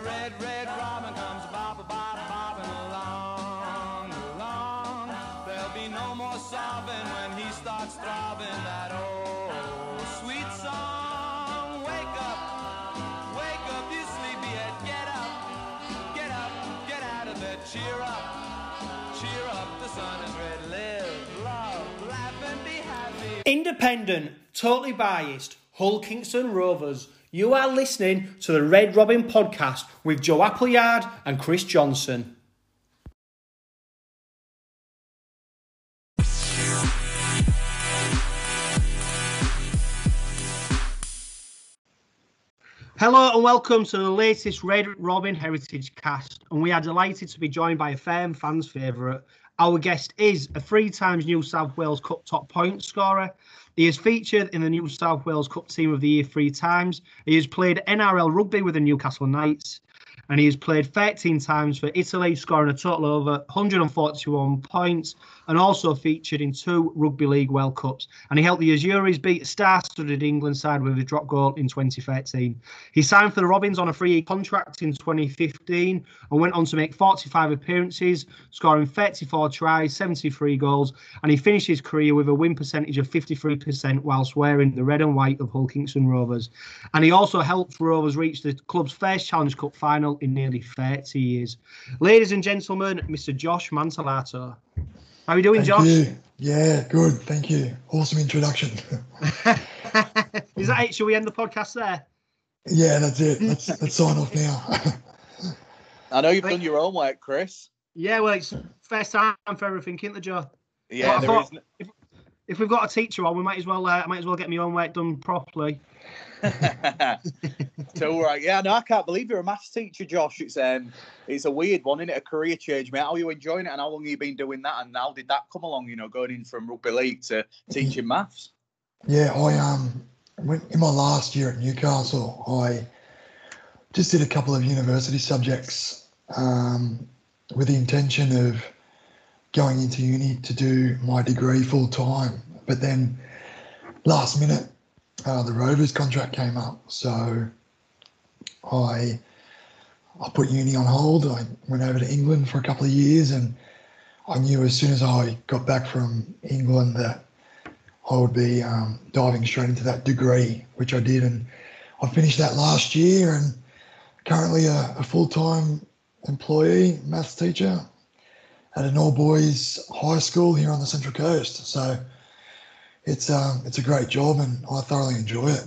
the red, red robin comes along, along. There'll be no more sobbing when he starts throbbing that old sweet song. Wake up, wake up, you sleepyhead, get up, get up, get out of bed, cheer up, cheer up. The sun is red, live, love, laugh, and be happy. Independent, totally biased, Hull Kingston Rovers. You are listening to the Red Robin podcast with Joe Appleyard and Chris Johnson. Hello and welcome to the latest Red Robin Heritage cast. And we are delighted to be joined by a firm fans' favourite. Our guest is a three times New South Wales Cup top point scorer. He is featured in the New South Wales Cup Team of the Year three times. He has played NRL rugby with the Newcastle Knights. And he has played 13 times for Italy, scoring a total of over 141 points, and also featured in two Rugby League World Cups. And he helped the Azzurri beat a star-studded England side with a drop goal in 2013. He signed for the Robins on a three-year contract in 2015 and went on to make 45 appearances, scoring 34 tries, 73 goals, and he finished his career with a win percentage of 53% whilst wearing the red and white of Hull Kingston Rovers. And he also helped Rovers reach the club's first Challenge Cup final in nearly 30 years. Ladies and gentlemen, Mr. Josh Mantellato. How are you doing, Thank Josh? you. Yeah, good. Thank you. Awesome introduction. Is that it? Shall we end the podcast there? yeah, that's it. Let's let's sign off now. I know you've done your own work, Chris. Yeah, well, it's first time for everything, isn't it, Joe? Yeah, I there thought- is. If we've got a teacher on, we might as well, uh, I might as well get my own work done properly. All right. Yeah, no, I can't believe you're a maths teacher, Josh. It's um, it's a weird one, isn't it? A career change, mate. How are you enjoying it, and how long have you been doing that? And how did that come along? You know, going in from rugby league to teaching maths. yeah, I um went in my last year at Newcastle. I just did a couple of university subjects um, with the intention of going into uni to do my degree full time. But then last minute, uh, the Rovers contract came up, so I I put uni on hold. I went over to England for a couple of years, and I knew as soon as I got back from England that I would be um, diving straight into that degree, which I did, and I finished that last year, and currently a, a full time employee, maths teacher at an all boys high school here on the Central Coast. So it's um, it's a great job, and I thoroughly enjoy it.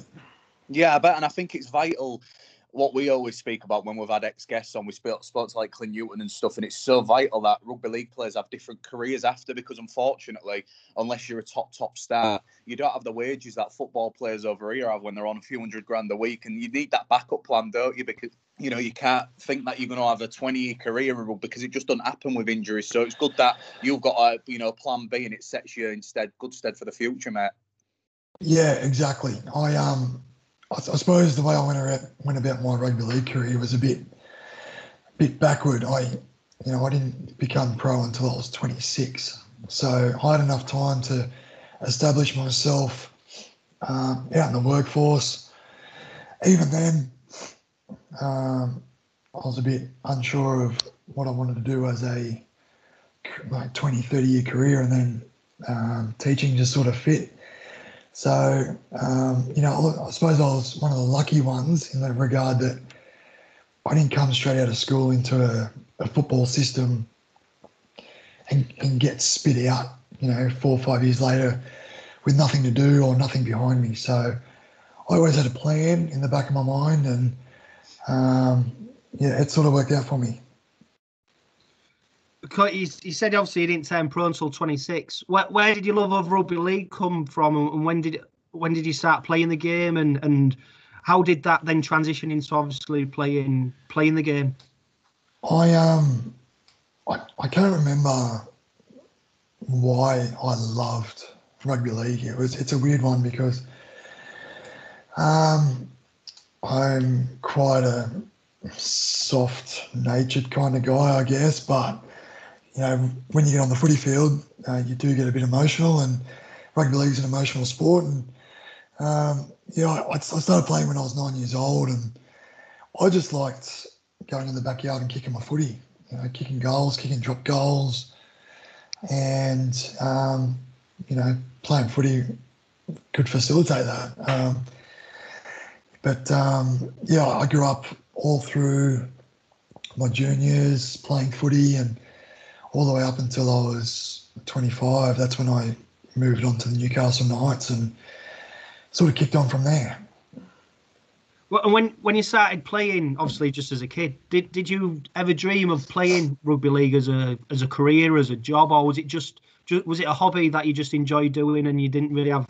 Yeah, I bet, and I think it's vital. What we always speak about when we've had ex guests on, we spoke, spoke to like Clint Newton and stuff, and it's so vital that rugby league players have different careers after because unfortunately, unless you're a top top star, you don't have the wages that football players over here have when they're on a few hundred grand a week, and you need that backup plan, don't you? Because you know you can't think that you're going to have a 20 year career because it just doesn't happen with injuries. So it's good that you've got a you know plan B and it sets you instead good stead for the future, mate. Yeah, exactly. I um, I, I suppose the way I went about went about my rugby league career was a bit, bit backward. I, you know, I didn't become pro until I was 26, so I had enough time to establish myself um, out in the workforce. Even then, um, I was a bit unsure of what I wanted to do as a like 20, 30 year career, and then um, teaching just sort of fit. So, um, you know, I suppose I was one of the lucky ones in the regard that I didn't come straight out of school into a, a football system and, and get spit out, you know, four or five years later with nothing to do or nothing behind me. So I always had a plan in the back of my mind and, um, yeah, it sort of worked out for me. You said obviously you didn't turn pro until 26. Where, where did your love of rugby league come from, and when did when did you start playing the game, and and how did that then transition into obviously playing playing the game? I um I, I can't remember why I loved rugby league. It was it's a weird one because um I'm quite a soft natured kind of guy, I guess, but you know, when you get on the footy field, uh, you do get a bit emotional, and rugby league is an emotional sport. And um, yeah, I, I started playing when I was nine years old, and I just liked going in the backyard and kicking my footy, you know, kicking goals, kicking drop goals, and um, you know, playing footy could facilitate that. Um, but um, yeah, I grew up all through my juniors playing footy and all the way up until I was 25. That's when I moved on to the Newcastle Knights and sort of kicked on from there. Well, and when when you started playing, obviously just as a kid, did did you ever dream of playing rugby league as a as a career, as a job, or was it just, just was it a hobby that you just enjoyed doing and you didn't really have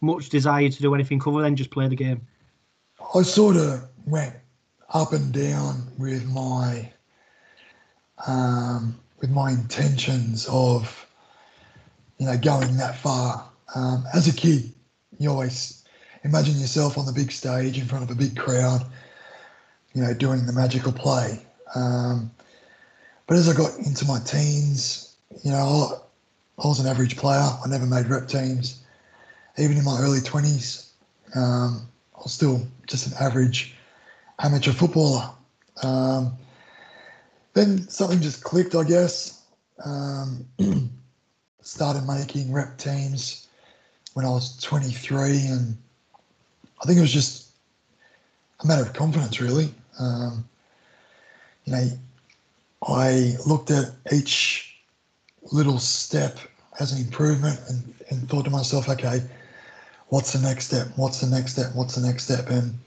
much desire to do anything other than just play the game? I sort of went up and down with my um, with my intentions of you know going that far. Um, as a kid, you always imagine yourself on the big stage in front of a big crowd, you know, doing the magical play. Um, but as I got into my teens, you know, I, was an average player. I never made rep teams. Even in my early 20s, um, I was still just an average amateur footballer. Um, then something just clicked, I guess. Um, started making rep teams when I was 23, and I think it was just a matter of confidence, really. Um, you know, I looked at each little step as an improvement and, and thought to myself, okay, what's the next step? What's the next step? What's the next step? And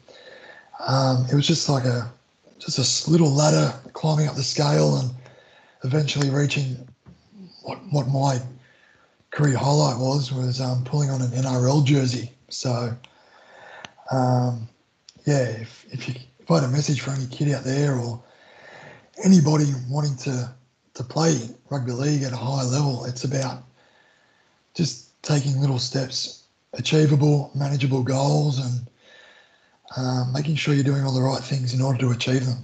um, it was just like a just a little ladder climbing up the scale and eventually reaching what what my career highlight was was um, pulling on an NRL jersey. So um, yeah, if if you if I had a message for any kid out there or anybody wanting to to play rugby league at a high level, it's about just taking little steps, achievable, manageable goals, and um, making sure you're doing all the right things in order to achieve them.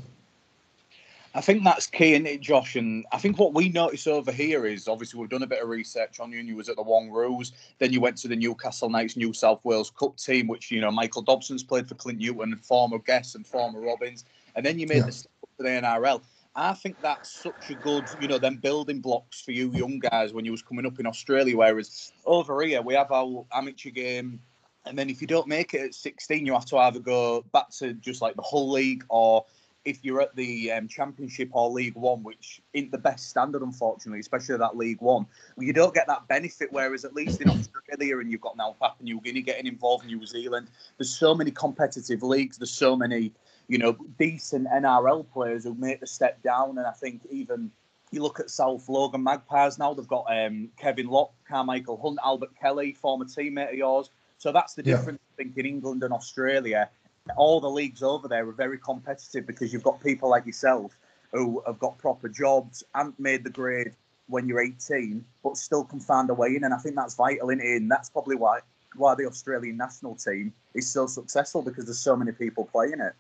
I think that's key, isn't it, Josh? And I think what we notice over here is obviously we've done a bit of research on you, and you was at the Wyong Roos. Then you went to the Newcastle Knights New South Wales Cup team, which you know Michael Dobson's played for Clint Newton, former guest and former Robins. And then you made yeah. the step up to the NRL. I think that's such a good, you know, them building blocks for you young guys when you was coming up in Australia. Whereas over here we have our amateur game, and then if you don't make it at 16, you have to either go back to just like the whole league or if you're at the um, Championship or League One, which ain't the best standard, unfortunately, especially that League One, you don't get that benefit. Whereas at least in Australia, and you've got now Papua New Guinea getting involved, in New Zealand, there's so many competitive leagues, there's so many, you know, decent NRL players who make the step down. And I think even you look at South Logan Magpies now, they've got um, Kevin Locke, Carmichael Hunt, Albert Kelly, former teammate of yours. So that's the difference, yeah. I think, in England and Australia all the leagues over there are very competitive because you've got people like yourself who have got proper jobs and made the grade when you're 18, but still can find a way in. And I think that's vital in it. And that's probably why why the Australian national team is so successful because there's so many people playing it.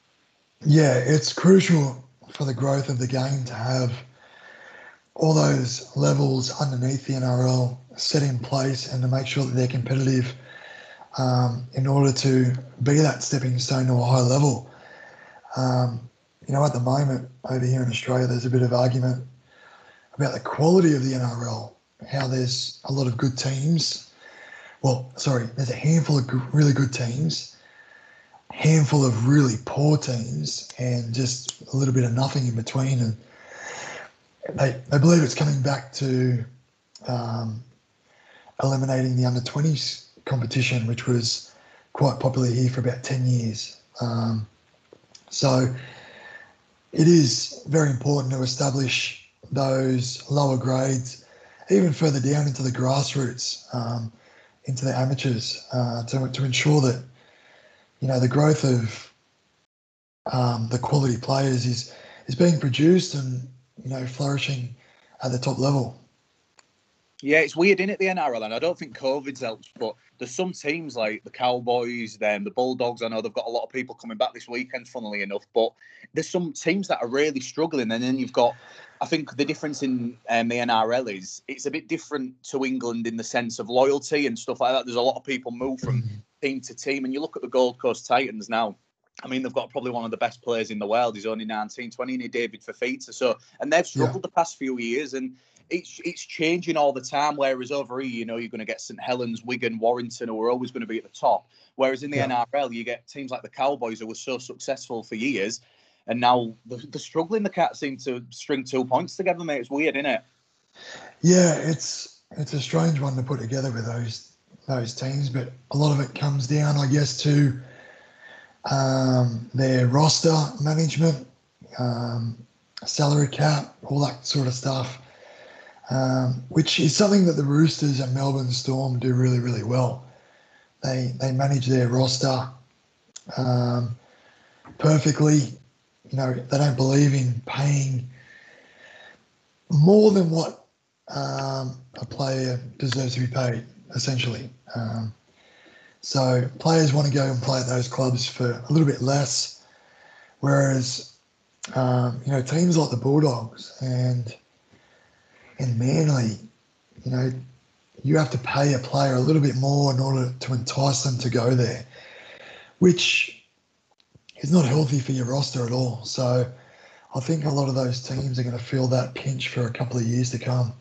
Yeah, it's crucial for the growth of the game to have all those levels underneath the NRL set in place and to make sure that they're competitive um, in order to be that stepping stone to a high level. Um, you know, at the moment over here in Australia, there's a bit of argument about the quality of the NRL, how there's a lot of good teams. Well, sorry, there's a handful of really good teams, handful of really poor teams, and just a little bit of nothing in between. And they, they believe it's coming back to um, eliminating the under 20s competition, which was quite popular here for about 10 years. Um, so it is very important to establish those lower grades, even further down into the grassroots, um, into the amateurs, uh, to, to ensure that you know the growth of um, the quality players is is being produced and you know flourishing at the top level. Yeah, it's weird in it the NRL, and I don't think COVID's helped, but there's some teams like the Cowboys, then the Bulldogs. I know they've got a lot of people coming back this weekend, funnily enough, but there's some teams that are really struggling, and then you've got. I think the difference in um, the NRL is it's a bit different to England in the sense of loyalty and stuff like that. There's a lot of people move from mm-hmm. team to team, and you look at the Gold Coast Titans now. I mean, they've got probably one of the best players in the world. He's only 19, 20, and David Fifita. So, and they've struggled yeah. the past few years, and it's it's changing all the time. Whereas over here, you know, you're going to get St Helens, Wigan, Warrington, who are always going to be at the top. Whereas in the yeah. NRL, you get teams like the Cowboys, who were so successful for years, and now the, the struggling. The Cats seem to string two points together, mate. It's weird, isn't it? Yeah, it's it's a strange one to put together with those those teams, but a lot of it comes down, I guess, to um, their roster management, um, salary cap, all that sort of stuff, um, which is something that the Roosters and Melbourne Storm do really, really well. They they manage their roster um, perfectly. You know, they don't believe in paying more than what um, a player deserves to be paid, essentially. Um, so players want to go and play at those clubs for a little bit less, whereas um, you know teams like the Bulldogs and and Manly, you know, you have to pay a player a little bit more in order to entice them to go there, which is not healthy for your roster at all. So I think a lot of those teams are going to feel that pinch for a couple of years to come.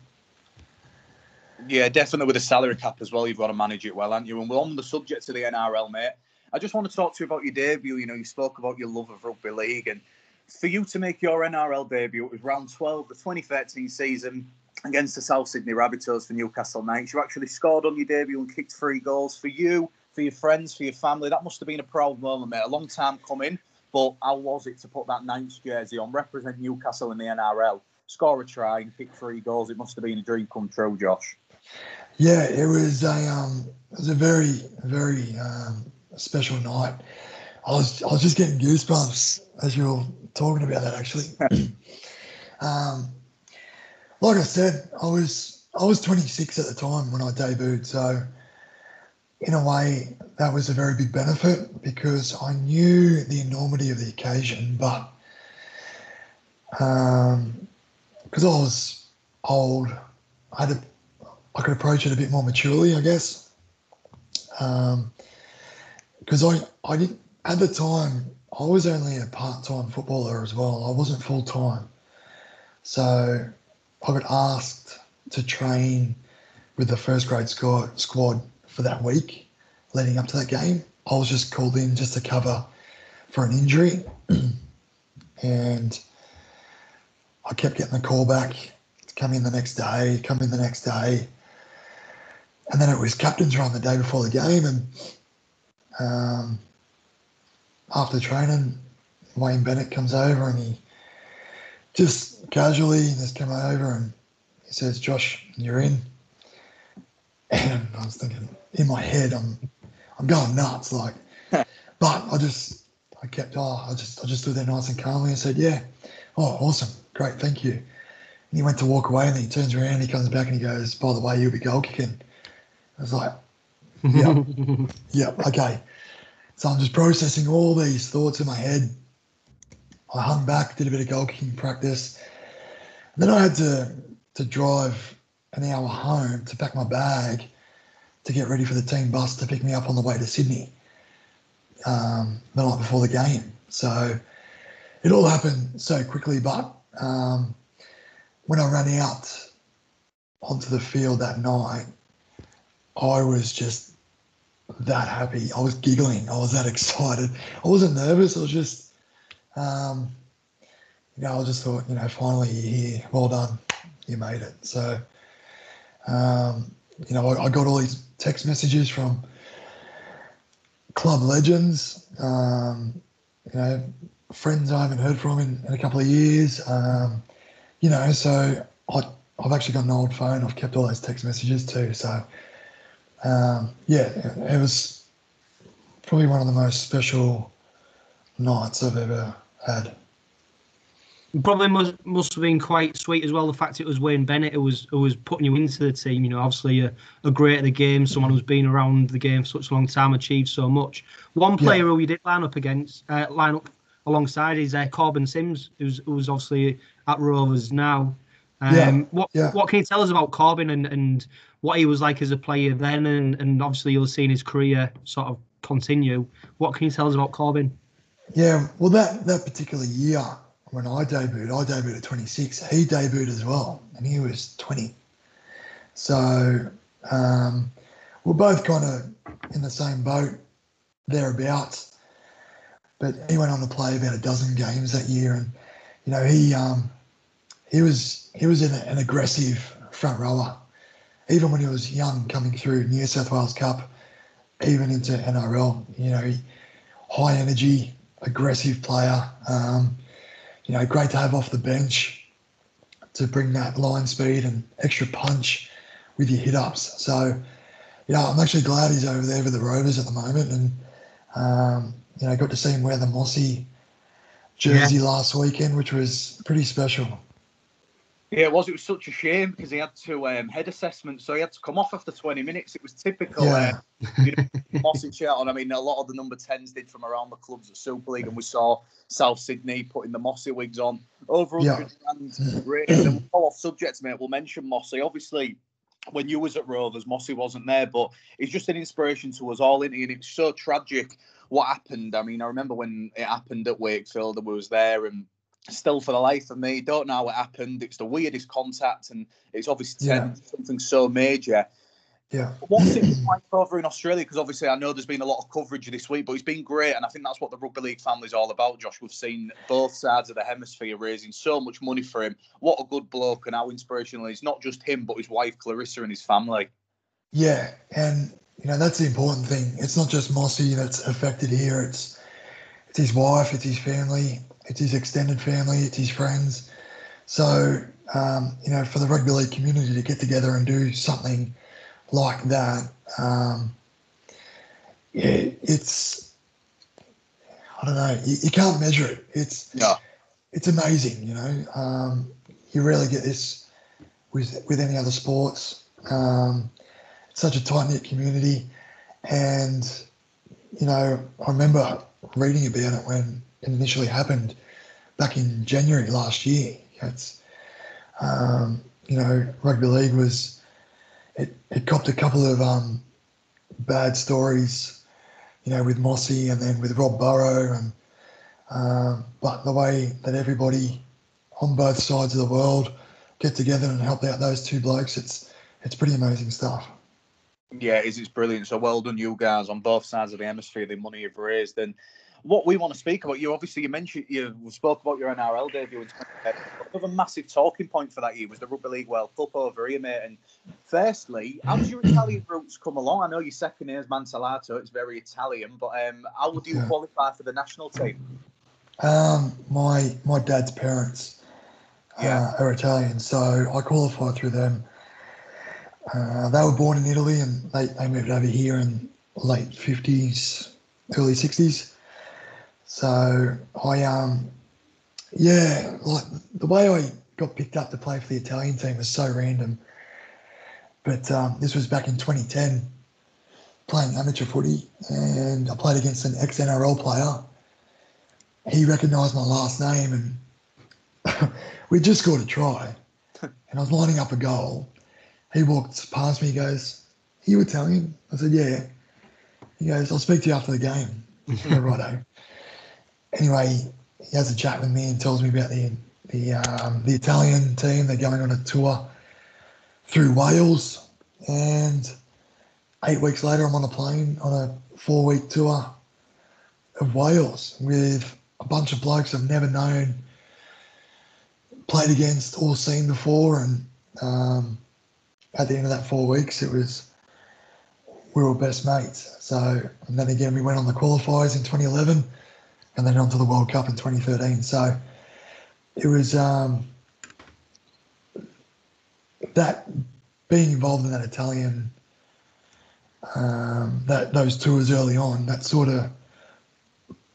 Yeah, definitely with the salary cap as well, you've got to manage it well, haven't you? And we're on the subject of the NRL, mate. I just want to talk to you about your debut. You know, you spoke about your love of rugby league, and for you to make your NRL debut, it was round 12, the 2013 season against the South Sydney Rabbitohs for Newcastle Knights. You actually scored on your debut and kicked three goals. For you, for your friends, for your family, that must have been a proud moment, mate. A long time coming, but how was it to put that Knights jersey on, represent Newcastle in the NRL, score a try and kick three goals? It must have been a dream come true, Josh. Yeah, it was a um, it was a very very um, special night. I was I was just getting goosebumps as you were talking about that actually. um, like I said, I was I was 26 at the time when I debuted, so in a way that was a very big benefit because I knew the enormity of the occasion, but um, because I was old, I had a I could approach it a bit more maturely, I guess. Because um, I, I didn't at the time, I was only a part time footballer as well. I wasn't full time. So I got asked to train with the first grade squad, squad for that week leading up to that game. I was just called in just to cover for an injury. and I kept getting the call back to come in the next day, come in the next day and then it was captain's run the day before the game, and um, after training, Wayne Bennett comes over and he just casually just came over and he says, "Josh, you're in." And I was thinking in my head, I'm I'm going nuts, like, but I just I kept oh I just I just stood there nice and calmly and said, "Yeah, oh awesome, great, thank you." And he went to walk away and then he turns around, he comes back and he goes, "By the way, you'll be goal kicking." I was like, yeah, yeah, okay. So I'm just processing all these thoughts in my head. I hung back, did a bit of goal kicking practice. And then I had to to drive an hour home to pack my bag to get ready for the team bus to pick me up on the way to Sydney um, the night before the game. So it all happened so quickly. But um, when I ran out onto the field that night, I was just that happy. I was giggling. I was that excited. I wasn't nervous. I was just, um, you know, I just thought, you know, finally you're here. Well done. You made it. So, um, you know, I, I, got all these text messages from club legends, um, you know, friends I haven't heard from in, in a couple of years. Um, you know, so I, I've actually got an old phone. I've kept all those text messages too. So, um, yeah, it was probably one of the most special nights I've ever Probably must must have been quite sweet as well. The fact it was Wayne Bennett who was who was putting you into the team. You know, obviously a, a great at the game, someone who's been around the game for such a long time, achieved so much. One player yeah. who you did line up against, uh, line up alongside is uh, Korbin Sims, who's who's obviously at Rovers now. Um, yeah. What yeah. what can you tell us about Korbin and, and what he was like as a player then, and, and obviously you'll see his career sort of continue. What can you tell us about Korbin? Yeah, well, that that particular year when I debuted, I debuted at 26. He debuted as well, and he was 20. So um, we're both kind of in the same boat thereabouts. But he went on to play about a dozen games that year, and you know he um, he was he was an, an aggressive front rower, even when he was young, coming through New South Wales Cup, even into NRL. You know, he, high energy, aggressive player. Um, you know, great to have off the bench to bring that line speed and extra punch with your hit ups. So, you know, I'm actually glad he's over there with the Rovers at the moment, and um, you know, got to see him wear the Mossy jersey yeah. last weekend, which was pretty special. Yeah, it was. It was such a shame because he had to um, head assessment, so he had to come off after 20 minutes. It was typical. Yeah. Uh, you know, Mossy shirt on. I mean, a lot of the number 10s did from around the clubs at Super League, and we saw South Sydney putting the Mossy wigs on. Over 100 yeah. grand rated. And we'll off subjects, mate. We'll mention Mossy. Obviously, when you was at Rovers, Mossy wasn't there, but he's just an inspiration to us all, and it's so tragic what happened. I mean, I remember when it happened at Wakefield, and we was there, and still for the life of me, don't know how it happened. It's the weirdest contact, and it's obviously yeah. something so major. Yeah. What's it like over in Australia? Because obviously I know there's been a lot of coverage this week, but it's been great, and I think that's what the rugby league family is all about. Josh, we've seen both sides of the hemisphere raising so much money for him. What a good bloke, and how inspirational he's not just him, but his wife Clarissa and his family. Yeah, and you know that's the important thing. It's not just Mossy that's affected here. It's it's his wife, it's his family, it's his extended family, it's his friends. So um, you know, for the rugby league community to get together and do something like that, um, yeah, it's I don't know. You, you, can't measure it. It's yeah. it's amazing. You know, um, you rarely get this with with any other sports. Um, it's such a tight knit community, and you know, I remember reading about it when it initially happened back in January last year. It's um, you know, rugby league was it, it copped a couple of um, bad stories, you know, with Mossy and then with Rob Burrow. And um, but the way that everybody on both sides of the world get together and help out those two blokes, it's it's pretty amazing stuff. Yeah, it is. It's brilliant. So well done, you guys, on both sides of the hemisphere. The money you've raised and what we want to speak about, you obviously you mentioned you spoke about your NRL debut in 2010. Another massive talking point for that year was the Rugby League World Cup over here, mate. And firstly, how did your Italian roots come along? I know your second name is Mantellato, it's very Italian, but um, how would you yeah. qualify for the national team? Um, my my dad's parents uh, are Italian, so I qualified through them. Uh, they were born in Italy and they, they moved over here in late 50s, early 60s. So I um yeah, like the way I got picked up to play for the Italian team was so random. But um, this was back in 2010, playing amateur footy, and I played against an ex NRL player. He recognised my last name, and we just scored a try, and I was lining up a goal. He walked past me. He goes, "Are you Italian?" I said, "Yeah." He goes, "I'll speak to you after the game." righto anyway, he has a chat with me and tells me about the the um, the Italian team. They're going on a tour through Wales, and eight weeks later, I'm on a plane on a four week tour of Wales with a bunch of blokes I've never known, played against, or seen before, and um, at the end of that four weeks, it was we were best mates. So, and then again, we went on the qualifiers in 2011 and then on to the World Cup in 2013. So it was um, that being involved in that Italian um, that those tours early on that sort of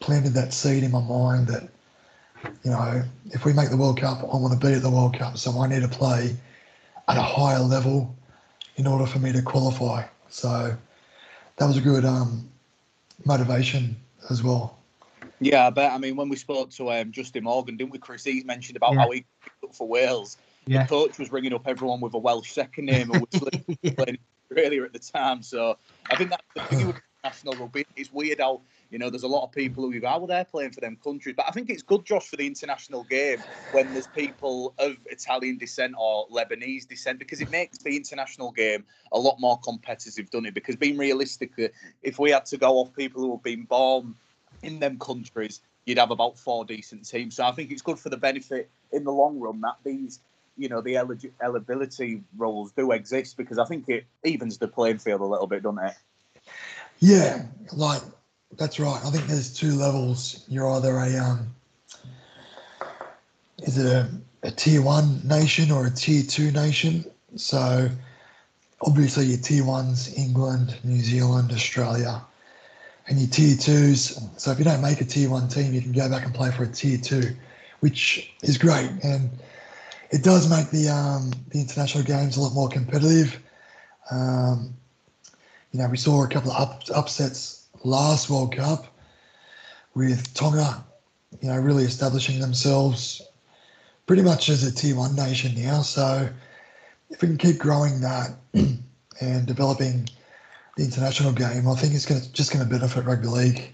planted that seed in my mind that you know if we make the World Cup, I want to be at the World Cup, so I need to play at a higher level in order for me to qualify. So that was a good um, motivation as well. Yeah, I bet. I mean, when we spoke to um, Justin Morgan, didn't we, Chris? He mentioned about yeah. how he up for Wales. Yeah. The coach was ringing up everyone with a Welsh second name and was playing earlier at the time. So I think that's the thing. international rugby. It's weird how you know there's a lot of people who go, well, they're playing for them countries, but I think it's good, Josh, for the international game when there's people of Italian descent or Lebanese descent because it makes the international game a lot more competitive, doesn't it? Because being realistic, uh, if we had to go off people who have been born in them countries, you'd have about four decent teams. So I think it's good for the benefit in the long run that these you know the eligibility rules do exist because I think it evens the playing field a little bit, doesn't it? Yeah, like that's right. I think there's two levels. You're either a um, is it a, a tier one nation or a tier two nation? So obviously your tier ones England, New Zealand, Australia, and your tier twos. So if you don't make a tier one team, you can go back and play for a tier two, which is great and it does make the um, the international games a lot more competitive. Um, you know, we saw a couple of up, upsets last World Cup with Tonga, you know, really establishing themselves pretty much as a tier one nation now. So if we can keep growing that and developing the international game, I think it's going to, just going to benefit rugby league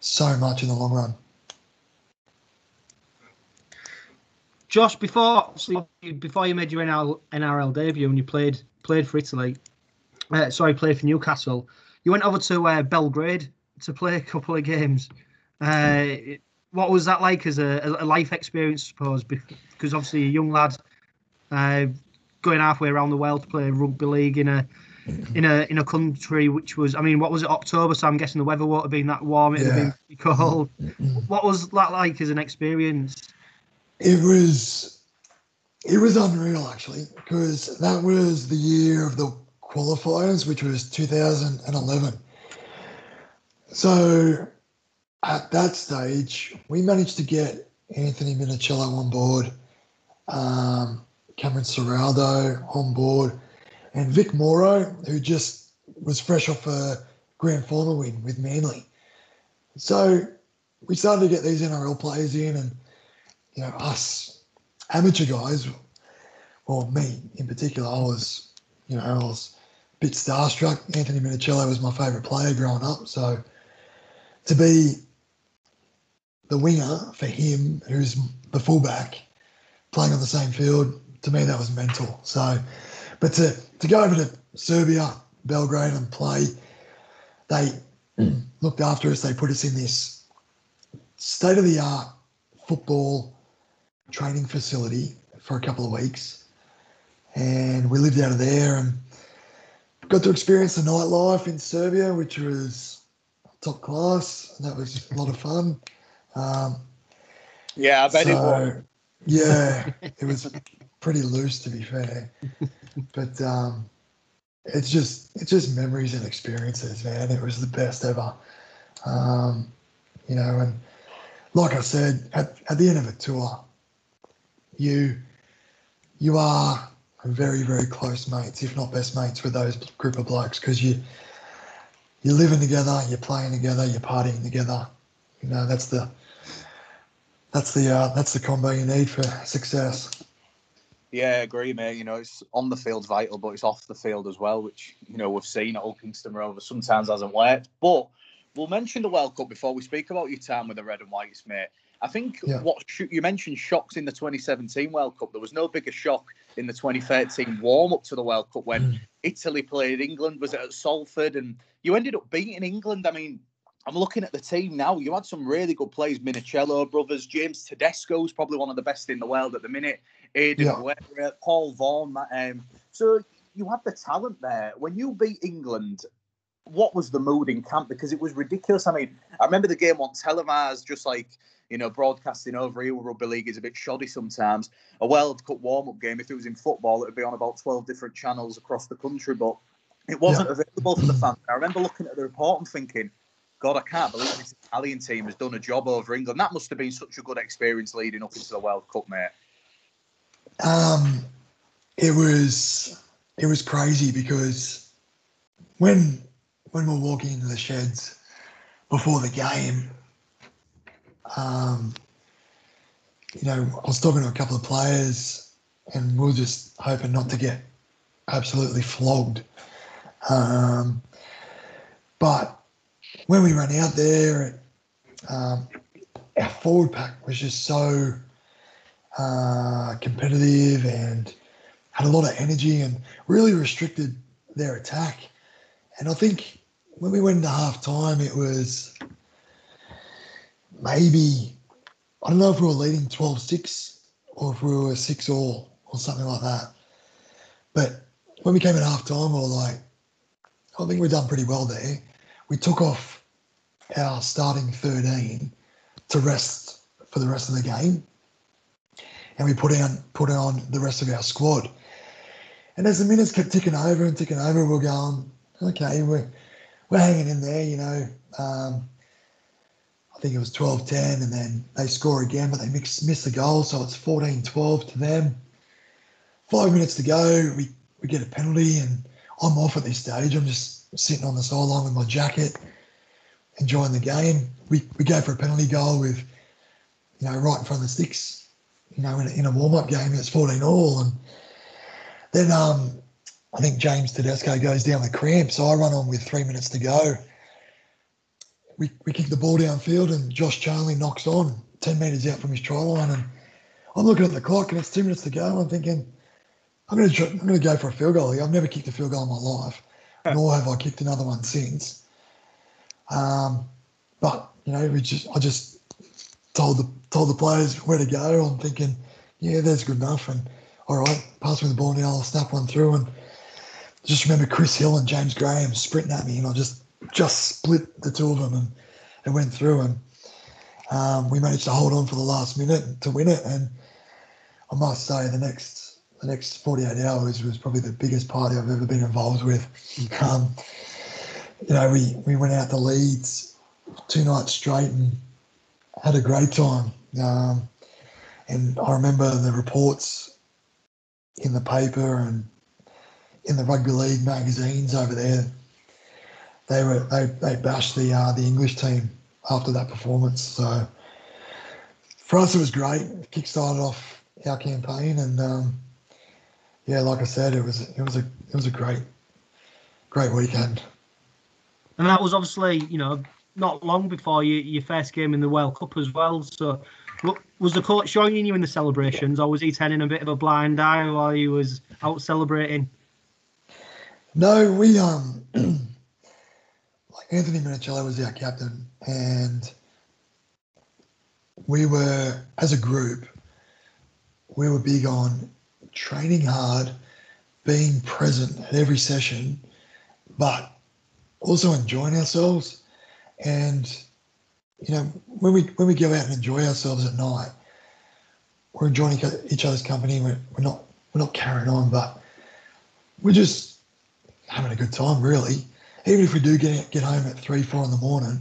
so much in the long run. Josh, before before you made your NRL, NRL debut and you played played for Italy, uh, sorry, played for Newcastle, you went over to uh, Belgrade to play a couple of games. Uh, what was that like as a, a, life experience, I suppose? Because obviously a young lad uh, going halfway around the world to play rugby league in a in a in a country which was, I mean, what was it, October? So I'm guessing the weather won't have been that warm. It would yeah. have been cold. what was that like as an experience? It was it was unreal actually because that was the year of the qualifiers, which was 2011. So at that stage, we managed to get Anthony Minichiello on board, um, Cameron Ciraldo on board, and Vic Mauro, who just was fresh off a grand final win with Manly. So we started to get these NRL players in, and you know, us amateur guys, or me in particular, I was, you know, I was a bit starstruck. Anthony Minichiello was my favourite player growing up. So to be the winger for him, who's the fullback, playing on the same field, to me that was mental. So, but to, to go over to Serbia, Belgrade and play, they looked after us. They put us in this state of the art football training facility for a couple of weeks. And we lived out of there and got to experience the nightlife in Serbia, which was top class. And that was a lot of fun. Um, yeah, I bet so, it was. Yeah, it was pretty loose to be fair, but um, it's just it's just memories and experiences, man. It was the best ever. Um, you know, and like I said, at, at the end of a tour, you you are very very close mates, if not best mates, with those group of blokes because you you're living together, you're playing together, you're partying together. You know that's the that's the uh, that's the combo you need for success. Yeah, I agree, mate. You know, it's on the field vital, but it's off the field as well, which you know we've seen at Hull Kingston Rovers sometimes hasn't worked. But we'll mention the World Cup before we speak about your time with the Red and Whites, mate. I think yeah. what you mentioned shocks in the 2017 World Cup. There was no bigger shock in the 2013 warm up to the World Cup when mm. Italy played England. Was it at Salford? And you ended up beating England. I mean, I'm looking at the team now. You had some really good players, Minichiello brothers, James Tedesco is probably one of the best in the world at the minute. Aiden yeah. Guerra, Paul Vaughan. Um, so you have the talent there. When you beat England, what was the mood in camp? Because it was ridiculous. I mean, I remember the game on televised, just like you know, broadcasting over here rugby league is a bit shoddy sometimes. A World Cup warm up game, if it was in football, it would be on about 12 different channels across the country, but it wasn't yeah. available for the fans. I remember looking at the report and thinking, God, I can't believe this Italian team has done a job over England. That must have been such a good experience leading up into the World Cup, mate. Um, it was it was crazy because when when we're walking into the sheds before the game, um, you know, I was talking to a couple of players, and we are just hoping not to get absolutely flogged. Um, but when we ran out there, um, our forward pack was just so uh, competitive and had a lot of energy and really restricted their attack. And I think when we went into half time, it was maybe, I don't know if we were leading 12 6 or if we were 6 all or something like that. But when we came at half time, we were like, I think we've done pretty well there. We took off our starting 13 to rest for the rest of the game. And we put on put on the rest of our squad. And as the minutes kept ticking over and ticking over, we we're going, okay, we're, we're hanging in there, you know. Um, I think it was 12 10, and then they score again, but they mix, miss the goal, so it's 14 12 to them. Five minutes to go, we, we get a penalty, and I'm off at this stage. I'm just sitting on the sideline with my jacket, enjoying the game. We, we go for a penalty goal with, you know, right in front of the sticks, you know, in a, in a warm up game, it's 14 all. And then um, I think James Tedesco goes down with cramp, so I run on with three minutes to go. We, we kick the ball downfield, and Josh Charnley knocks on 10 metres out from his try line. And I'm looking at the clock, and it's two minutes to go. I'm thinking, I'm going to I'm going to go for a field goal here. I've never kicked a field goal in my life, nor have I kicked another one since. Um, but you know, we just I just told the told the players where to go. I'm thinking, yeah, that's good enough. And all right, pass me the ball now. I'll snap one through. And just remember Chris Hill and James Graham sprinting at me, and I just just split the two of them and it went through. And um, we managed to hold on for the last minute to win it. And I must say, the next the next 48 hours was probably the biggest party I've ever been involved with. Um, you know, we, we went out to Leeds two nights straight and had a great time. Um, and I remember the reports in the paper and in the rugby league magazines over there. They were they, they bashed the uh, the English team after that performance. So for us, it was great. It kickstarted off our campaign, and um, yeah, like I said, it was it was a it was a great great weekend. And that was obviously, you know, not long before you, your first game in the World Cup as well. So, was the coach joining you in the celebrations, or was he turning a bit of a blind eye while he was out celebrating? No, we um, like Anthony Minichiello was our captain, and we were as a group, we were big on training hard, being present at every session, but also enjoying ourselves. And you know, when we when we go out and enjoy ourselves at night, we're enjoying each other's company. We're, we're not we're not carrying on, but we're just having a good time, really. Even if we do get get home at three, four in the morning,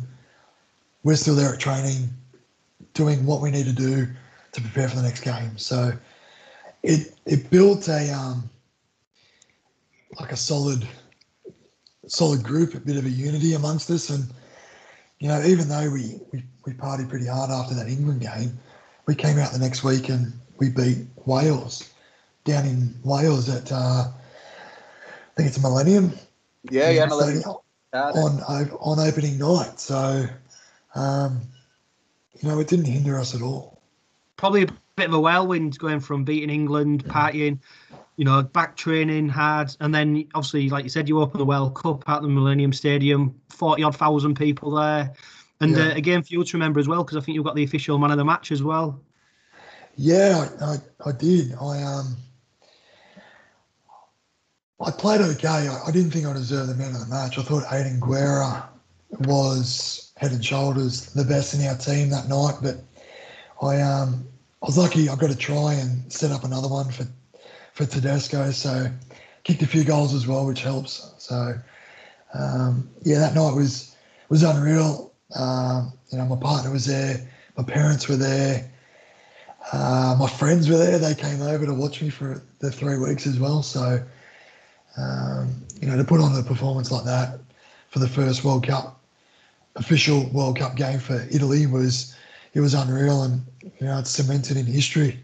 we're still there at training, doing what we need to do to prepare for the next game. So it it built a um like a solid solid group, a bit of a unity amongst us. And, you know, even though we, we, we partied pretty hard after that England game, we came out the next week and we beat Wales down in Wales at, uh, I think it's a Millennium. Yeah, yeah, Millennium. On, on opening night. So, um, you know, it didn't hinder us at all. Probably a bit of a whirlwind going from beating England, partying, you know, back training hard, and then obviously, like you said, you open the World Cup at the Millennium Stadium, forty odd thousand people there, and yeah. uh, again for you to remember as well, because I think you've got the official man of the match as well. Yeah, I, I, I did. I um, I played okay. I, I, didn't think I deserved the man of the match. I thought Aiden Guerra was head and shoulders the best in our team that night, but I um, I was lucky. I got to try and set up another one for for Tedesco. So kicked a few goals as well, which helps. So um, yeah, that night was was unreal. Um, you know, my partner was there, my parents were there, uh, my friends were there. They came over to watch me for the three weeks as well. So um, you know, to put on a performance like that for the first World Cup official World Cup game for Italy was it was unreal, and you know, it's cemented in history.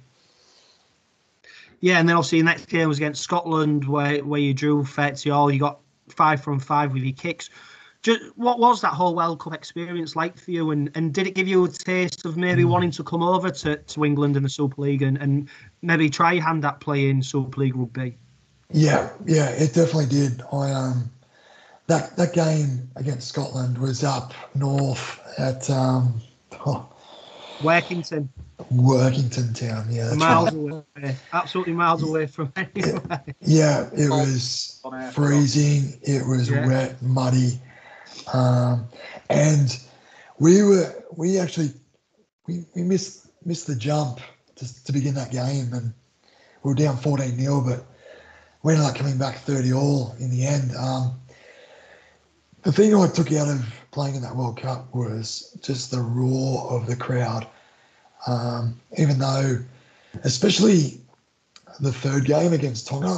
Yeah, and then obviously the next game was against Scotland, where where you drew 30 all. You got five from five with your kicks. just, what was that whole World Cup experience like for you? And, and did it give you a taste of maybe wanting to come over to, to England in the Super League and, and maybe try your hand at playing Super League rugby? Yeah, yeah, it definitely did. I um, that that game against Scotland was up north at um, oh, Workington, Workington Town. Yeah, miles away, absolutely miles away from anywhere. Yeah, it was freezing. It was Yeah. wet, muddy, um, and we were we actually we, we missed missed the jump to, to begin that game, and we were down fourteen 0 but we ended up coming back thirty all in the end. Um, the thing I took out of playing in that World Cup was just the roar of the crowd. Um, even though, especially the third game against Tonga,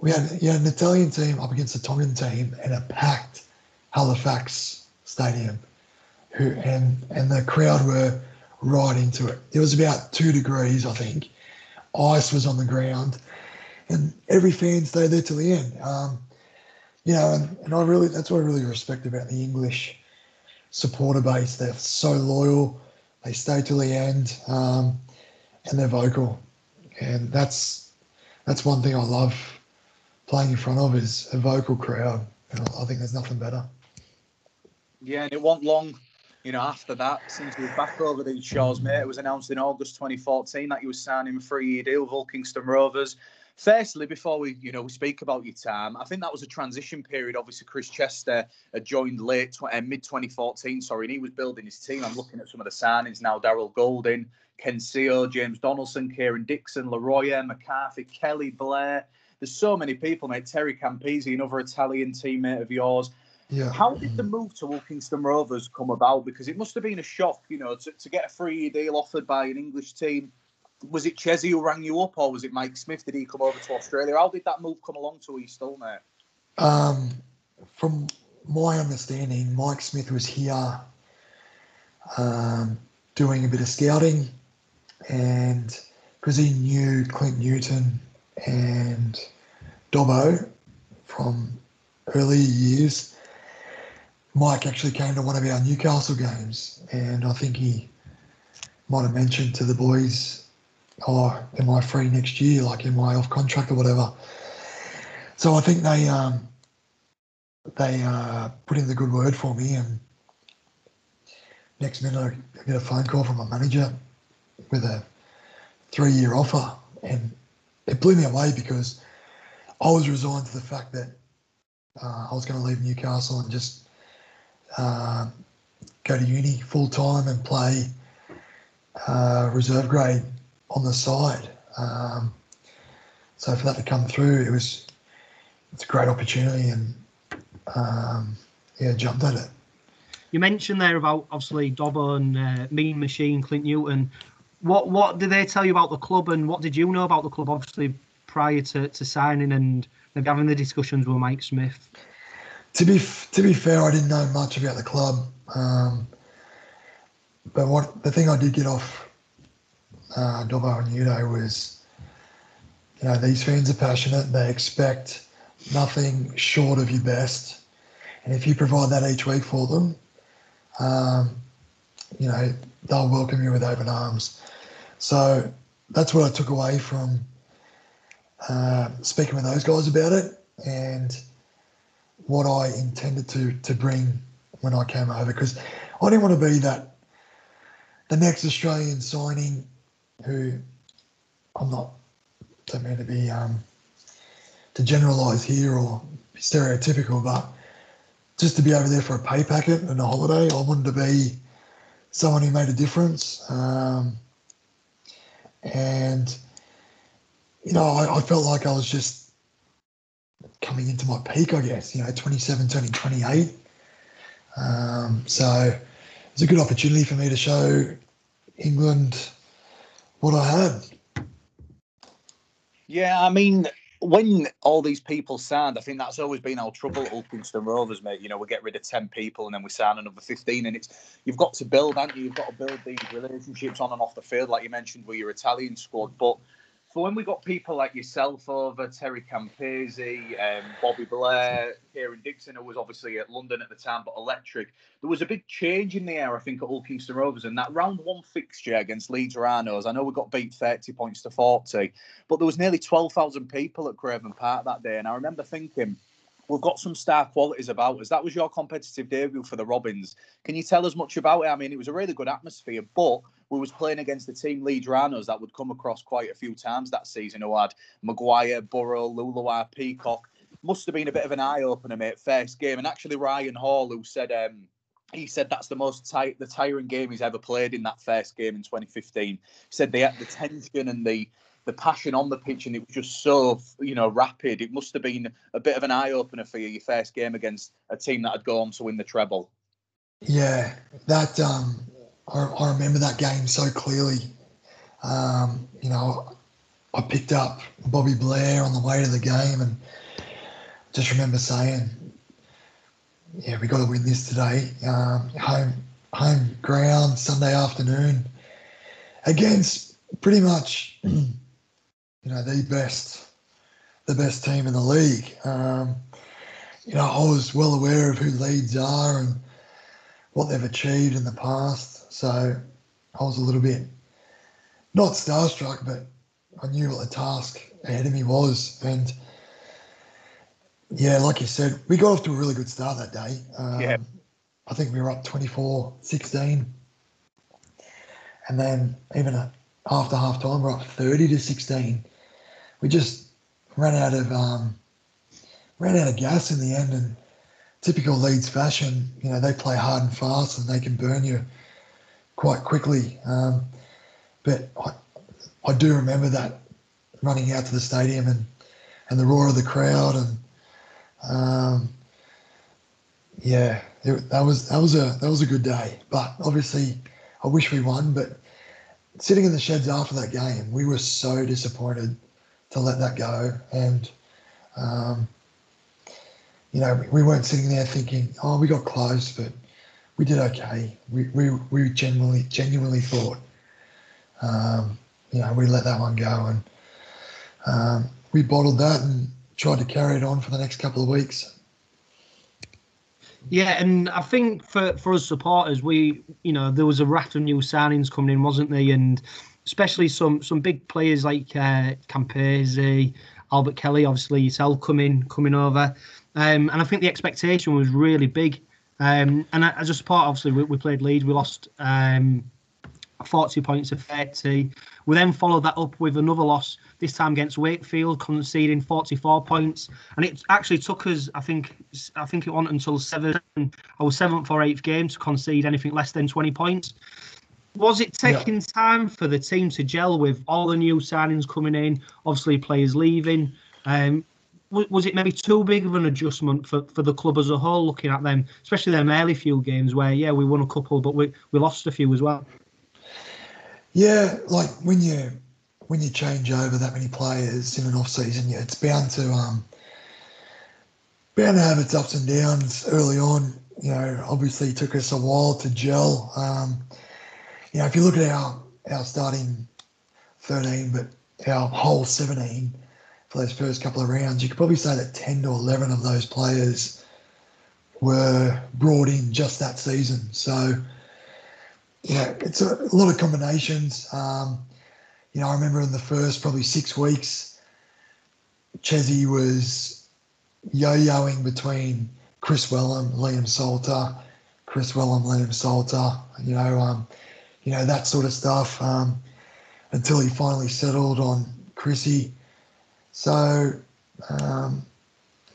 we had, had an Italian team up against a Tongan team in a packed Halifax stadium, who and and the crowd were right into it. It was about two degrees, I think. Ice was on the ground, and every fan stayed there till the end. Um, you know, and, and I really that's what I really respect about the English supporter base. They're so loyal. They stay till the end, um, and they're vocal, and that's that's one thing I love playing in front of is a vocal crowd. And I think there's nothing better. Yeah, and it wasn't long, you know, after that, since he was back over these shores, mate. It was announced in August 2014 that he was signing a three-year deal with Kingston Rovers. Firstly, before we, you know, we speak about your time, I think that was a transition period. Obviously, Chris Chester had joined late, uh, mid 2014, sorry, and he was building his team. I'm looking at some of the signings now: Darrell Goulding, Ken Sio, James Donaldson, Kieran Dixon, Leroy, McCarthy, Kelly Blair. There's so many people, mate. Terry Campese, another Italian teammate of yours. Yeah. How did the move to Hull Kingston Rovers come about? Because it must have been a shock, you know, to, to get a three-year deal offered by an English team. Was it Chesney who rang you up, or was it Mike Smith? Did he come over to Australia? How did that move come along to East Hull, mate? Um, from my understanding, Mike Smith was here um, doing a bit of scouting, and because he knew Clint Newton and Dobbo from earlier years, Mike actually came to one of our Newcastle games, and I think he might have mentioned to the boys, "Oh, am I free next year? Like, am I off contract or whatever?" So I think they um, they uh, put in the good word for me, and next minute I get a phone call from my manager with a three-year offer, and it blew me away because I was resigned to the fact that uh, I was going to leave Newcastle and just uh, go to uni full time and play uh, reserve grade on the side. Um, so for that to come through, it was it's a great opportunity, and um, yeah, jumped at it. You mentioned there about obviously Dobbo and uh, Mean Machine, Clint Newton. What what did they tell you about the club, and what did you know about the club? Obviously, prior to, to signing and having the discussions with Mike Smith. To be to be fair, I didn't know much about the club, um, but what the thing I did get off uh, Dobbo and was, you know, these fans are passionate. They expect nothing short of your best, and if you provide that each week for them, um, you know, they'll welcome you with open arms. So that's what I took away from uh, speaking with those guys about it, and what I intended to to bring when I came over because I didn't want to be that the next Australian signing who I'm not don't mean to be um, to generalise here or be stereotypical, but just to be over there for a pay packet and a holiday, I wanted to be someone who made a difference. Um, and you know, I, I felt like I was just coming into my peak, I guess, you know, 27, turning 28. Um, so it's a good opportunity for me to show England what I had. Yeah, I mean, when all these people signed, I think that's always been our trouble at Hull Kingston Rovers, mate. You know, we get rid of 10 people and then we sign another 15. And it's you've got to build, haven't you? You've got to build these relationships on and off the field, like you mentioned with your Italian squad. But for when we got people like yourself over, Terry Campese, um, Bobby Blair, Kieran Dixon, who was obviously at London at the time, but electric, there was a big change in the air, I think, at Hull Kingston Rovers. And that round one fixture against Leeds Rhinos, I know we got beat 30 points to 40, but there was nearly 12,000 people at Craven Park that day. And I remember thinking, we've got some star qualities about us. That was your competitive debut for the Robins. Can you tell us much about it? I mean, it was a really good atmosphere, but we was playing against the team Leeds Rhinos that would come across quite a few times that season who had McGuire, Burrow, Leuluai, Peacock. Must have been a bit of an eye opener, mate, first game. And actually, Ryan Hall, who said um, he said that's the most tight, the tiring game he's ever played in that first game in 2015. He said the the tension and the the passion on the pitch, and it was just so you know rapid. It must have been a bit of an eye opener for you, your first game against a team that had gone to win the treble. Yeah, that um, I, I remember that game so clearly. Um, you know, I picked up Bobby Blair on the way to the game, and just remember saying, "Yeah, we got to win this today. Um, home home ground Sunday afternoon against pretty much." you know, the best, the best team in the league. Um, you know, I was well aware of who Leeds are and what they've achieved in the past. So I was a little bit not starstruck, but I knew what the task ahead of me was. And yeah, like you said, we got off to a really good start that day. Um, yeah. I think we were up 24 16. And then even after half time, we're up 30 to 16 we just ran out of um, ran out of gas in the end. And typical Leeds fashion, you know, they play hard and fast and they can burn you quite quickly. Um, but I, I do remember that running out to the stadium and, and the roar of the crowd and um, yeah, it, that was that was a that was a good day. But obviously, I wish we won. But sitting in the sheds after that game, we were so disappointed to let that go. And, um, you know, we, we, weren't sitting there thinking, oh, we got close, but we did okay. We, we, we genuinely, genuinely thought, um, you know, we let that one go. And um, we bottled that and tried to carry it on for the next couple of weeks. Yeah, and I think for, for us supporters, we you know there was a raft of new signings coming in, wasn't there? And especially some some big players like uh, Campese, Albert Kelly, obviously yourself coming coming over, um, and I think the expectation was really big. Um, and as a support, obviously we, we played Leeds, we lost um, 40 points of 30. We then followed that up with another loss, this time against Wakefield, conceding 44 points. And it actually took us, I think, I think it went until seven, our seventh or eighth game to concede anything less than 20 points. Was it taking yeah. time for the team to gel with all the new signings coming in, obviously players leaving? Um, was it maybe too big of an adjustment for, for the club as a whole, looking at them, especially them early few games where, yeah, we won a couple, but we, we lost a few as well? Yeah, like when you when you change over that many players in an off season, yeah, it's bound to um bound to have its ups and downs early on. You know, obviously it took us a while to gel. Um, you know, if you look at our our starting 13, but our whole 17 for those first couple of rounds, you could probably say that 10 to 11 of those players were brought in just that season. So, yeah, it's a, a lot of combinations. Um, you know, I remember in the first probably six weeks, Chesney was yo-yoing between Kris Welham, Liam Salter, Kris Welham, Liam Salter. You know, um, you know, that sort of stuff um, until he finally settled on Chrissy. So, um,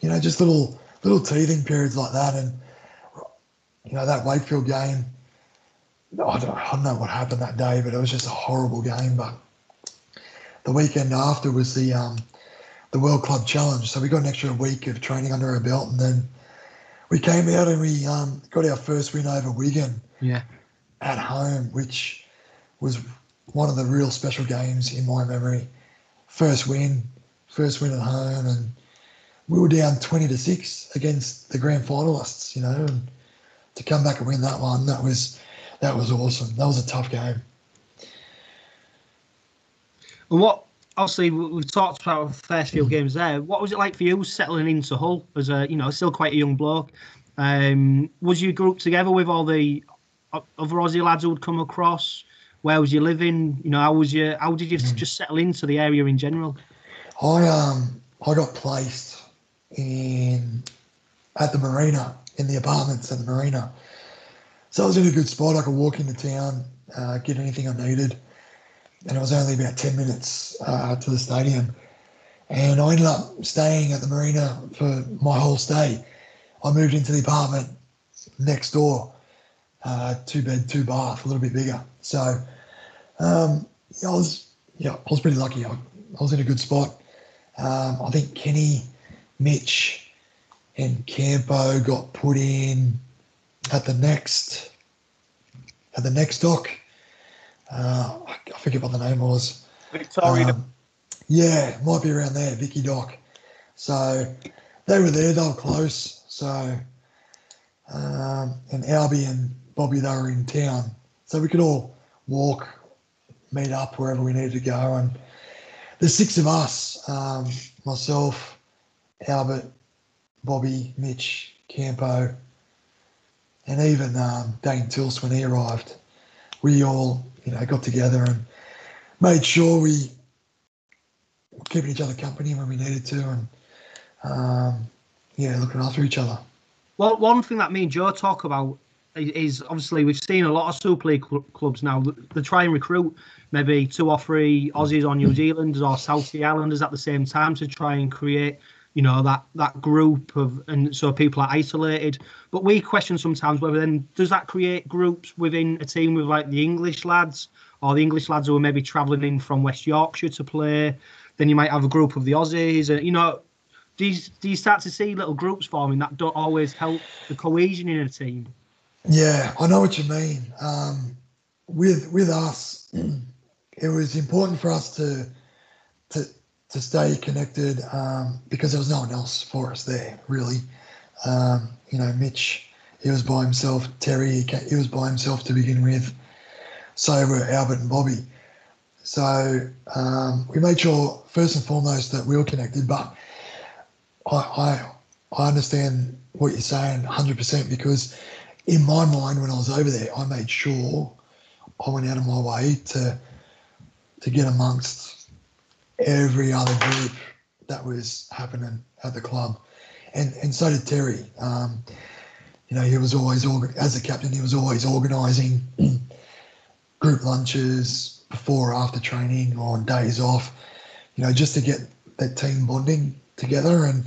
you know, just little little teething periods like that. And, you know, that Wakefield game, I don't, I don't know what happened that day, but it was just a horrible game. But the weekend after was the um, the World Club Challenge. So we got an extra week of training under our belt. And then we came out and we um, got our first win over Wigan. Yeah at home, which was one of the real special games in my memory. First win, first win at home, and we were down 20 to 6 against the grand finalists, you know, and to come back and win that one, that was that was awesome. That was a tough game. And what obviously we- we've talked about the first few games there. What was it like for you settling into Hull as a you know still quite a young bloke? Um, was you grouped together with all the other Aussie lads who'd come across? Where was you living? You know, how was you? How did you just settle into the area in general? I um I got placed in at the marina in the apartments at the marina, so I was in a good spot. I could walk into town, uh, get anything I needed, and it was only about ten minutes uh, to the stadium. And I ended up staying at the marina for my whole stay. I moved into the apartment next door, uh, two bed, two bath, a little bit bigger. So um, I was yeah, I was pretty lucky. I, I was in a good spot. Um, I think Kenny, Mitch, and Campo got put in at the next at the next dock. Uh, I I forget what the name was. Victoria. Um, yeah, might be around there, Vicky Dock. So they were there, they were close. So, um, and Albie and Bobby, they were in town. So we could all walk, meet up wherever we needed to go. And the six of us, um, myself, Albert, Bobby, Mitch, Campo, and even um, Dane Tilse when he arrived, we all, you know, got together and made sure we keeping each other company when we needed to, and um, yeah, looking after each other. Well, one thing that me and Joe talk about is obviously we've seen a lot of Super League cl- clubs now. They try and recruit maybe two or three Aussies or New Zealanders or South Sea Islanders at the same time to try and create, you know, that that group of and so people are isolated. But we question sometimes whether then does that create groups within a team with like the English lads or the English lads who are maybe travelling in from West Yorkshire to play. Then you might have a group of the Aussies, and you know, do you, do you start to see little groups forming that don't always help the cohesion in a team? Yeah, I know what you mean. Um, with with us, it was important for us to to to stay connected um, because there was no one else for us there really. Um, you know, Mitch, he was by himself. Terry, he, was by himself to begin with. So were Albert and Bobby. So um, we made sure first and foremost that we were connected. But I I, I understand what you're saying 100% because in my mind when I was over there, I made sure I went out of my way to to get amongst every other group that was happening at the club, and and so did Terry. Um, you know, he was always as a captain. He was always organising group lunches before or after training or on days off. You know, just to get that team bonding together. And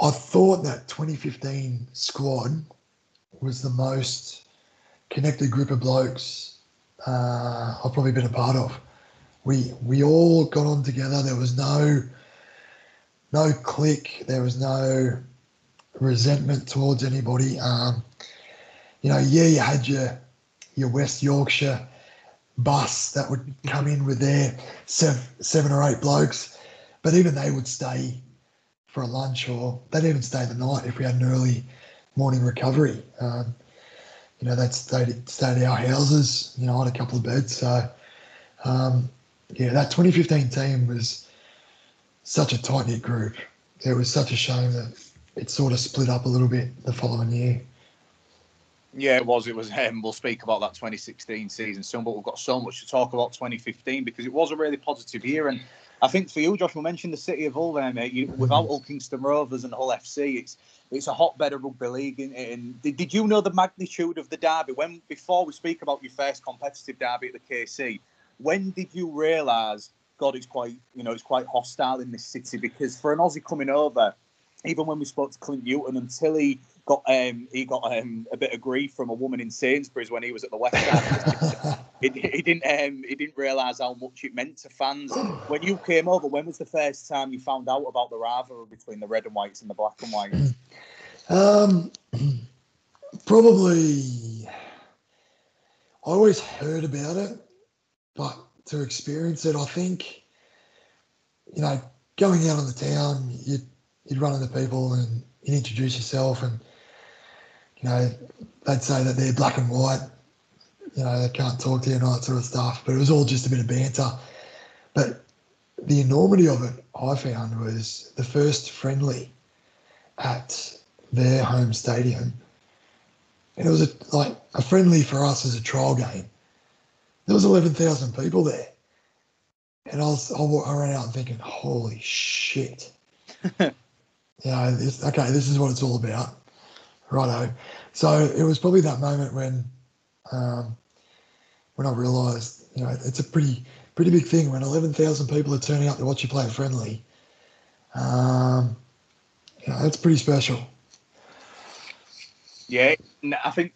I thought that 2015 squad was the most connected group of blokes uh, I've probably been a part of. We we all got on together. There was no no click. There was no resentment towards anybody. Um, you know, yeah, you had your your West Yorkshire bus that would come in with their seven, seven or eight blokes, but even they would stay for a lunch or they'd even stay the night if we had an early morning recovery. Um, you know, they'd stayed, stayed at our houses, you know, on a couple of beds. So, um, yeah, that 2015 team was such a tight knit group. It was such a shame that it sort of split up a little bit the following year. Yeah, it was. It was. Um, we'll speak about that 2016 season soon, but we've got so much to talk about 2015 because it was a really positive year. And I think for you, Josh, we mentioned the city of Hull there, mate. You, without Hull Kingston Rovers and Hull FC, it's it's a hotbed of rugby league. And, and did, did you know the magnitude of the derby when before we speak about your first competitive derby at the KC? When did you realise? God, it's quite you know it's quite hostile in this city because for an Aussie coming over, even when we spoke to Clint Newton until he got um, he got um, a bit of grief from a woman in Sainsbury's when he was at the West Ham. he, he didn't um, he didn't realise how much it meant to fans. When you came over, when was the first time you found out about the rivalry between the red and whites and the black and whites? Um, probably, I always heard about it, but to experience it, I think, you know, going out on the town, you'd, you'd run into people and you'd introduce yourself, and, you know, they'd say that they're black and white, you know, they can't talk to you and all that sort of stuff, but it was all just a bit of banter. But the enormity of it, I found, was the first friendly at their home stadium. And it was a, like a friendly for us as a trial game. There was 11,000 people there. And I was, I, I ran out thinking, holy shit. you know, this, okay, this is what it's all about. Righto. So it was probably that moment when, um, when I realised, you know, it's a pretty, pretty big thing when 11,000 people are turning up to watch you play a friendly. Um, you know, it's pretty special. Yeah, I think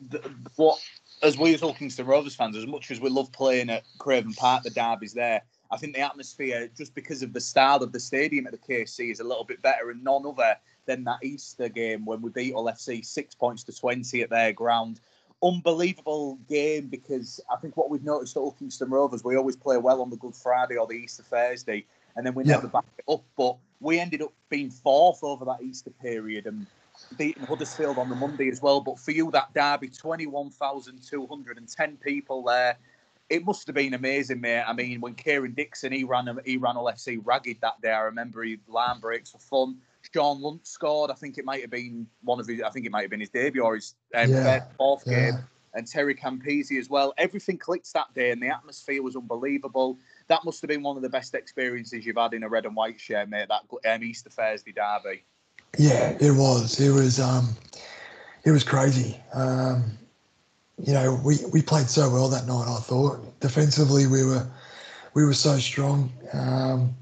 what, as we as Kingston Rovers fans, as much as we love playing at Craven Park, the derbies there, I think the atmosphere, just because of the style of the stadium at the KC, is a little bit better and none other than that Easter game when we beat Hull FC six points to 20 at their ground. Unbelievable game because I think what we've noticed at Kingston Rovers, we always play well on the Good Friday or the Easter Thursday, and then we yeah. never back it up. But we ended up being fourth over that Easter period and beating Huddersfield on the Monday as well. But for you, that derby, 21,210 people there it must have been amazing, mate. I mean, when Kieran Dixon he ran he ran FC ragged that day. I remember he line breaks for fun. Shaun Lunt scored. I think it might have been one of his. I think it might have been his debut or his um, yeah. fourth yeah. game. And Terry Campese as well. Everything clicked that day, and the atmosphere was unbelievable. That must have been one of the best experiences you've had in a red and white shirt, mate. That um, Easter Thursday derby. Yeah, it was. It was. Um, it was crazy. Um, you know, we, we played so well that night. I thought defensively we were we were so strong, um,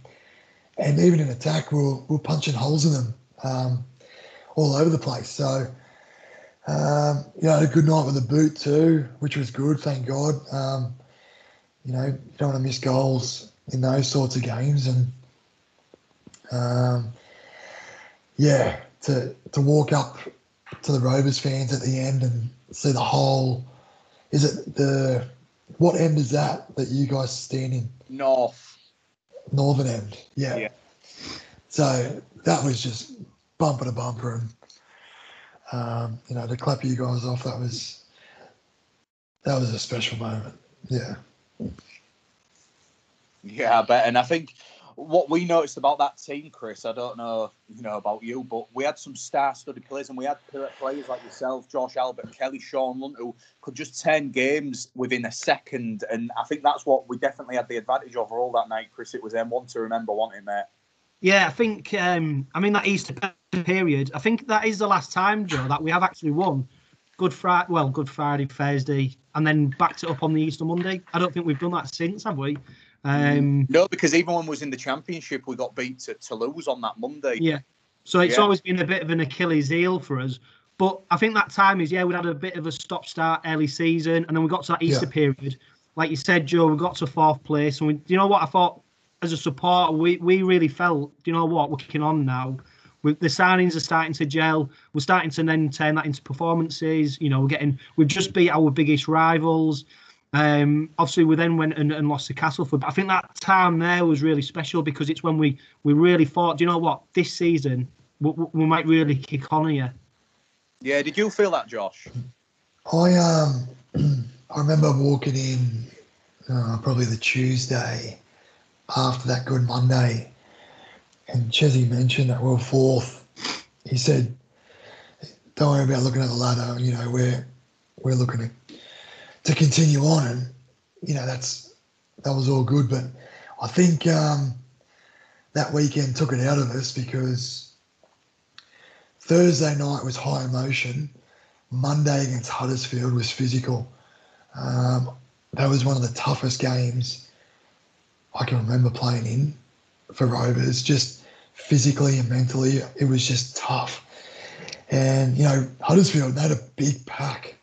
and even in attack we were, we were punching holes in them um, all over the place. So um, you know, a good night with the boot too, which was good. Thank God. Um, you know, you don't want to miss goals in those sorts of games, and um, yeah, to to walk up to the Rovers fans at the end and see the whole. Is it the what end is that that you guys stand in? North. Northern end, yeah. yeah. So that was just bumper to bumper, and um, you know to clap you guys off. That was that was a special moment. Yeah. Yeah, I bet, and I think what we noticed about that team, Chris, I don't know, you know, about you, but we had some star-studded players, and we had players like yourself, Josh Albert, Kelly, Shaun Lunt, who could just turn games within a second, and I think that's what we definitely had the advantage over all that night, Chris. It was them one to remember, wasn't it, mate? Yeah, I think. Um, I mean, that Easter period. I think that is the last time, Joe, that we have actually won Good Friday. Well, Good Friday, Thursday, and then backed it up on the Easter Monday. I don't think we've done that since, have we? Um, no, because even when we was in the championship, we got beat to Toulouse on that Monday. Yeah. So it's yeah. always been a bit of an Achilles heel for us. But I think that time is, yeah, we'd had a bit of a stop start early season, and then we got to that Easter yeah. period. Like you said, Joe, we got to fourth place. And we, you know what? I thought as a supporter, we, we really felt, you know what, we're kicking on now. We, the signings are starting to gel. We're starting to then turn that into performances. You know, we're getting, we've just beat our biggest rivals. Um, obviously, we then went and, and lost to Castleford. But I think that time there was really special because it's when we, we really thought, do you know what, this season we, we might really kick on here. Yeah, did you feel that, Josh? I um, I remember walking in uh, probably the Tuesday after that good Monday, and Chesney mentioned that we are fourth. He said, "Don't worry about looking at the ladder. You know, we're we're looking at to continue on, and you know that's that was all good. But I think um, that weekend took it out of us because Thursday night was high emotion. Monday against Huddersfield was physical. Um, that was one of the toughest games I can remember playing in for Rovers. Just physically and mentally, it was just tough. And you know, Huddersfield they had a big pack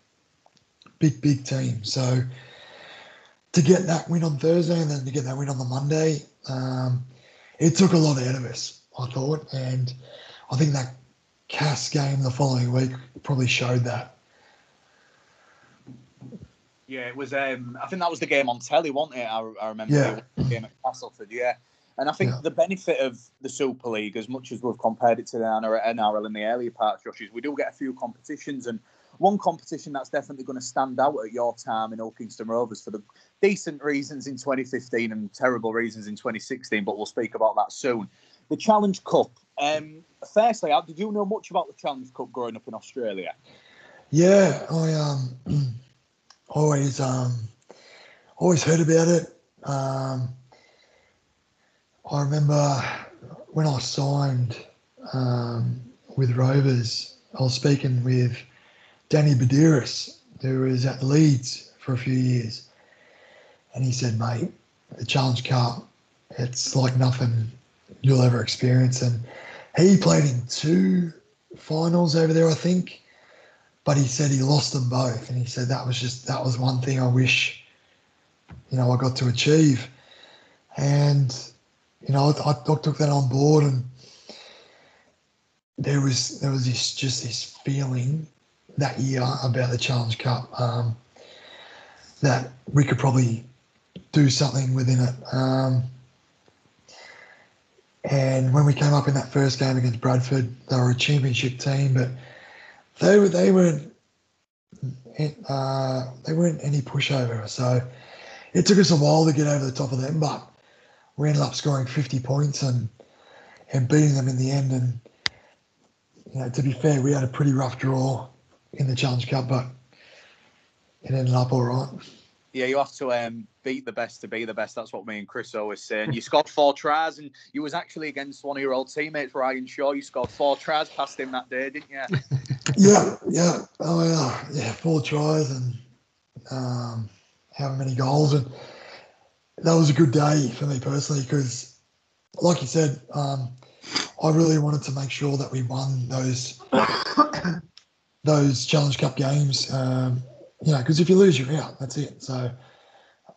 big, big team. So to get that win on Thursday and then to get that win on the Monday, um, it took a lot out of us, I thought. And I think that Cass game the following week probably showed that. Yeah, it was. Um, I think that was the game on telly, wasn't it? I, I remember yeah. the game at Castleford. Yeah, and I think yeah. the benefit of the Super League, as much as we've compared it to the NRL in the earlier parts, Josh, is we do get a few competitions, and one competition that's definitely going to stand out at your time in Kingston Rovers for the decent reasons in 2015 and terrible reasons in 2016, but we'll speak about that soon. The Challenge Cup. Um, firstly, did you know much about the Challenge Cup growing up in Australia? Yeah, I um always um always heard about it. Um, I remember when I signed um, with Rovers, I was speaking with Danny Buderus, who was at Leeds for a few years, and he said, "Mate, the Challenge Cup, it's like nothing you'll ever experience." And he played in two finals over there, I think but he said he lost them both, and he said that was just that was one thing I wish, you know, I got to achieve, and you know, I, I took that on board, and there was there was this just this feeling that year about the Challenge Cup um, that we could probably do something within it. Um, and when we came up in that first game against Bradford, they were a championship team, but they were they weren't uh, they weren't any pushover. So it took us a while to get over the top of them, but we ended up scoring 50 points and and beating them in the end. And you know, to be fair, we had a pretty rough draw in the Challenge Cup, but it ended up all right. Yeah, you have to um, beat the best to be the best. That's what me and Chris always say. And you scored four tries, and you was actually against one of your old teammates, Ryan Shaw. You scored four tries past him that day, didn't you? yeah, yeah, oh yeah, yeah, four tries and um, how many goals, and that was a good day for me personally because, like you said, um, I really wanted to make sure that we won those those Challenge Cup games. Um, you know, because if you lose, you're out. That's it. So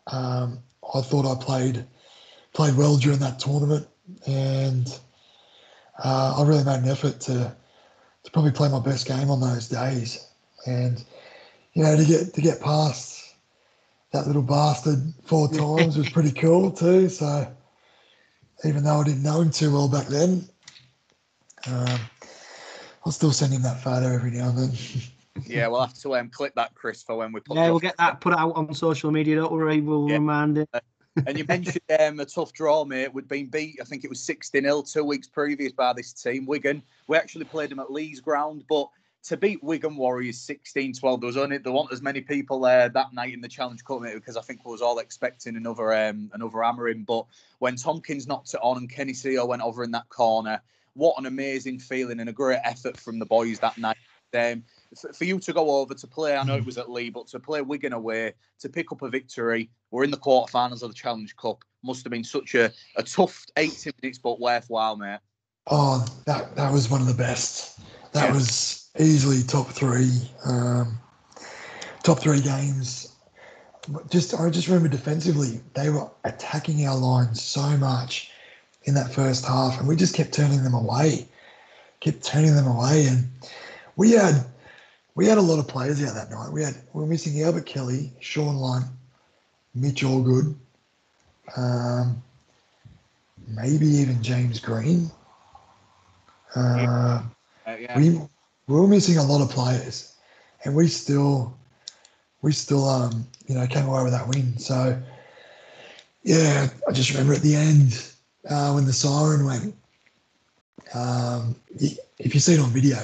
um, I thought I played played well during that tournament, and uh, I really made an effort to to probably play my best game on those days. And you know, to get to get past that little bastard four times was pretty cool too. So even though I didn't know him too well back then, um, I'll still send him that photo every now and then. yeah, we'll have to um, clip that, Chris, for when we put. Yeah, we'll get that put out on social media. Don't worry, we'll yeah. remind it. and you mentioned um, a tough draw, mate. We'd been beat, I think it was 60 0 two weeks previous by this team, Wigan. We actually played them at Leeds ground, but to beat Wigan Warriors 16 12, there was only there weren't as many people there that night in the Challenge Cup, mate, because I think we was all expecting another um, another hammering. But when Tomkins knocked it on and Kenny Sio went over in that corner, what an amazing feeling and a great effort from the boys that night. Um, for you to go over to play, I know it was at Lee, but to play Wigan away, to pick up a victory, we're in the quarterfinals of the Challenge Cup. Must have been such a, a tough 80 minutes, but worthwhile, mate. Oh, that that was one of the best. That yeah. was easily top three, um, top three games. Just I just remember defensively, they were attacking our lines so much in that first half, and we just kept turning them away, kept turning them away, and we had we had a lot of players out that night. We had we were missing Albert Kelly, Shaun Lunt, Mitch Allgood, um, maybe even James Green. Uh, uh, yeah. We we were missing a lot of players, and we still we still um you know came away with that win. So yeah, I just remember at the end uh, when the siren went. Um, if you see it on video,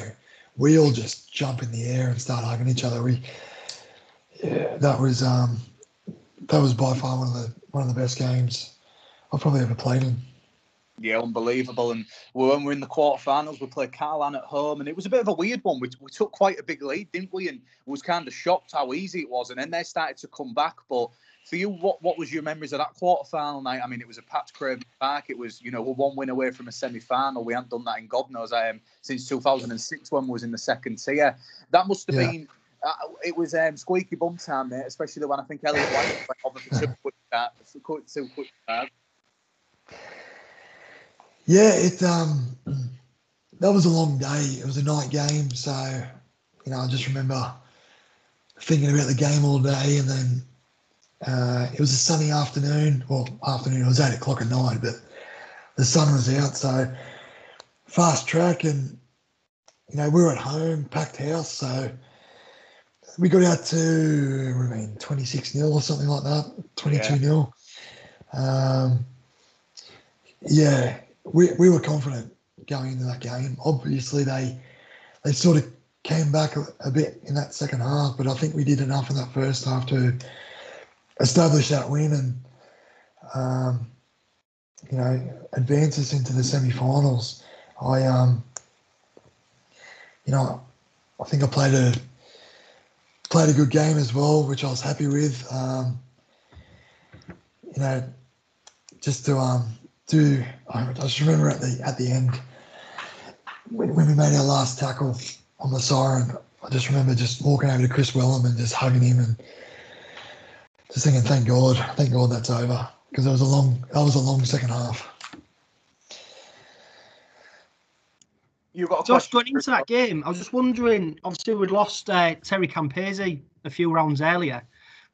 we all just jump in the air and start hugging each other. We, yeah, that was um, that was by far one of the one of the best games I've probably ever played in. Yeah, unbelievable. And when we're in the quarterfinals, we played Carlan at home, and it was a bit of a weird one. We, we took quite a big lead, didn't we? And was kind of shocked how easy it was. And then they started to come back. But for you, what what was your memories of that quarterfinal night? I mean, it was a Pat Craven back. It was, you know, we're one win away from a semi final. We hadn't done that in God knows I um, since 2006 when we was in the second tier. That must have yeah. been. Uh, it was um, squeaky bum time, mate. Especially the one I think Elliot White went over for two quick, two quick Yeah, it um, that was a long day. It was a night game, so you know, I just remember thinking about the game all day, and then uh, it was a sunny afternoon. Well, afternoon, it was eight o'clock at night, but the sun was out. So fast track, and you know we were at home, packed house. So we got out to what do I mean, 26 nil or something like that, 22 Yeah. nil. Um, yeah, we, we were confident going into that game. Obviously, they they sort of came back a, a bit in that second half, but I think we did enough in that first half to establish that win and um, you know advance us into the semi-finals. I um, you know, I think I played a played a good game as well, which I was happy with. Um, you know, just to um do, I just remember at the at the end when, when we made our last tackle on the siren. I just remember just walking over to Kris Welham and just hugging him and just thinking, "Thank God, thank God that's over," because it was a long, that was a long second half. You got a Just going into that game, I was just wondering. Obviously, we'd lost uh, Terry Campese a few rounds earlier.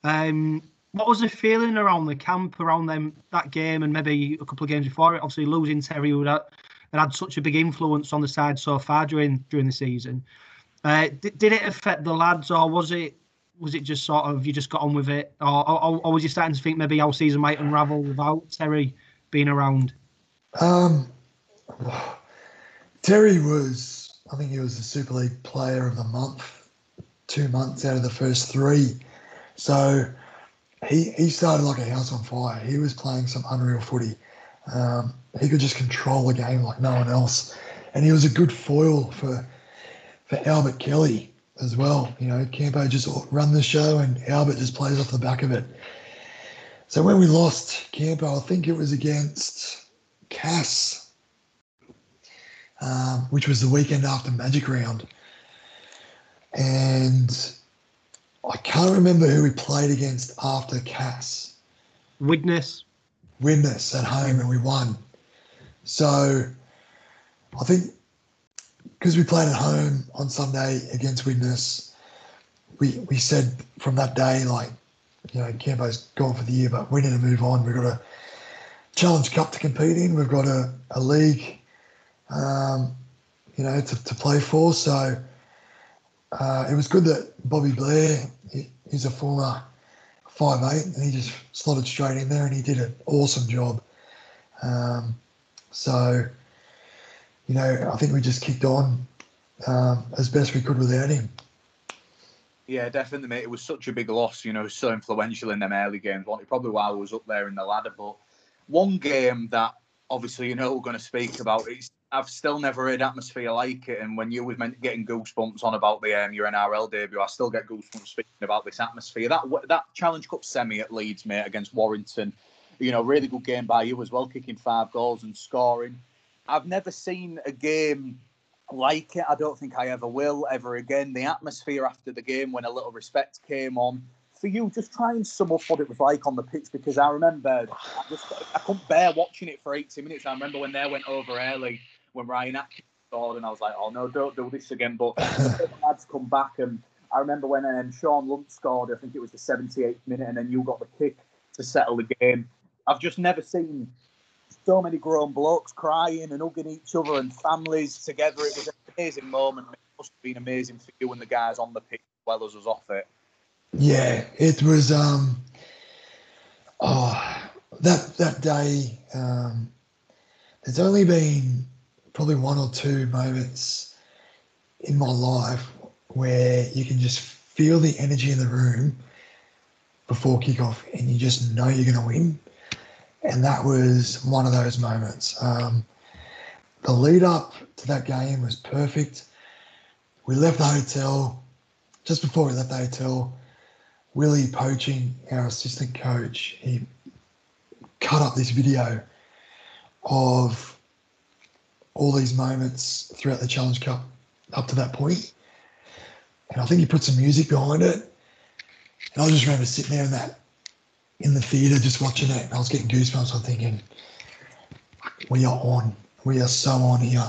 Um, what was the feeling around the camp around them that game, and maybe a couple of games before it? Obviously, losing Terry would had, had had such a big influence on the side so far during during the season. Uh, did, did it affect the lads, or was it was it just sort of you just got on with it, or, or, or was you starting to think maybe our season might unravel without Terry being around? Um, Terry was, I think he was the Super League Player of the Month, two months out of the first three. So he he started like a house on fire. He was playing some unreal footy. Um, he could just control the game like no one else, and he was a good foil for for Albert Kelly as well. You know, Campo just run the show, and Albert just plays off the back of it. So when we lost Campo, I think it was against Cass, um, which was the weekend after Magic Round. And I can't remember who we played against after Cass. Widnes. Widnes at home and we won. So I think because we played at home on Sunday against Widnes, we, we said from that day, like, you know, Campo's gone for the year, but we need to move on. We've got a Challenge Cup to compete in. We've got a, a league, um, you know, to, to play for. So uh, it was good that Bobby Blair, he, he's a former five eight, and he just slotted straight in there, and he did an awesome job. Um, so, you know, I think we just kicked on um, as best we could without him. Yeah, definitely, mate. It was such a big loss, you know, so influential in them early games. Probably why I was up there in the ladder. But one game that obviously you know we're going to speak about, it's I've still never heard atmosphere like it. And when you was meant getting goosebumps on about the um, your NRL debut, I still get goosebumps speaking about this atmosphere. That that Challenge Cup semi at Leeds, mate, against Warrington, you know, really good game by you as well, kicking five goals and scoring. I've never seen a game like it. I don't think I ever will ever again. The atmosphere after the game when a little respect came on. For you, just try and sum up what it was like on the pitch because I remember I just I couldn't bear watching it for 80 minutes. I remember when they went over early when Ryan Atkins scored, and I was like, oh no, don't do this again. But the lads come back, and I remember when um, Shaun Lunt scored, I think it was the 78th minute, and then you got the kick to settle the game. I've just never seen so many grown blokes crying and hugging each other and families together. It was an amazing moment. It must have been amazing for you and the guys on the pitch as well as us off it. Yeah, it was. Um, oh, that that day. Um, there's only been probably one or two moments in my life where you can just feel the energy in the room before kickoff, and you just know you're going to win. And that was one of those moments. Um, the lead up to that game was perfect. We left the hotel just before we left the hotel. Willie Poching, our assistant coach, he cut up this video of all these moments throughout the Challenge Cup up to that point. And I think he put some music behind it. And I just remember sitting there in that in the theatre just watching it I was getting goosebumps. I'm thinking, we are on. We are so on here.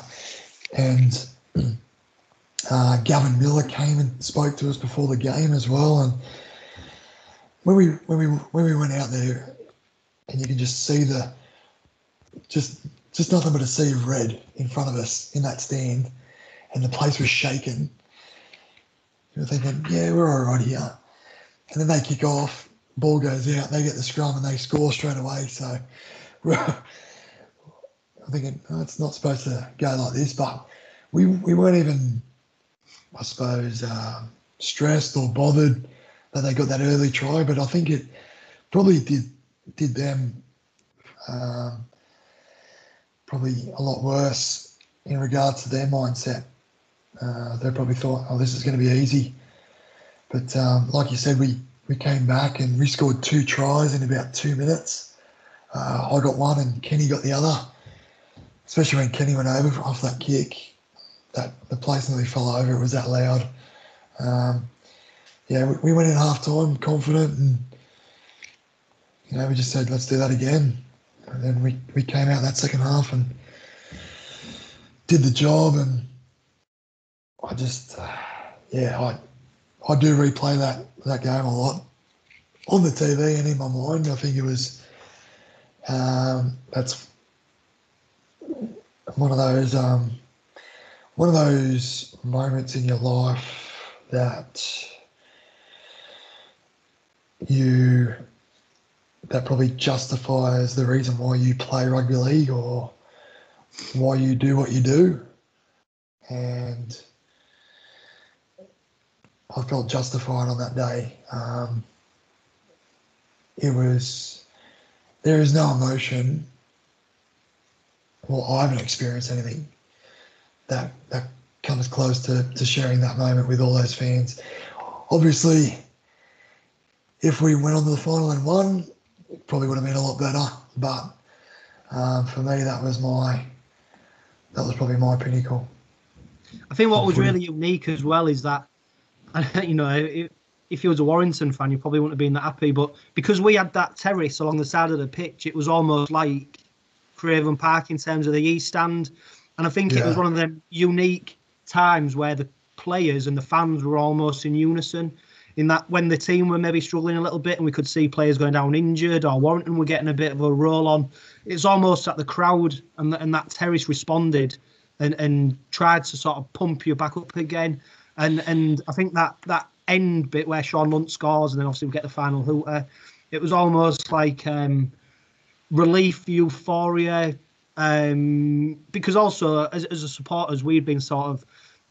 And uh, Gavin Miller came and spoke to us before the game as well. And when we when we when we went out there, and you can just see the just just nothing but a sea of red in front of us in that stand, and the place was shaking. You're thinking, yeah, we're all right here. And then they kick off, ball goes out, they get the scrum and they score straight away. So I'm thinking, oh, it's not supposed to go like this, but we, we weren't even, I suppose, um, stressed or bothered that they got that early try. But I think it probably did did them um, probably a lot worse in regards to their mindset. Uh, they probably thought, oh, this is going to be easy. But um, like you said, we, we came back and we scored two tries in about two minutes. Uh, I got one and Kenny got the other. Especially when Kenny went over off that kick, that the place nearly fell over. It was that loud. Um, yeah, we, we went in half time confident and you know we just said let's do that again. And then we, we came out that second half and did the job and I just uh, yeah I I do replay that that game a lot on the TV and in my mind. I think it was um, that's one of those um, one of those moments in your life that you that probably justifies the reason why you play rugby league or why you do what you do and I felt justified on that day. Um, it was there is no emotion. Well, I haven't experienced anything that that comes close to, to sharing that moment with all those fans. Obviously, if we went on to the final and won, it probably would have been a lot better. But um, for me, that was my that was probably my pinnacle. I think what was really unique as well is that, you know, if, if you was a Warrington fan, you probably wouldn't have been that happy. But because we had that terrace along the side of the pitch, it was almost like Craven Park in terms of the east stand. And I think yeah. it was one of them unique times where the players and the fans were almost in unison. In that, when the team were maybe struggling a little bit and we could see players going down injured or Warrington were getting a bit of a roll on, it's almost that the crowd and, the, and that terrace responded and, and tried to sort of pump you back up again. And and I think that that end bit where Shaun Lunt scores and then obviously we get the final hooter, it was almost like um, relief, euphoria, um, because also as, as a supporters we'd been sort of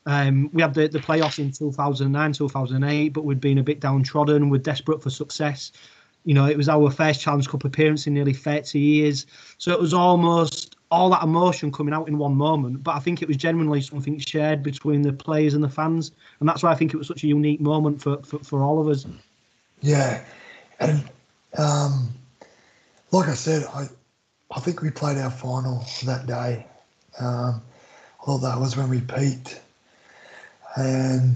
um, we had the, the playoffs in 2009, 2008, but we'd been a bit downtrodden. We're desperate for success. You know, it was our first Challenge Cup appearance in nearly 30 years. So it was almost all that emotion coming out in one moment. But I think it was genuinely something shared between the players and the fans. And that's why I think it was such a unique moment for, for, for all of us. Yeah. And um, like I said, I, I think we played our final that day. Um, I thought that was when we peaked and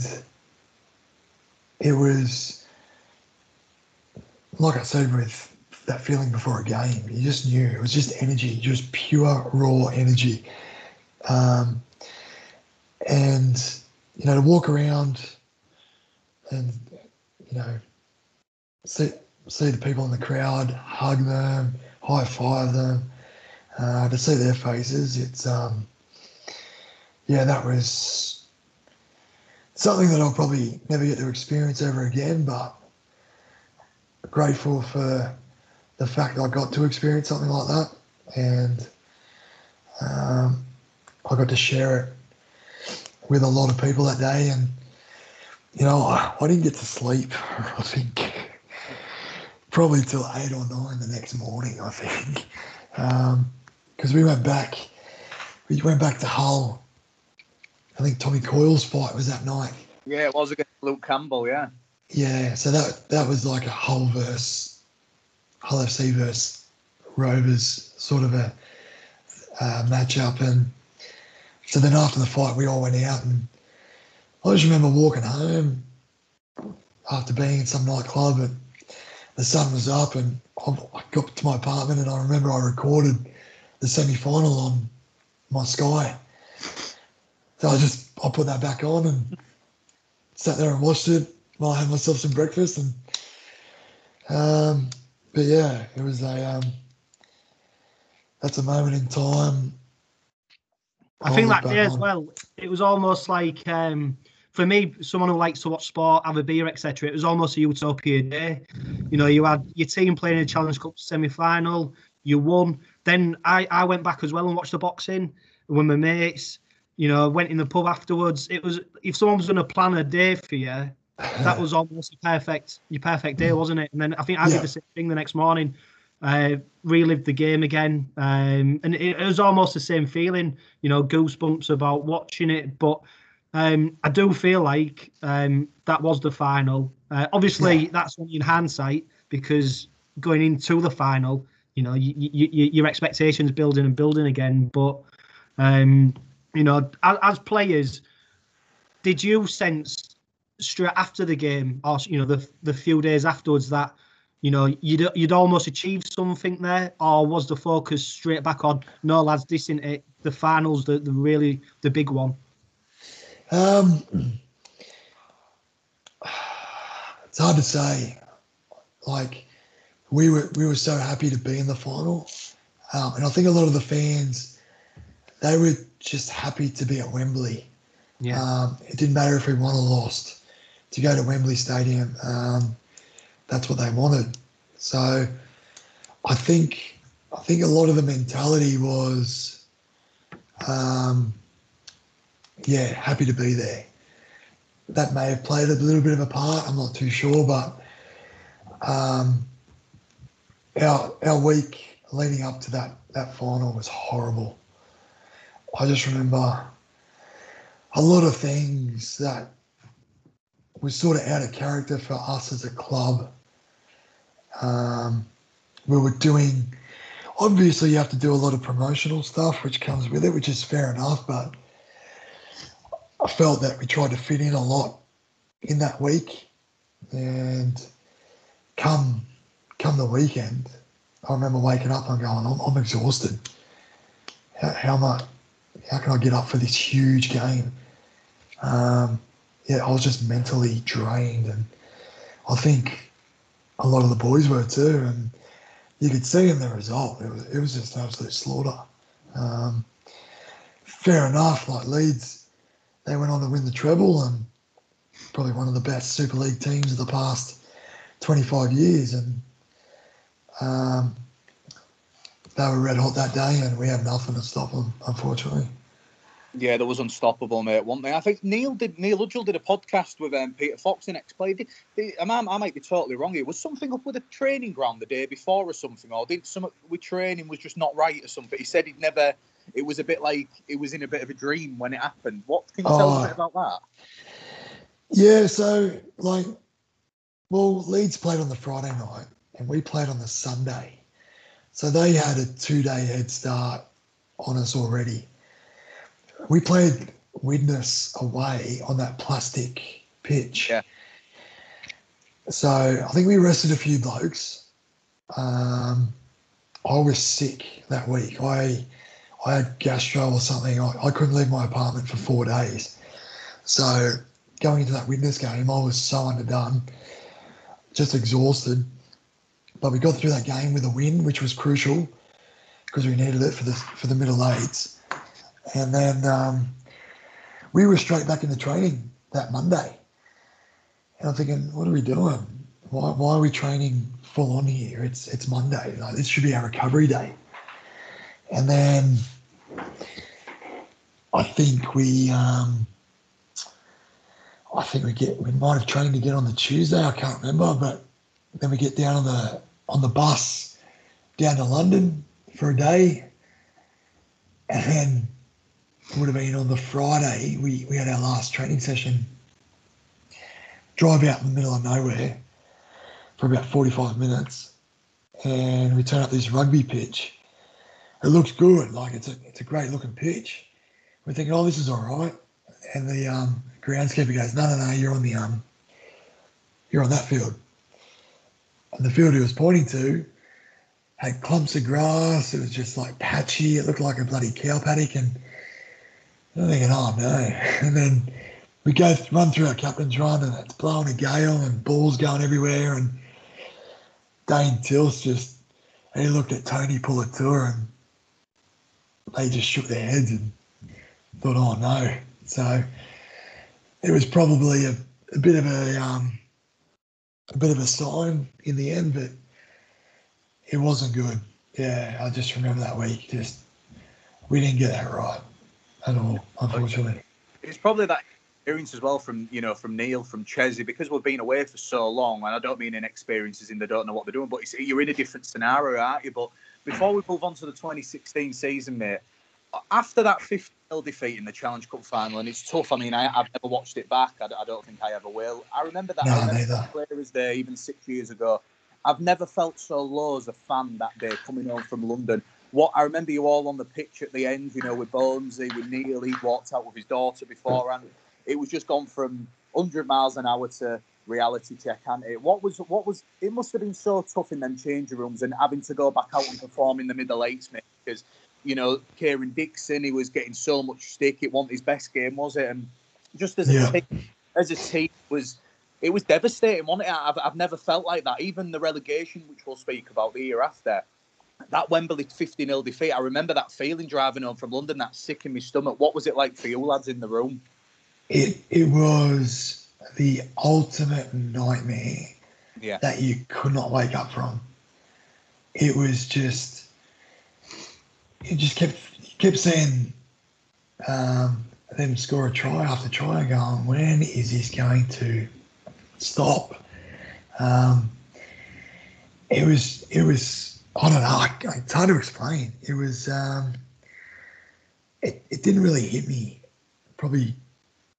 it was like I said with that feeling before a game. You just knew it was just energy, just pure raw energy. Um, and you know to walk around and you know see see the people in the crowd, hug them, high five them, uh, to see their faces. It's um, yeah, that was something that I'll probably never get to experience ever again, but grateful for the fact that I got to experience something like that. And um, I got to share it with a lot of people that day. And, you know, I, I didn't get to sleep, I think, probably till eight or nine the next morning, I think. Because um, we went back, we went back to Hull I think Tommy Coyle's fight was that night. Yeah, it was against Luke Campbell. Yeah. Yeah, so that that was like a Hull versus Hull FC versus Rovers sort of a uh, matchup, and so then after the fight, we all went out, and I just remember walking home after being in some nightclub, and the sun was up, and I got to my apartment, and I remember I recorded the semi final on my Sky. So I just I put that back on and sat there and watched it. While I had myself some breakfast and um, but yeah, it was a um, that's a moment in time. I think that day as well, it was almost like um, for me, someone who likes to watch sport, have a beer, etc., it was almost a utopia day. You know, you had your team playing in a Challenge Cup semi final, you won. Then I, I went back as well and watched the boxing with my mates. You know, went in the pub afterwards. It was if someone was going to plan a day for you, that was almost a perfect your perfect day, wasn't it? And then I think I Yeah. did the same thing the next morning. Uh, relived the game again, um, and it, it was almost the same feeling. You know, goosebumps about watching it. But um, I do feel like um, that was the final. Uh, obviously, Yeah. that's only in hindsight because going into the final, you know, you, you, you, your expectations building and building again. But um, you know, as, as players, did you sense straight after the game, or you know, the the few days afterwards that you know you'd you'd almost achieved something there, or was the focus straight back on no lads, this isn't it? The finals, the, the really the big one. Um, it's hard to say. Like we were, we were so happy to be in the final, um, and I think a lot of the fans, they were just happy to be at Wembley. Yeah, Um, it didn't matter if we won or lost. To go to Wembley Stadium, um, that's what they wanted. So, I think I think a lot of the mentality was, um, yeah, happy to be there. That may have played a little bit of a part. I'm not too sure, but um, our our week leading up to that that final was horrible. I just remember a lot of things that was sort of out of character for us as a club. Um, we were doing, obviously, you have to do a lot of promotional stuff, which comes with it, which is fair enough. But I felt that we tried to fit in a lot in that week, and come come the weekend, I remember waking up and going, I'm, I'm exhausted. How, how am I? How can I get up for this huge game? Um, yeah, I was just mentally drained, and I think a lot of the boys were too. And you could see in the result, it was it was just absolute slaughter. Um, fair enough, like Leeds, they went on to win the treble, and probably one of the best Super League teams of the past 25 years, and um, they were red hot that day, and we had nothing to stop them, unfortunately. Yeah, that was unstoppable, mate. One thing I think Neil did. Neil Hudgell did a podcast with um, Peter Fox and explained it. The, I, might, I might be totally wrong. It was something up with a training ground the day before or something, or did some with training was just not right or something. He said he'd never. It was a bit like it was in a bit of a dream when it happened. What can you tell us Oh. bit about that? Yeah, so like, well, Leeds played on the Friday night and we played on the Sunday. So they had a two day head start on us already. We played Widnes away on that plastic pitch. Yeah. So I think we rested a few blokes. Um, I was sick that week. I I had gastro or something. I, I couldn't leave my apartment for four days. So going into that Widnes game, I was so underdone, just exhausted. But we got through that game with a win, which was crucial because we needed it for the for the middle eights. And then um, we were straight back into training that Monday. And I'm thinking, what are we doing? Why, why are we training full on here? It's it's Monday. Like, this should be our recovery day. And then I think we um, I think we get we might have trained get on the Tuesday. I can't remember, but then we get down on the on the bus down to London for a day, and then would have been on the Friday. We we had our last training session. Drive out in the middle of nowhere for about forty five minutes, and we turn up this rugby pitch. It looks good, like it's a it's a great looking pitch. We're thinking, oh, this is all right and the um, groundskeeper goes, "No, no, no, you're on the um, you're on that field." And the field he was pointing to had clumps of grass. It was just like patchy. It looked like a bloody cow paddock, and I'm thinking, "Oh no!" And then we go run through our captain's run, and it's blowing a gale, and balls going everywhere, and Dane Tilse just he looked at Tony Puletua, and they just shook their heads and thought, "Oh no!" So it was probably a, a bit of a um, a bit of a sign in the end, but it wasn't good. Yeah, I just remember that week. Just we didn't get that right at all, unfortunately. It's probably that experience as well from you know from Neil from Chesney because we've been away for so long, and I don't mean inexperiences in they don't know what they're doing, but you're in a different scenario, aren't you? But before we move on to the 2016 season, mate, after that 50 0 defeat in the Challenge Cup final, and it's tough. I mean, I, have never watched it back. I, I, don't think I ever will. I remember that. No, I remember neither. player was there even six years ago. I've never felt so low as a fan that day coming home from London. What I remember you all on the pitch at the end, you know, with Bonesy, with Neil. He walked out with his daughter beforehand. It was just gone from 100 miles an hour to reality check, and it? What was what was? It must have been so tough in them changing rooms and having to go back out and perform in the middle eights, mate, because you know, Kieran Dixon, he was getting so much stick. It wasn't his best game, was it? And just as a Yeah. team, as a team, was it was devastating, wasn't it? I've, I've never felt like that. Even the relegation, which we'll speak about the year after, that Wembley 50 0 defeat, I remember that feeling driving home from London, that sick in my stomach. What was it like for you lads in the room? It it was the ultimate nightmare Yeah. that you could not wake up from. It was just you just kept kept saying um, them score a try after try and going, when is this going to stop? Um, it was it was I don't know. I, it's hard to explain. It was um, it, it didn't really hit me probably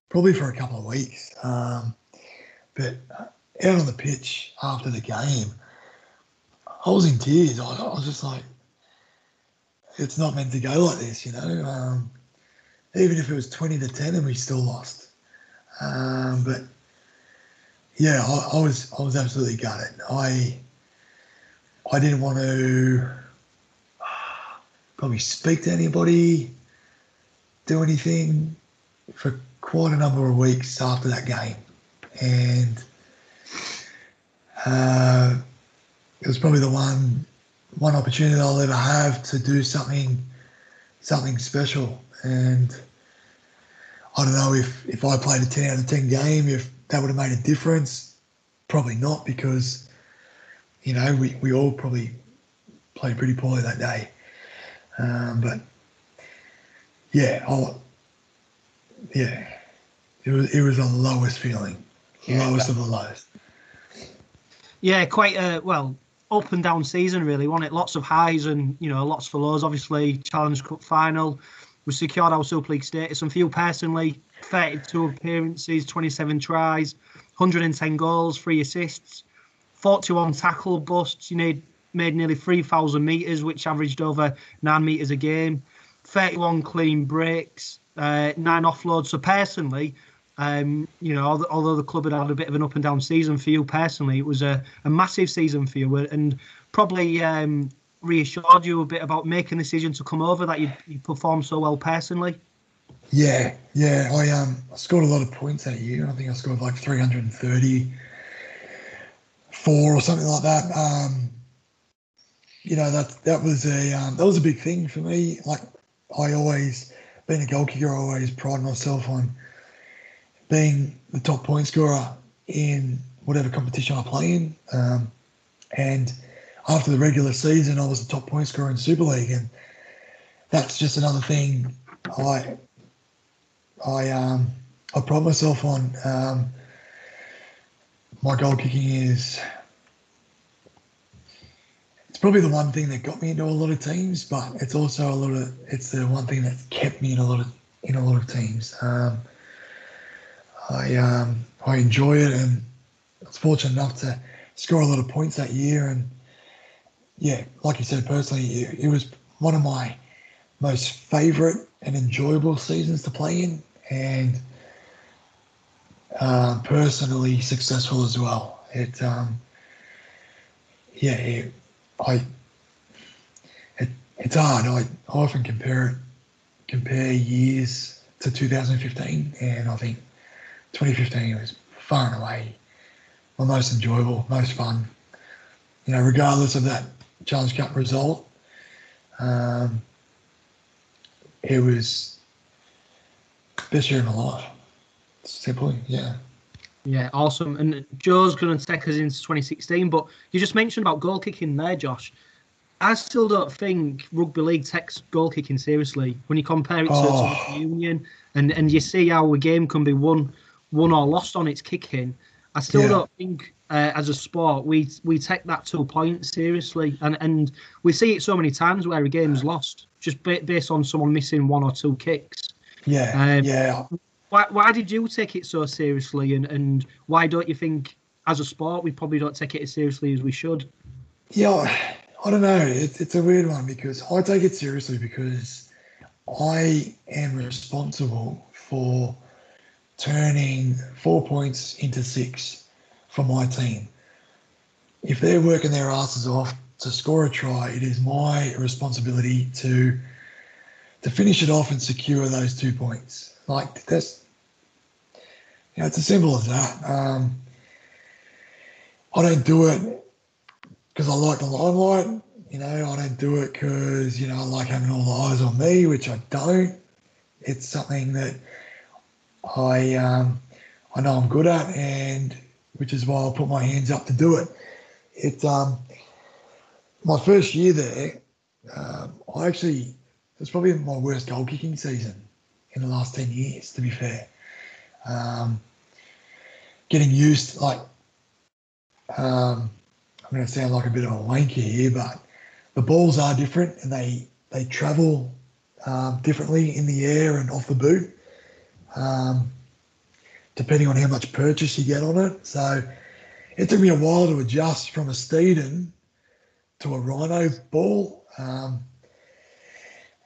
probably for a couple of weeks. Um, but out on the pitch after the game, I was in tears. I, I was just like, it's not meant to go like this, you know. Um, even if it was twenty to ten and we still lost. Um, but yeah, I, I was I was absolutely gutted. I I didn't want to probably speak to anybody, do anything for quite a number of weeks after that game, and uh, it was probably the one one opportunity I'll ever have to do something something special. And I don't know if if I played a ten out of ten game, if that would have made a difference. Probably not because you know we, we all probably played pretty poorly that day. Um, but yeah, I'll, yeah, it was it was the lowest feeling, lowest of the lowest. Yeah, quite a well up and down season really, wasn't it? Lots of highs and you know lots for lows. Obviously, Challenge Cup final, we secured our Super League status. And for you personally, 32 appearances, 27 tries, 110 goals, three assists, 41 tackle busts. You need made nearly 3,000 meters, which averaged over nine meters a game. 31 clean breaks, uh, nine offloads. So personally, um, you know, although, the club had had a bit of an up and down season for you personally, it was a, a massive season for you, and probably um, reassured you a bit about making the decision to come over that you, you performed so well personally. Yeah, yeah. I um I scored a lot of points that year. I think I scored like 334 or something like that. Um, you know that that was a um, that was a big thing for me. Like I always, being a goal kicker, I always pride myself on being the top point scorer in whatever competition I play in. Um, and after the regular season, I was the top point scorer in Super League, and that's just another thing I I um I pride myself on. Um, my goal kicking is it's probably the one thing that got me into a lot of teams, but it's also a lot of it's the one thing that's kept me in a lot of in a lot of teams. Um, I um, I enjoy it, and I was fortunate enough to score a lot of points that year. And yeah, like you said, personally, it, it was one of my most favourite and enjoyable seasons to play in, and uh, personally successful as well. It um, yeah, it, I it, it's hard. I, I often compare compare years to 2015, and I think 2015 was far and away my most enjoyable, most fun. You know, regardless of that Challenge Cup result, um, it was best year of my life. Simply, yeah. Yeah, awesome. And Joe's going to take us into 2016, but you just mentioned about goal kicking there, Josh. I still don't think rugby league takes goal kicking seriously when you compare it to, Oh. to the union and and you see how a game can be won won or lost on its kicking. I still Yeah. don't think uh, as a sport we we take that two points seriously, and and we see it so many times where a game's lost just based on someone missing one or two kicks. Yeah, Um, yeah. Why, why did you take it so seriously, and, and why don't you think, as a sport, we probably don't take it as seriously as we should? Yeah, I don't know. It's it's a weird one because I take it seriously because I am responsible for turning four points into six for my team. If they're working their asses off to score a try, it is my responsibility to to finish it off and secure those two points. Like that's you know, it's as simple as that. Um, I don't do it because I like the limelight. You know, I don't do it because, you know, I like having all the eyes on me, which I don't. It's something that I um, I know I'm good at, and which is why I put my hands up to do it. It's um, my first year there, um, I actually it was probably my worst goal kicking season in the last ten years. To be fair, um, getting used like um, I'm going to sound like a bit of a wanker here, but the balls are different and they they travel um, differently in the air and off the boot, um, depending on how much purchase you get on it. So it took me a while to adjust from a Steeden to a Rhino ball, um,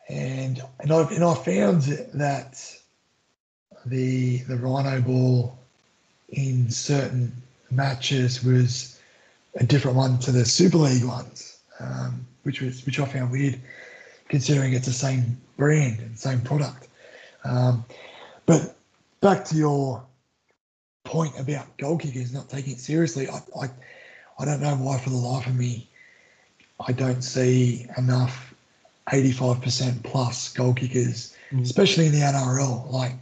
and and I and I found that the the Rhino ball in certain matches was a different one to the Super League ones, um, which was which I found weird, considering it's the same brand and same product. Um, but back to your point about goal kickers not taking it seriously, I, I I don't know why for the life of me I don't see enough 85% plus goal kickers, Mm. especially in the NRL. Like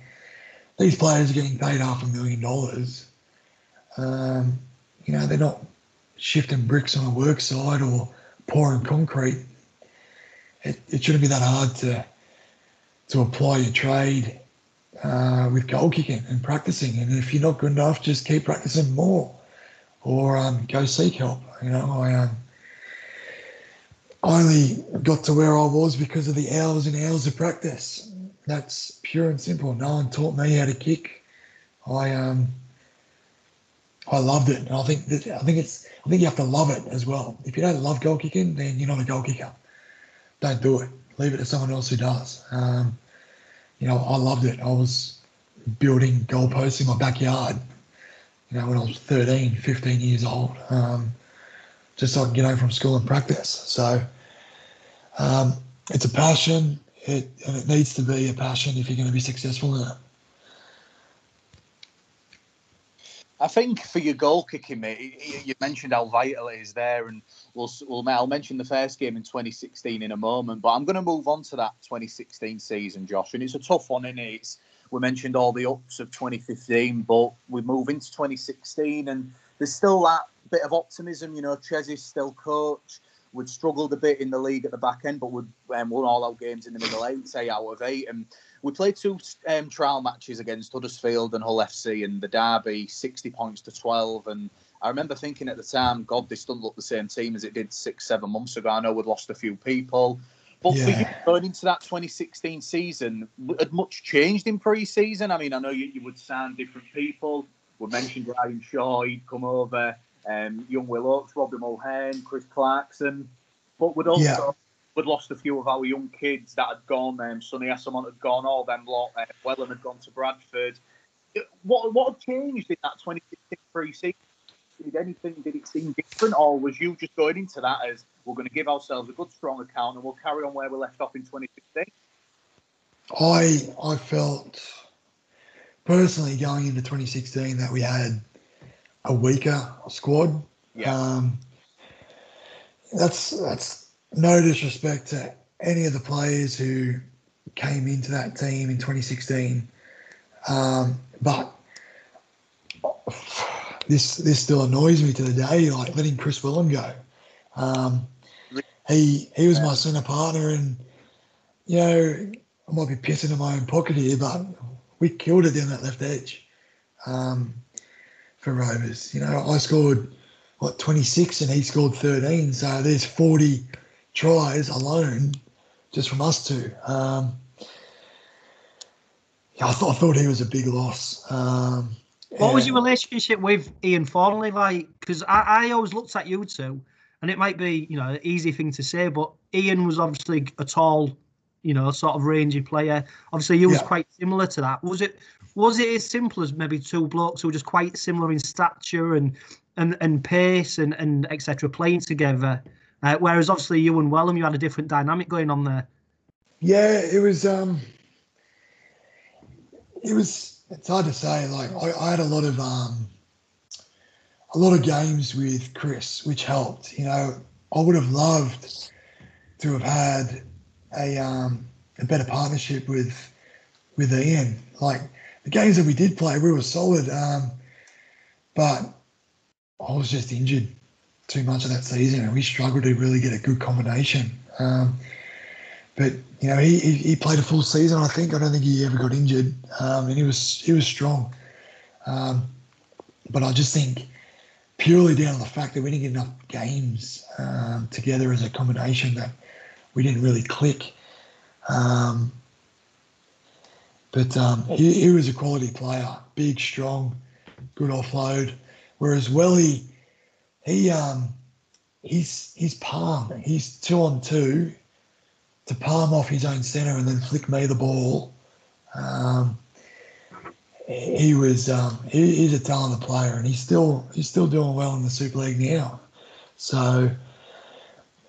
these players are getting paid half a million dollars. Um, you know, they're not shifting bricks on a work site or pouring concrete. It, it shouldn't be that hard to to apply your trade uh, with goal kicking and practicing. And if you're not good enough, just keep practicing more, or um, go seek help. You know, I um, I only got to where I was because of the hours and hours of practice. That's pure and simple. No one taught me how to kick. I um I loved it. And I think that I think it's I think you have to love it as well. If you don't love goal kicking, then you're not a goal kicker. Don't do it. Leave it to someone else who does. Um, you know, I loved it. I was building goalposts in my backyard, you know, when I was 13, 15 years old, um, just so I can get home from school and practice. So um, it's a passion, it, and it needs to be a passion if you're going to be successful in it. I think for your goal kicking, mate, you mentioned how vital it is there, and we'll, we'll I'll mention the first game in 2016 in a moment. But I'm going to move on to that 2016 season, Josh, and it's a tough one, is it? It's, we mentioned all the ups of 2015, but we move into 2016, and there's still that bit of optimism. You know, Ches is still coach. We'd struggled a bit in the league at the back end, but we'd um, won all our games in the middle eight, say out of eight, and we played two um, trial matches against Huddersfield and Hull FC and the Derby, 60 points to 12. And I remember thinking at the time, God, this doesn't look the same team as it did six, seven months ago. I know we'd lost a few people. But for you going into that 2016 season, had much changed in pre season? I mean, I know you, you would sign different people. We mentioned Ryan Shaw, he'd come over, um, young Will Oates, Robbie Mulhern, Chris Clarkson. But we'd also Yeah. we'd lost a few of our young kids that had gone. Um, Sonny Esslemont had gone, all them lot. Uh, Welham had gone to Bradford. What what had changed in that 2016 pre-season? Did anything? Did it seem different, or was you just going into that as we're going to give ourselves a good strong account and we'll carry on where we left off in 2016? I I felt personally going into 2016 that we had a weaker squad. Yeah. Um, that's that's no disrespect to any of the players who came into that team in 2016, um, but this this still annoys me to the day. Like letting Kris Welham go. Um, he he was my centre partner, and you know I might be pissing in my own pocket here, but we killed it down that left edge um, for Rovers. You know, I scored what 26 and he scored 13, so there's 40 tries alone just from us two. Um, yeah, I, th- I thought he was a big loss. Um, What was your relationship with Iain Thornley like? Because I, I always looked at you two, and it might be you know an easy thing to say, but Ian was obviously a tall, you know, sort of rangy player. Obviously, you was Yeah. quite similar to that. Was it? Was it as simple as maybe two blokes who were just quite similar in stature and and and pace and and etc. playing together? Uh, whereas obviously you and Welham, you had a different dynamic going on there. Yeah, it was. Um, it was. It's hard to say. Like I, I had a lot of um, a lot of games with Kris, which helped. You know, I would have loved to have had a um, a better partnership with with Ian. Like the games that we did play, we were solid. Um, but I was just injured too much of that season, and we struggled to really get a good combination. Um, but you know, he, he he played a full season. I think I don't think he ever got injured, um, and he was he was strong. Um, but I just think purely down to the fact that we didn't get enough games um, together as a combination that we didn't really click. Um, but um, he, he was a quality player, big, strong, good offload. Whereas Welly, he um, he's he's palm. He's two on two to palm off his own centre and then flick me the ball. Um, he was um, he, he's a talented player and he's still he's still doing well in the Super League now. So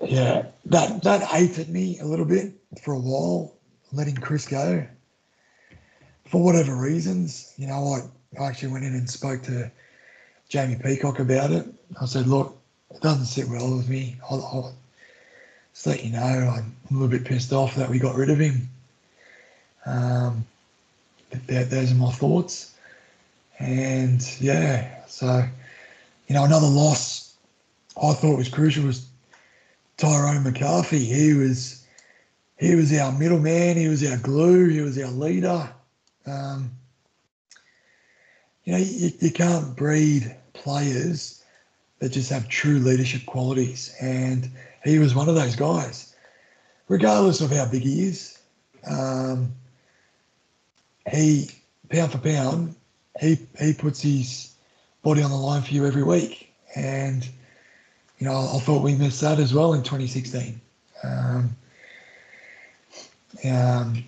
yeah, that that ate at me a little bit for a while, letting Kris go. For whatever reasons, you know, I, I actually went in and spoke to Jamie Peacock about it. I said, look, it doesn't sit well with me. I'll, I'll just let you know I'm a little bit pissed off that we got rid of him. Um, those are my thoughts. And yeah, so, you know, another loss I thought was crucial was Tyrone McCarthy. He was he was our middleman. He was our glue. He was our leader. Um, you know, you, you can't breed players that just have true leadership qualities, and he was one of those guys. Regardless of how big he is, um, he pound for pound, he he puts his body on the line for you every week, and you know I thought we missed that as well in 2016. Um, um,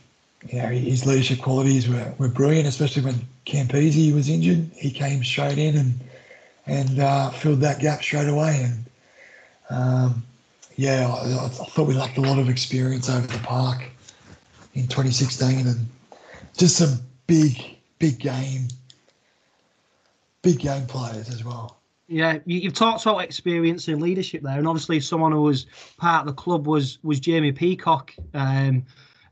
you know, his leadership qualities were, were brilliant, especially when Campese was injured. He came straight in and and uh, filled that gap straight away. And um, yeah, I, I thought we lacked a lot of experience over the park in 2016, and just some big, big game, big game players as well. Yeah, you, you've talked about experience and leadership there, and obviously someone who was part of the club was was Jamie Peacock, um,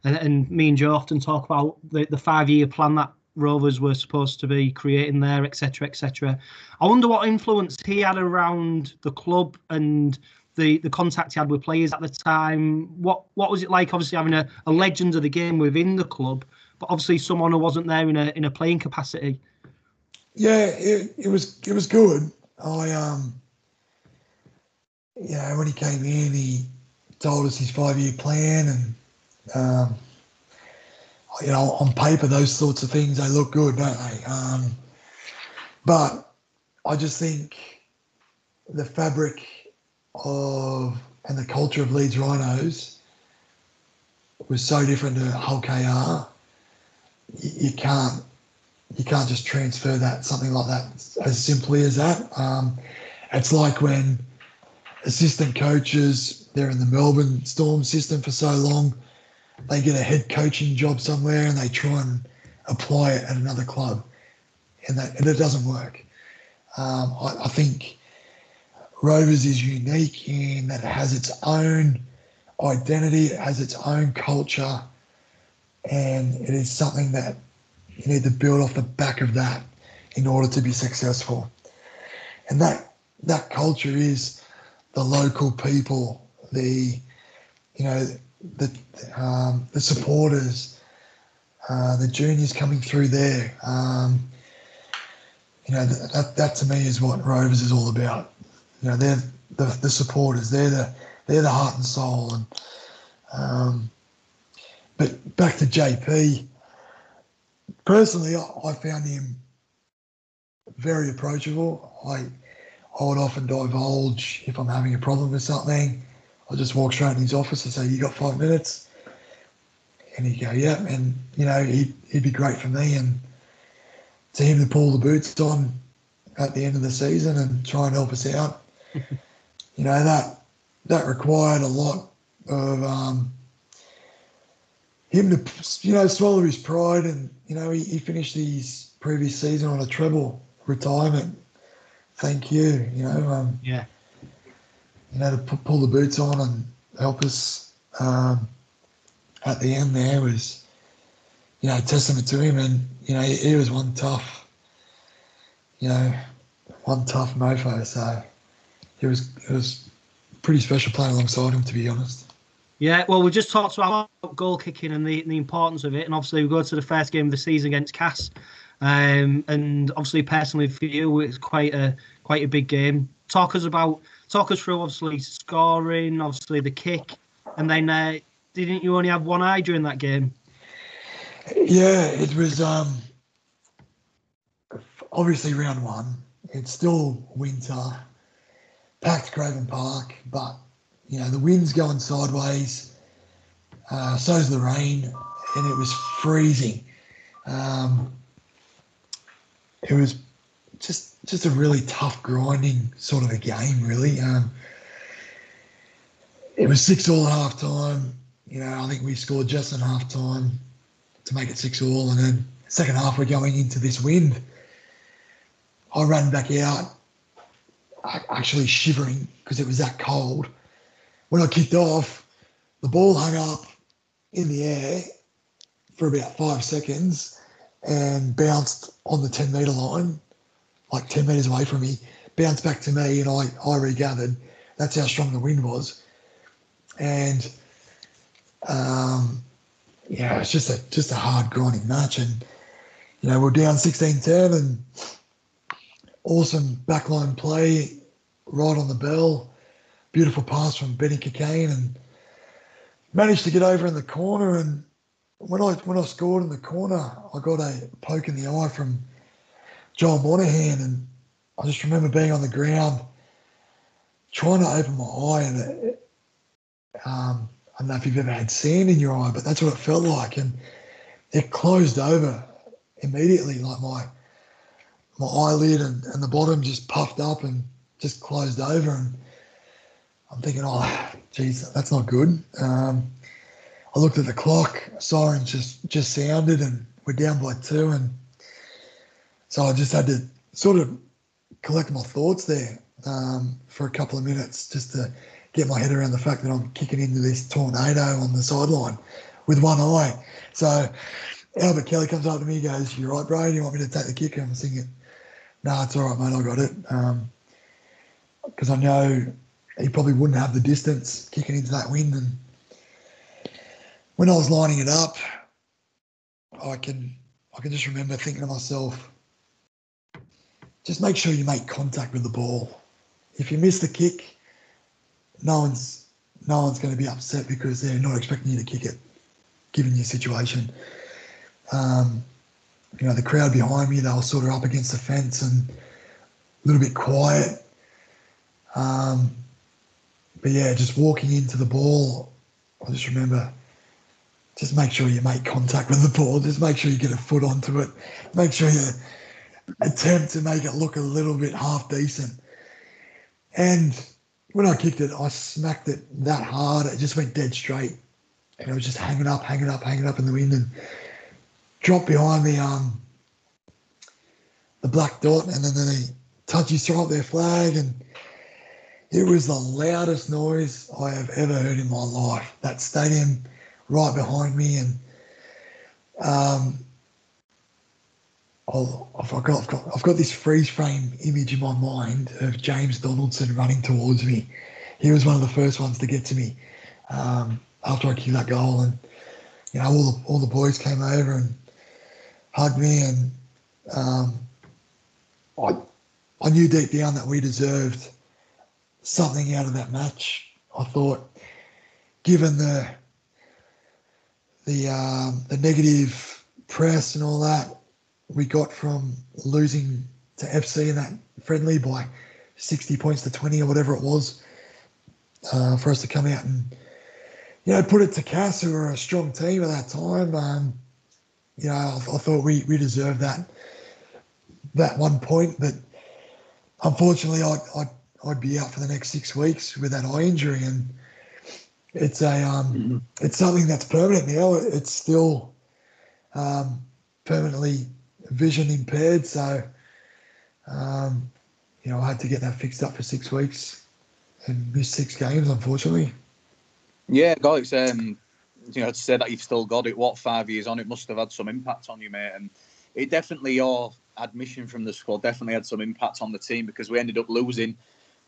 and, and me and Joe often talk about the, the five year plan that Rovers were supposed to be creating there, etc., etc. I wonder what influence he had around the club and the the contact he had with players at the time. What what was it like? Obviously having a, a legend of the game within the club, but obviously someone who wasn't there in a in a playing capacity. Yeah, it, it was it was good. I um, you know, when he came in, he told us his five year plan, and um, you know, on paper, those sorts of things they look good, don't they? Um, but I just think the fabric of and the culture of Leeds Rhinos was so different to Hull KR. You, you can't you can't just transfer that something like that as simply as that. Um, it's like when assistant coaches they're in the Melbourne Storm system for so long, they get a head coaching job somewhere and they try and apply it at another club, and that and it doesn't work. Um, I, I think Rovers is unique in that it has its own identity, it has its own culture, and it is something that you need to build off the back of that in order to be successful. and that that culture is the local people, the you know the um, the supporters, uh, the juniors coming through there. Um, you know that, that that to me is what Rovers is all about. You know they're the, the supporters, they're the they're the heart and soul. And um, but back to JP. Personally, I, I found him very approachable. I I would often divulge if I'm having a problem with something. I'll just walk straight in his office and say, "You got five minutes?" And he'd go, "Yeah," and you know he'd he'd be great for me. And to him to pull the boots on at the end of the season and try and help us out, you know that that required a lot of um, him to you know swallow his pride and you know he, he finished his previous season on a treble retirement thank you. You know, um, yeah. You know, to p- pull the boots on and help us um, at the end there was, you know, testament to him. And you know, he, he was one tough, you know, one tough mofo. So it was it was pretty special playing alongside him, to be honest. Yeah, well, we just talked about goal kicking and the, the importance of it, and obviously we go to the first game of the season against Cas, um, and obviously personally for you, it's quite a quite a big game. Talk us about talk us through obviously scoring, obviously the kick, and then uh, didn't you only have one eye during that game? Yeah, it was um, obviously round one. It's still winter, packed Craven Park, but you know the wind's going sideways. Uh, so's the rain, and it was freezing. Um, it was just just a really tough, grinding sort of a game, really. Um, it was six all at half time. You know, I think we scored just in half time to make it six all, and then second half we're going into this wind. I ran back out, actually shivering because it was that cold. When I kicked off, the ball hung up in the air for about five seconds and bounced on the 10 metre line like 10 metres away from me, bounced back to me, and I, I regathered. That's how strong the wind was. And um, yeah, it's just a just a hard grinding match. And you know, we're down 16-10 and awesome backline play right on the bell. Beautiful pass from Benny Cockayne and managed to get over in the corner. And when I when I scored in the corner, I got a poke in the eye from John Monahan, and I just remember being on the ground trying to open my eye, and um, I don't know if you've ever had sand in your eye, but that's what it felt like, and it closed over immediately, like my my eyelid and, and the bottom just puffed up and just closed over, and I'm thinking, oh, geez, that's not good. Um, I looked at the clock, sirens just just sounded, and we're down by two, and so I just had to sort of collect my thoughts there um, for a couple of minutes just to get my head around the fact that I'm kicking into this tornado on the sideline with one eye. So Albert Kelly comes up to me, goes, "You're right, bro? Do You want me to take the kick?" I'm thinking, "No, it's all right, mate. I got it." Because um, I know he probably wouldn't have the distance kicking into that wind. And when I was lining it up, I can I can just remember thinking to myself, just make sure you make contact with the ball. If you miss the kick, no one's no one's going to be upset because they're not expecting you to kick it, given your situation. Um, you know, the crowd behind me, they were sort of up against the fence and a little bit quiet. Um, but yeah, just walking into the ball, I just remember just make sure you make contact with the ball. Just make sure you get a foot onto it. Make sure you attempt to make it look a little bit half decent. And when I kicked it, I smacked it that hard. It just went dead straight. And it was just hanging up, hanging up, hanging up in the wind and dropped behind the um the black dot and then they touchy throw up their flag and it was the loudest noise I have ever heard in my life. That stadium right behind me and um I'll, I've got, I've got I've got this freeze frame image in my mind of James Donaldson running towards me. He was one of the first ones to get to me um, after I kicked that goal, and you know all the all the boys came over and hugged me, and um, I I knew deep down that we deserved something out of that match. I thought, given the the um, the negative press and all that we got from losing to FC in that friendly by 60 points to 20 or whatever it was, uh, for us to come out and you know put it to Cas, who were a strong team at that time. Um, you know, I, I thought we we deserved that that one point, but unfortunately, I, I I'd be out for the next six weeks with that eye injury, and it's a um, mm-hmm. it's something that's permanent now. It's still um, permanently vision impaired, so um, you know I had to get that fixed up for six weeks and miss six games, unfortunately. Yeah, guys. Um, you know, to say that you've still got it, what five years on, it must have had some impact on you, mate. And it definitely your admission from the squad definitely had some impact on the team because we ended up losing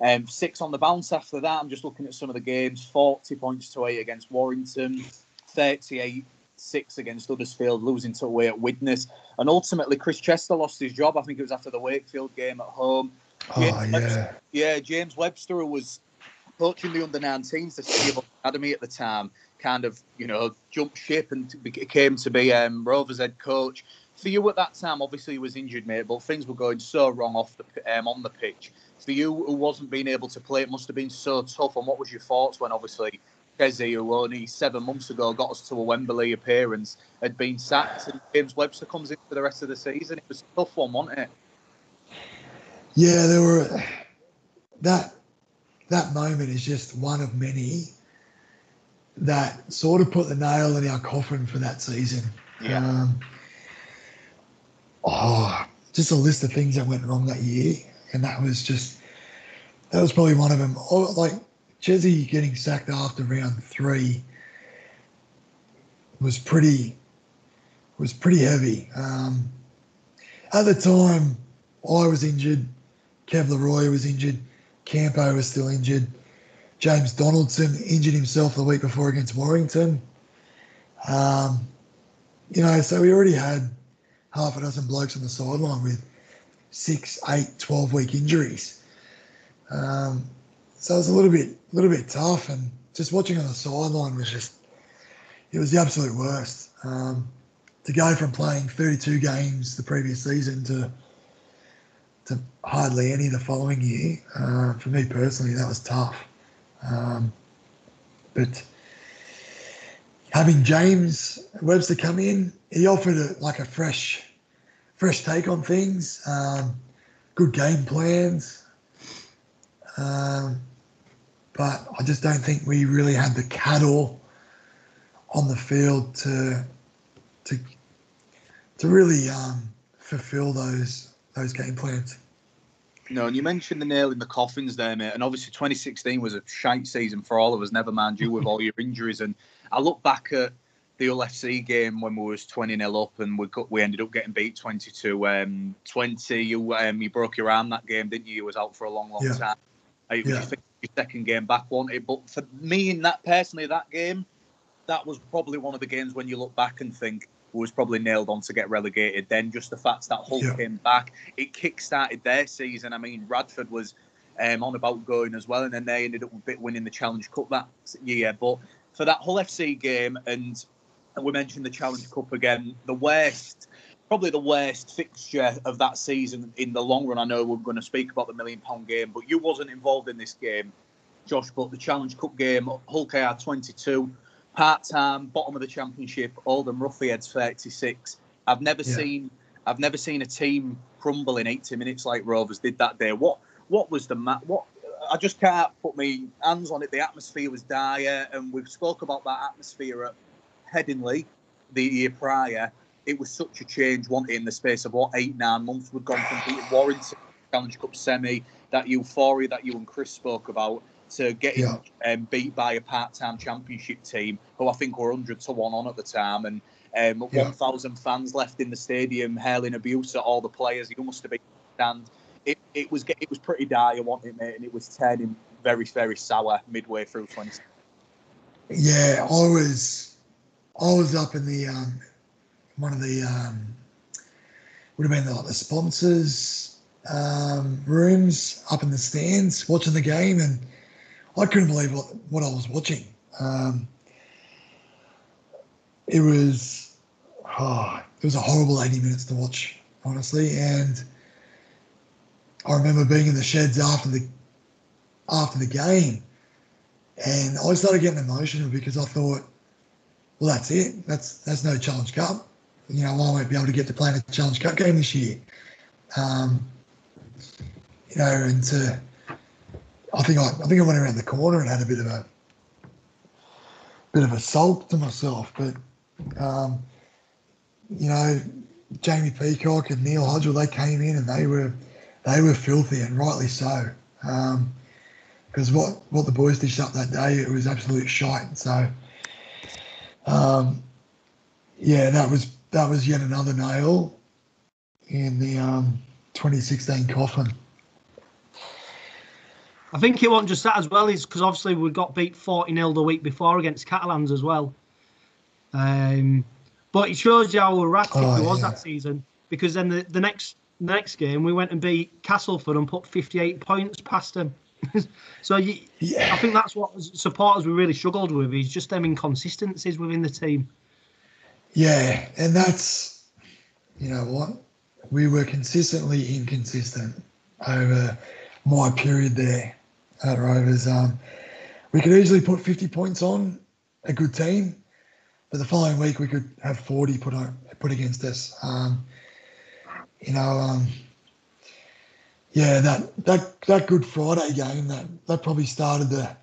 um, six on the bounce after that. I'm just looking at some of the games 40 points to eight against Warrington, 38 6 against Huddersfield, losing to away at Widnes. And ultimately, Chris Chester lost his job. I think it was after the Wakefield game at home. Oh, James oh, yeah. Webster, yeah, James Webster, who was coaching the under 19s, the Steel Academy at the time, kind of, you know, jumped ship and came to be um, Rovers head coach. For you at that time, obviously he was injured, mate, but things were going so wrong off the um, on the pitch for you who wasn't being able to play, it must have been so tough. And what was your thoughts when obviously Kezi, who only seven months ago got us to a Wembley appearance, had been sacked, and James Webster comes in for the rest of the season? It was a tough one, wasn't it? Yeah, there were that that moment is just one of many that sort of put the nail in our coffin for that season. Yeah. Um, oh, just a list of things that went wrong that year and that was just that was probably one of them. Oh, like Chesney getting sacked after round three was pretty was pretty heavy. Um, at the time, I was injured. Kev Larroyer was injured. Campo was still injured. James Donaldson injured himself the week before against Warrington. Um, you know, so we already had half a dozen blokes on the sideline with six, eight, 12 week injuries. Um, so it was a little bit, a little bit tough, and just watching on the sideline was just, it was the absolute worst. Um, to go from playing 32 games the previous season to to hardly any the following year, uh, for me personally, that was tough. Um, but having James Webster come in, he offered a, like a fresh fresh take on things, um, good game plans. Um, but I just don't think we really had the cattle on the field to to to really um, fulfill those those game plans. No, and you mentioned the nail in the coffins there, mate. And obviously, 2016 was a shite season for all of us. Never mind you with all your injuries. And I look back at the Hull FC game when we was 20 nil up and we got, we ended up getting beat 22 um, 20 you um, you broke your arm that game didn't you? You was out for a long long yeah. time. It was yeah. your second game back wanted but for me in that personally that game that was probably one of the games when you look back and think was probably nailed on to get relegated then. Just the fact that Hull yeah. came back it kick-started their season. I mean Radford was um, on about going as well and then they ended up winning the Challenge Cup that year. But for that Hull FC game and we mentioned the Challenge Cup again. The worst, probably the worst fixture of that season in the long run. I know we're going to speak about the million pound game, but you wasn't involved in this game, Josh. But the Challenge Cup game, Hull KR 22, part time, bottom of the championship, Oldham Roughyeds 36. I've never yeah. seen, I've never seen a team crumble in 80 minutes like Rovers did that day. What, what was the mat? What I just can't put my hands on it. The atmosphere was dire, and we've spoke about that atmosphere at Headingley the year prior, it was such a change, wasn't it, in the space of what eight, nine months we'd gone from beating Warrington Challenge Cup semi, that euphoria that you and Chris spoke about, to getting yeah. um, beat by a part-time championship team who I think were hundred to one on at the time, and Um, Yeah. 1,000 fans left in the stadium hurling abuse at all the players. You must have been stand. It, it was it was pretty dire, wasn't it, mate? And it was turning very very sour midway through 20. Yeah, I I was up in the um, one of the um, would have been like the sponsors um, rooms up in the stands watching the game, and I couldn't believe what what I was watching. Um, it was oh, it was a horrible eighty minutes to watch, honestly, and I remember being in the sheds after the after the game. And I started getting emotional because I thought, well, that's it. That's that's no Challenge Cup. You know, I won't be able to get to play in a Challenge Cup game this year. Um, you know, and to, I think I, I think I went around the corner and had a bit of a bit of a sulk to myself. But um, you know, Jamie Peacock and Neil Hudgell, they came in and they were they were filthy and rightly so. Um, because what what the boys dished up that day it was absolute shite. So, um, yeah, that was that was yet another nail in the um, 2016 coffin. I think it wasn't just that as well, is because obviously we got beat 40 0 the week before against Catalans as well. Um, but it shows you how erratic Oh, it was yeah. that season because then the, the next the next game we went and beat Castleford and put 58 points past them. so you, I think that's what supporters we really struggled with is just them inconsistencies within the team. yeah, and that's you know what we were consistently inconsistent over my period there at Rovers. Um, we could easily put 50 points on a good team, but the following week we could have 40 put on put against us. Um, you know, um, yeah, that that that Good Friday game that that probably started the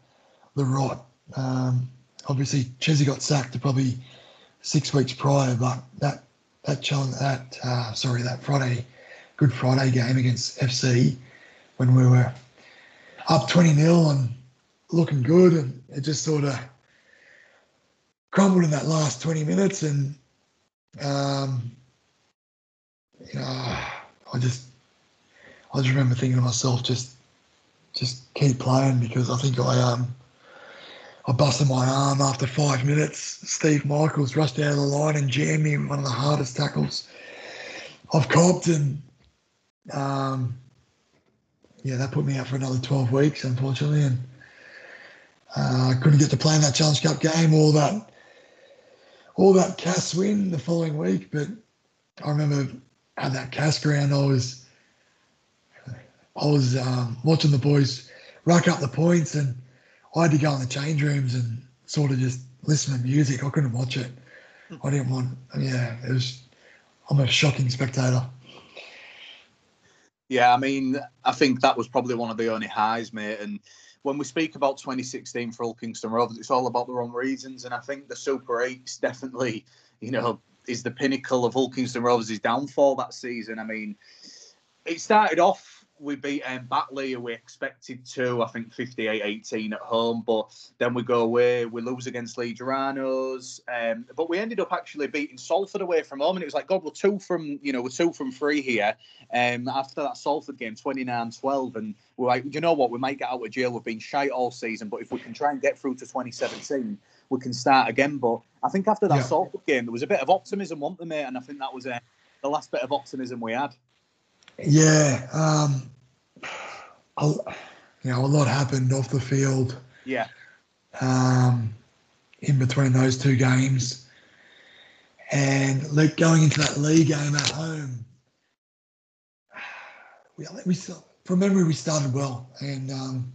the rot. Um, obviously, Chesney got sacked probably six weeks prior, but that that challenge that uh, sorry that Friday Good Friday game against FC when we were up 20 0 and looking good, and it just sort of crumbled in that last 20 minutes. And, um, you know, I just, I just remember thinking to myself, just, just keep playing because I think I, um, I busted my arm after five minutes. Steve Michaels rushed out of the line and jammed me in one of the hardest tackles I've copped. And, um, yeah, that put me out for another 12 weeks, unfortunately. And uh, I couldn't get to play in that Challenge Cup game or that all that Cas win the following week. But I remember at that Cas ground, I was I was um, watching the boys rack up the points, and I had to go in the change rooms and sort of just listen to music. I couldn't watch it. I didn't want. Yeah, it was. I'm a shocking spectator. Yeah, I mean, I think that was probably one of the only highs, mate. And when we speak about 2016 for Hull Kingston Rovers, it's all about the wrong reasons. And I think the Super 8s definitely, you know, is the pinnacle of Hull Kingston Rovers' downfall that season. I mean, it started off, we beat um, Batley, we expected to, I think 58 18 at home, but then we go away, we lose against Leigh Centurions. Um, but we ended up actually beating Salford away from home, and it was like, God, we're two from, you know, we're two from three here. Um, after that Salford game, 29 12, and we're like, you know what, we might get out of jail. We've been shite all season, but if we can try and get through to 2017, we can start again. But I think after that Yeah. Salford game, there was a bit of optimism, wasn't there, mate? And I think that was uh, the last bit of optimism we had. Yeah, um, a, you know, a lot happened off the field. Yeah, um, in between those two games, and like going into that league game at home, we we from memory we started well, and um,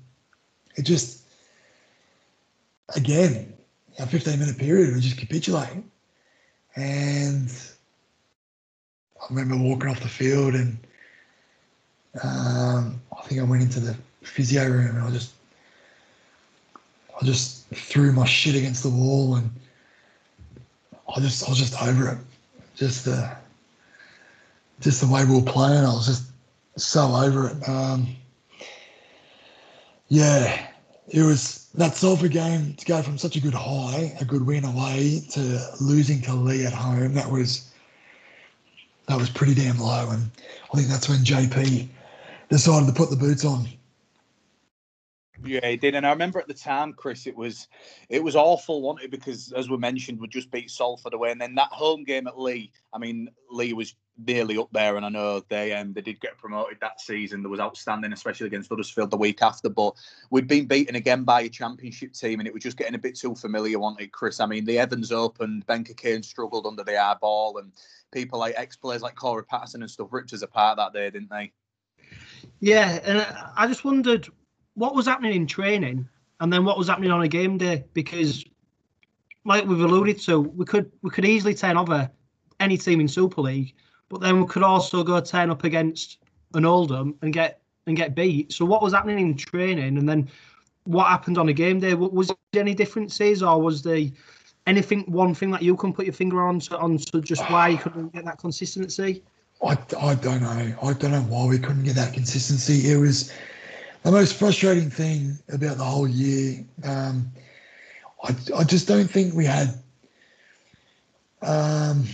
it just again a 15 minute period we just capitulating, and I remember walking off the field and um, I think I went into the physio room and I just I just threw my shit against the wall and I just I was just over it. Just the just the way we were playing, I was just so over it. Um, yeah, it was that Salford game to go from such a good high, a good win away, to losing to Leigh at home. That was that was pretty damn low, and I think that's when JP decided to put the boots on. Yeah, he did, and I remember at the time, Chris, it was it was awful, wasn't it? Because as we mentioned, we just beat Salford away, and then that home game at Leigh. I mean, Leigh was nearly up there, and I know they um, they did get promoted that season. There was outstanding, especially against Huddersfield the week after. But we'd been beaten again by a championship team, and it was just getting a bit too familiar, wasn't it, Chris? I mean, the Evans opened, Ben Cockayne struggled under the air ball, and people like ex players like Cory Paterson and stuff ripped us apart that day, didn't they? Yeah, and I just wondered what was happening in training, and then what was happening on a game day because. Like we've alluded to, we could we could easily turn over any team in Super League, but then we could also go turn up against an Oldham and get and get beat. So what was happening in training, and then what happened on a game day? Was there any differences, or was there anything one thing that you can put your finger on to, on to just why you couldn't get that consistency? I, I don't know. I don't know why we couldn't get that consistency. It was the most frustrating thing about the whole year. Um, I, I just don't think we had. Um,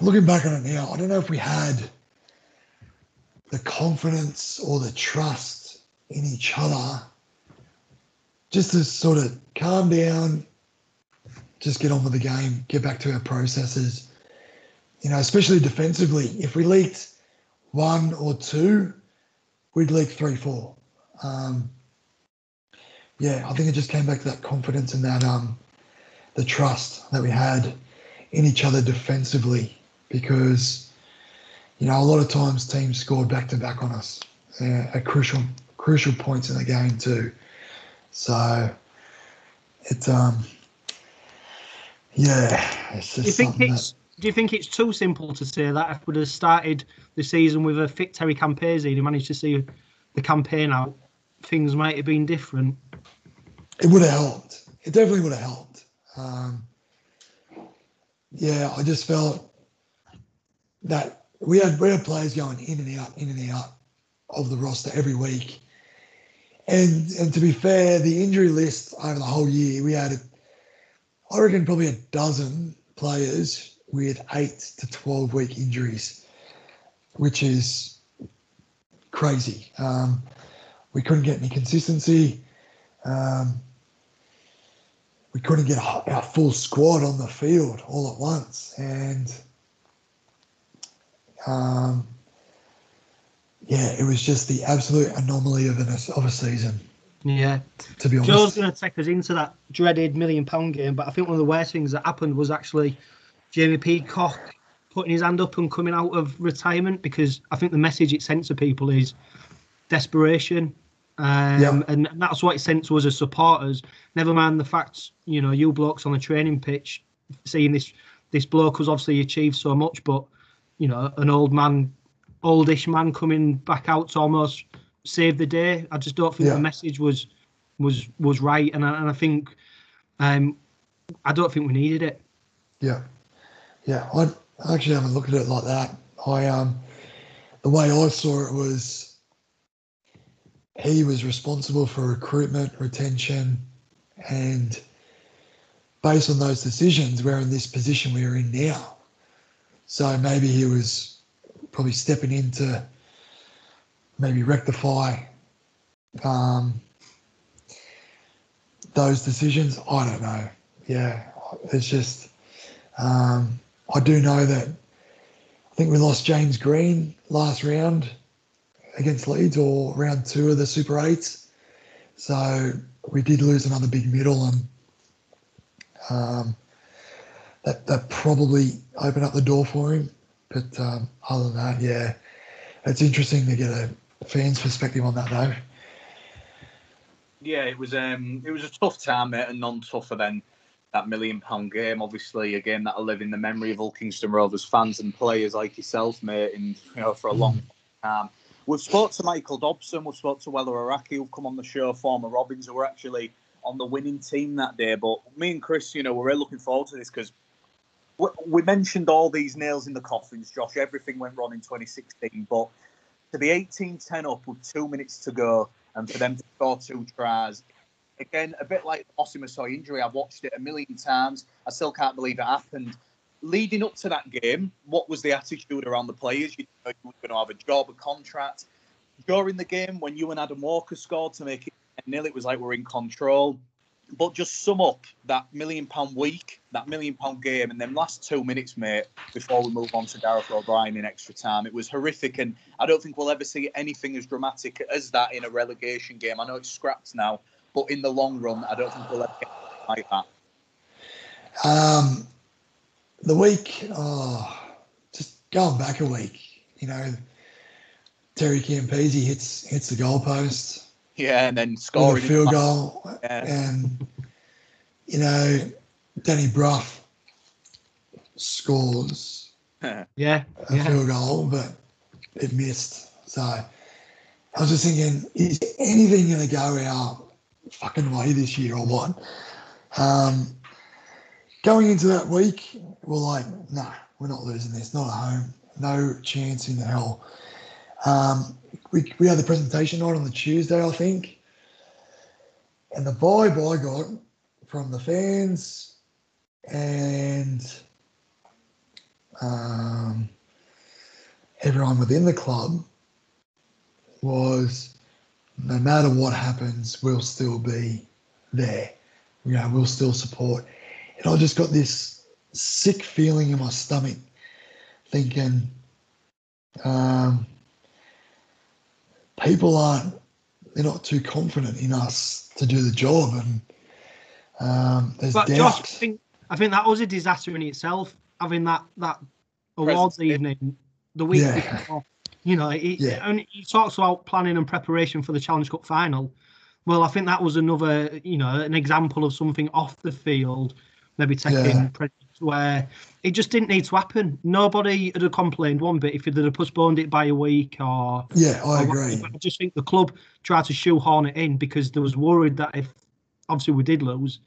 looking back on it now, I don't know if we had the confidence or the trust in each other just to sort of calm down, just get on with the game, get back to our processes. You know, especially defensively. If we leaked one or two, we'd leak three, four. Um, yeah, I think it just came back to that confidence and that um, the trust that we had in each other defensively because you know a lot of times teams scored back to back on us uh, at crucial crucial points in the game too. So it's um yeah, it's just you think something it's that, do you think it's too simple to say that if we'd have started the season with a fit Terry Campese and managed to see the campaign out, things might have been different? it would have helped. It definitely would have helped. Um, yeah, I just felt that we had we had players going in and out, in and out of the roster every week. And and to be fair, the injury list over the whole year, we had, I reckon, probably a dozen players with eight to twelve week injuries, which is crazy. Um, we couldn't get any consistency. Um, we couldn't get our full squad on the field all at once, and um, yeah, it was just the absolute anomaly of, an, of a season. Yeah. To be honest, Joe's going to take us into that dreaded million pound game, but I think one of the worst things that happened was actually Jamie Peacock putting his hand up and coming out of retirement because I think the message it sent to people is desperation. Um, Yeah. and that's what it sent to us as supporters. Never mind the fact, you know, you blokes on the training pitch seeing this this bloke who's obviously achieved so much, but you know, an old man, oldish man coming back out to almost save the day. I just don't think Yeah. the message was was was right, and I, and I think um, I don't think we needed it. Yeah, yeah. I actually haven't looked at it like that. I um, the way I saw it was he was responsible for recruitment, retention, and based on those decisions, we're in this position we're in now. So maybe he was probably stepping in to maybe rectify um, those decisions. I don't know. Yeah, it's just. Um, I do know that I think we lost James Green last round against Leeds or round two of the Super Eights. So we did lose another big middle, and um, that that probably opened up the door for him. But um, other than that, yeah, it's interesting to get a fan's perspective on that though. Yeah, it was um it was a tough time, mate, and none tougher than that million pound game. Obviously, a game that'll live in the memory of all Kingston Rovers fans and players like yourself, mate, and you know for a long time. We've spoke to Michael Dobson, we've spoke to Weller Hauraki, who've come on the show, former Robins, who were actually on the winning team that day. But me and Chris, you know, we're really looking forward to this because we, we mentioned all these nails in the coffins, Josh. Everything went wrong in 2016, but to be 18 10 up with two minutes to go and for them to score two tries. Again, a bit like the injury, I've watched it a million times. I still can't believe it happened. Leading up to that game, what was the attitude around the players? You know you were going to have a job, a contract. During the game, when you and Adam Walker scored to make it nil, it was like we're in control. But just sum up that million pound week, that million pound game, and then last two minutes, mate, before we move on to Gareth O'Brien in extra time. It was horrific, and I don't think we'll ever see anything as dramatic as that in a relegation game. I know it's scrapped now, but in the long run, I don't think we'll ever get like that. Um, the week, oh, just going back a week, you know, Terry Campese hits hits the goalpost. Yeah, and then scoring a field goal, yeah. and you know, Danny Brough scores yeah, a yeah. field goal, but it missed. So I was just thinking, is anything going to go our fucking way this year or what? Um, going into that week, we're like, no, nah, we're not losing this, not at home, no chance in hell. Um, we, we had the presentation night on the Tuesday, I think. And the vibe I got from the fans and um, everyone within the club was no matter what happens, we'll still be there. You know, we'll still support. And I just got this sick feeling in my stomach thinking, um, people aren't they're not too confident in us to do the job and um, there's But doubts. Josh, I think I think that was a disaster in itself. Having that that awards Presentation. evening the week Yeah. before, you know, he, Yeah. and he talks about planning and preparation for the Challenge Cup final. Well, I think that was another, you know, an example of something off the field, maybe taking Yeah. where it just didn't need to happen. Nobody had have complained one bit if they'd have postponed it by a week or yeah i or agree. I just think the club tried to shoehorn it in because there was worried that if obviously we did lose,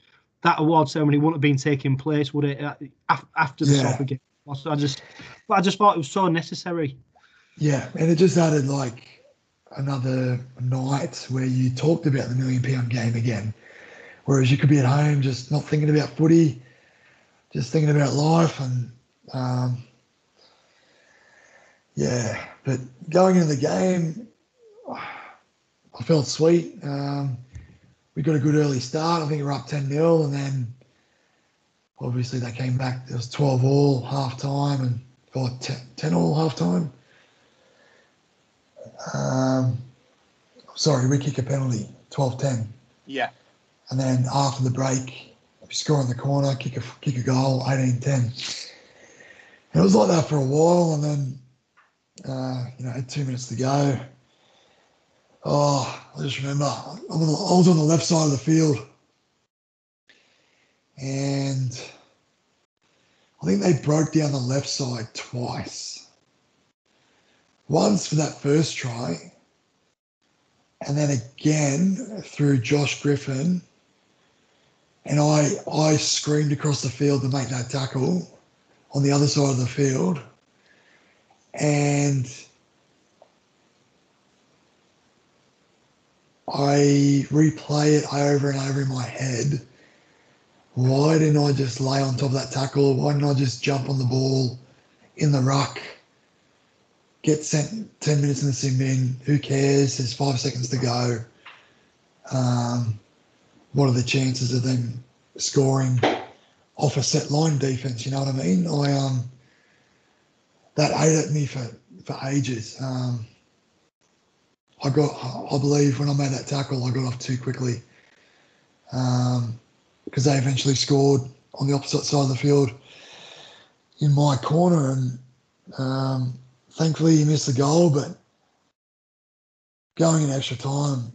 that award ceremony wouldn't have been taking place, would it? uh, After the Yeah. soccer game. So I just, but I just thought it was so necessary. Yeah and it just added like another night where you talked about the million pound game again. Whereas you could be at home just not thinking about footy just thinking about life and um, yeah but going into the game i felt sweet. Um, we got a good early start. I think we were up 10 0 and then obviously they came back. It was 12 all half time and or 10, 10 all half time um, sorry we kick a penalty 12 10 Yeah. and then after the break, we score in the corner, kick a kick a goal, 18-10. It was like that for a while, and then uh, you know, had two minutes to go. Oh, I just remember I'm on the, I was on the left side of the field, and I think they broke down the left side twice. Once for that first try, and then again through Josh Griffin. And I I screamed across the field to make that tackle on the other side of the field. And I replay it over and over in my head. Why didn't I just lay on top of that tackle? Why didn't I just jump on the ball in the ruck? Get sent 10 minutes in the sin bin. Who cares? There's five seconds to go. Um, what are the chances of them scoring off a set line defense? You know what I mean? I um that ate at me for for ages. Um, I got, I believe, when I made that tackle, I got off too quickly because they eventually scored on the opposite side of the field in my corner, and um, thankfully he missed the goal. But going in extra time,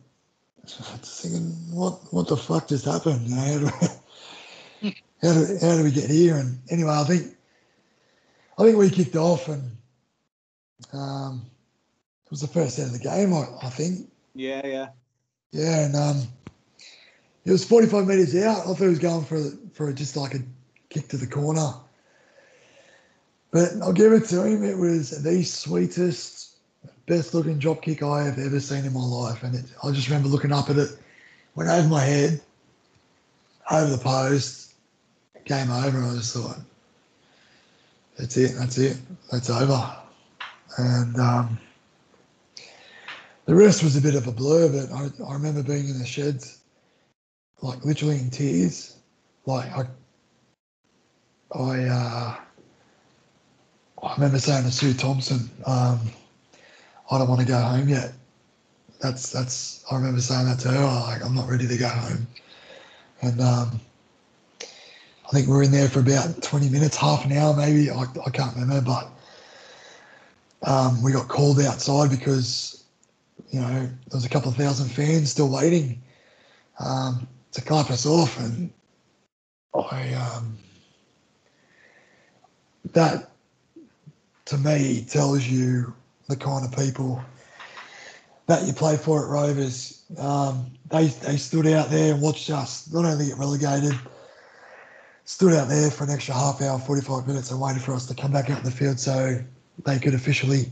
thinking, what what the fuck just happened? You know, how do, how do, how do we get here? And anyway, I think I think we kicked off, and um, it was the first set of the game. I, I think, Yeah, yeah. yeah, and um, it was 45 metres out. I thought he was going for for just like a kick to the corner. But I'll give it to him. It was the sweetest, best looking drop kick I have ever seen in my life. And it, I just remember looking up at it, went over my head, over the post, game over. And I just thought, that's it, that's it, that's over. And um, the rest was a bit of a blur, but I, I remember being in the sheds, like literally in tears. Like I, I, uh, I remember saying to Sue Thompson, um, I don't want to go home yet. That's that's. I remember saying that to her. Like I'm not ready to go home, and um, I think we are in there for about 20 minutes, half an hour maybe. I, I can't remember, but um, we got called outside because you know there was a couple of thousand fans still waiting um, to clap us off, and I um, that to me tells you the kind of people that you play for at Rovers. Um, they they stood out there and watched us not only get relegated, stood out there for an extra half hour, forty five minutes, and waited for us to come back out in the field so they could officially,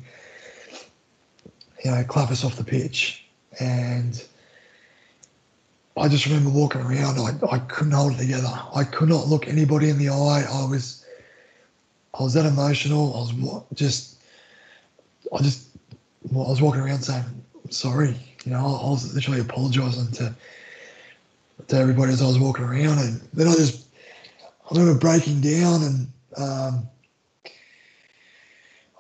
you know, clap us off the pitch. And I just remember walking around. I, I couldn't hold it together. I could not look anybody in the eye. I was I was that emotional. I was just I just I was walking around saying I'm sorry. You know, I was literally apologising to to everybody as I was walking around, and then I just I remember breaking down, and um,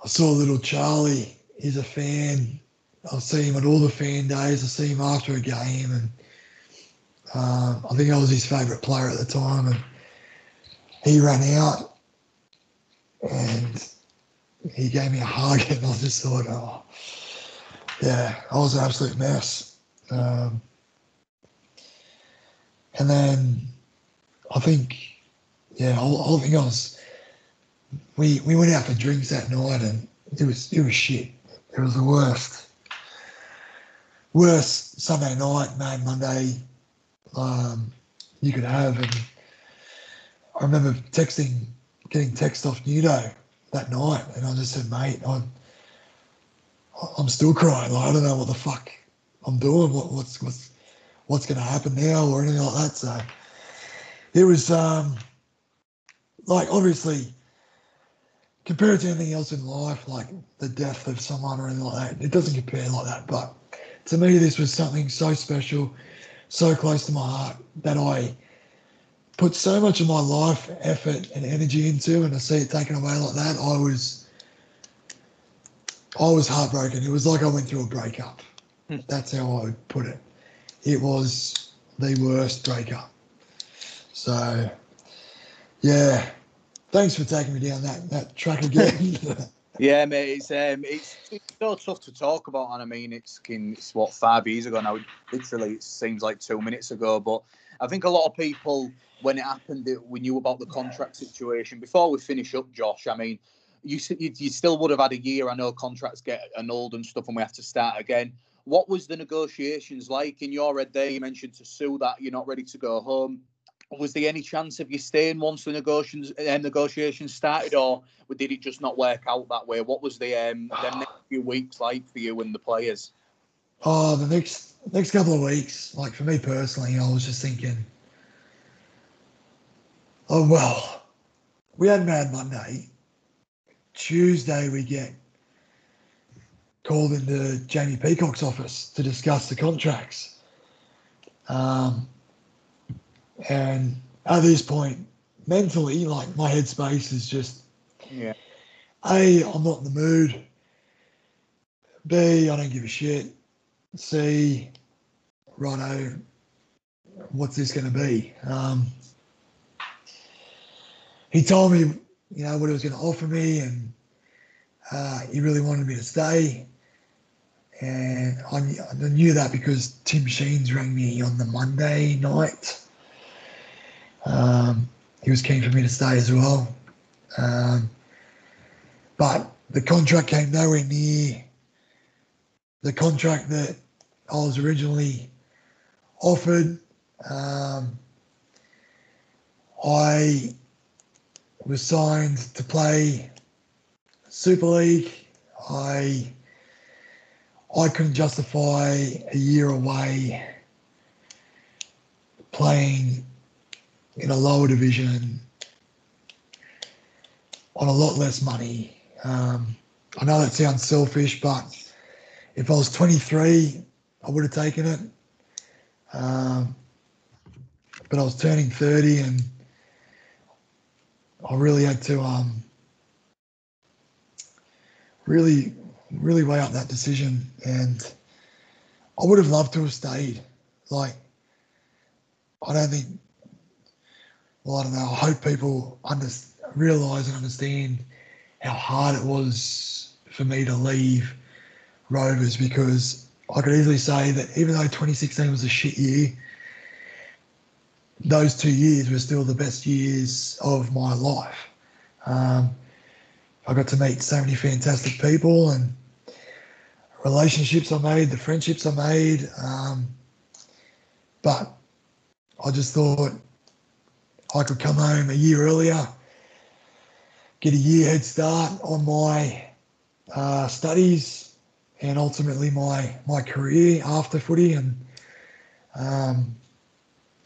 I saw little Charlie. He's a fan. I see him at all the fan days. I see him after a game, and um, I think I was his favourite player at the time, and he ran out, and he gave me a hug, and I just thought, oh, yeah, I was an absolute mess. Um, and then I think, yeah, I, I think I was. We we went out for drinks that night, and it was it was shit. It was the worst. Worst Sunday night, man, Monday, um, you could have. And I remember texting, getting text off Nudo that night, and I just said, mate, I'm I'm still crying. Like, I don't know what the fuck I'm doing. What, what's what's what's going to happen now or anything like that. So it was um, like obviously compared to anything else in life, like the death of someone or anything like that, it doesn't compare like that. But to me, this was something so special, so close to my heart that I put so much of my life, effort, and energy into, and to see it taken away like that, I was, I was heartbroken. It was like I went through a breakup. Hmm. That's how I would put it. It was the worst breakup. So, yeah. Thanks for taking me down that that track again. Yeah, mate, it's um, it's, it's so tough to talk about, and I mean, it's it's what five years ago now. Literally, it seems like two minutes ago. But I think a lot of people, when it happened, we knew about the contract situation. Before we finish up, Josh, I mean, you you, you still would have had a year. I know contracts get annulled and stuff, and we have to start again. What was the negotiations like in your head? day? you mentioned to Sue that you're not ready to go home was there any chance of you staying once the negotiations uh, negotiations started, or did it just not work out that way? What was the um the next few weeks like for you and the players? Oh, the next next couple of weeks, like for me personally, I was just thinking, oh well, we had Mad Monday. Tuesday we get called into Jamie Peacock's office to discuss the contracts. Um, and at this point, mentally, like my headspace is just, yeah. A, I'm not in the mood. B, I don't give a shit. C, righto, what's this going to be? Um, he told me, you know, what he was going to offer me, and uh, he really wanted me to stay. And I, I knew that because Tim Sheens rang me on the Monday night um, he was keen for me to stay as well. Um, but the contract came nowhere near the contract that I was originally offered. Um, I was signed to play Super League. I I couldn't justify a year away playing in a lower division on a lot less money. Um, I know that sounds selfish, but if I was 23, I would have taken it. Um, but I was turning 30 and I really had to um, really, really weigh up that decision. And I would have loved to have stayed. Like, I don't think, well, I don't know. I hope people under, realize and understand how hard it was for me to leave Rovers because I could easily say that even though 2016 was a shit year, those two years were still the best years of my life. Um, I got to meet so many fantastic people and relationships I made, the friendships I made. Um, but I just thought I could come home a year earlier, get a year head start on my uh, studies and ultimately my my career after footy and um,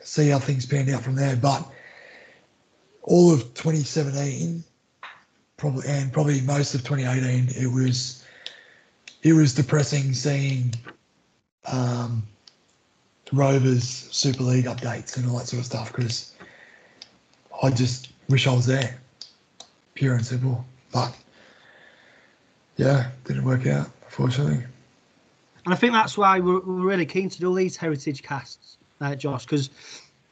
see how things panned out from there. But all of 2017, probably and probably most of 2018, it was it was depressing seeing um, Rovers Super League updates and all that sort of stuff because I just wish I was there, pure and simple. But yeah, didn't work out, unfortunately. And I think that's why we're, we're really keen to do these heritage casts, uh, Josh, because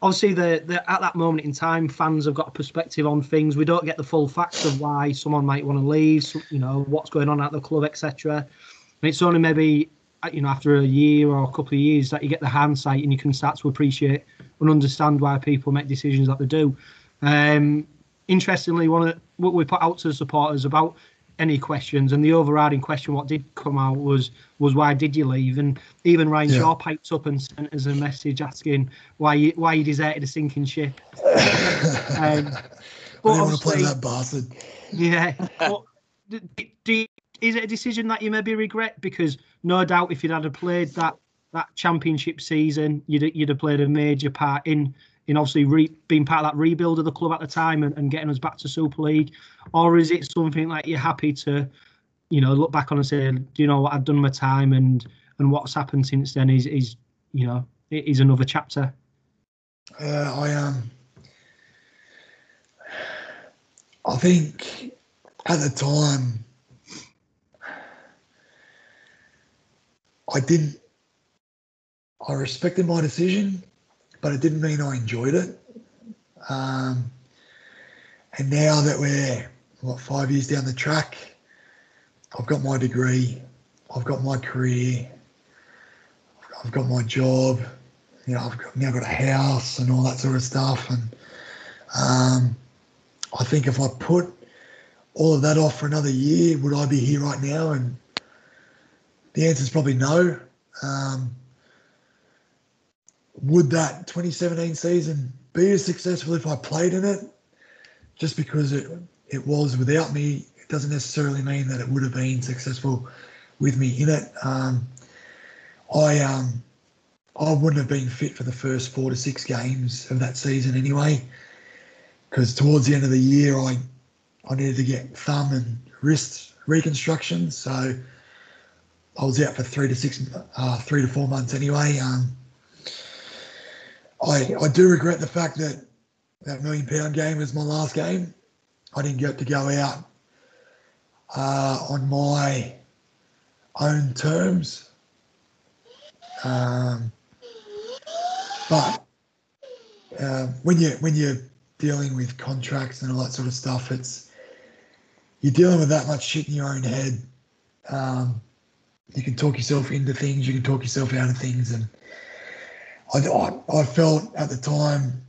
obviously the, the at that moment in time, fans have got a perspective on things. We don't get the full facts of why someone might want to leave, you know, what's going on at the club, etc. And it's only maybe uh, you know after a year or a couple of years that you get the hindsight and you can start to appreciate and understand why people make decisions that they do. Um, interestingly, one of what we put out to the supporters about any questions, and the overriding question what did come out was was why did you leave? And even Ryan Yeah. Shaw piped up and sent us a message asking why you why you deserted a sinking ship. Um, I but didn't want to play that bastard. Yeah. Do you- is it a decision that you maybe regret? Because no doubt, if you'd had played that that championship season, you'd you'd have played a major part in in obviously re, being part of that rebuild of the club at the time and, and getting us back to Super League, or is it something like you're happy to, you know, look back on and say, do you know what I've done my time and and what's happened since then is is you know is another chapter. Uh, I um, I think at the time I didn't. I respected my decision, but it didn't mean I enjoyed it. Um, and now that we're what five years down the track, I've got my degree, I've got my career, I've got my job you know, I've got, now got a house and all that sort of stuff. And um, I think if I put all of that off for another year, would I be here right now? And the answer is probably no. Um, would that 2017 season be as successful if I played in it? Just because it it was without me, it doesn't necessarily mean that it would have been successful with me in it. Um, I um, I wouldn't have been fit for the first four to six games of that season anyway, because towards the end of the year, I I needed to get thumb and wrist reconstruction, so I was out for three to six, uh, three to four months anyway. Um, I I do regret the fact that that million pound game was my last game. I didn't get to go out uh, on my own terms. Um, but uh, when you when you're dealing with contracts and all that sort of stuff, it's you're dealing with that much shit in your own head. Um, you can talk yourself into things, you can talk yourself out of things, and I, I, I felt at the time,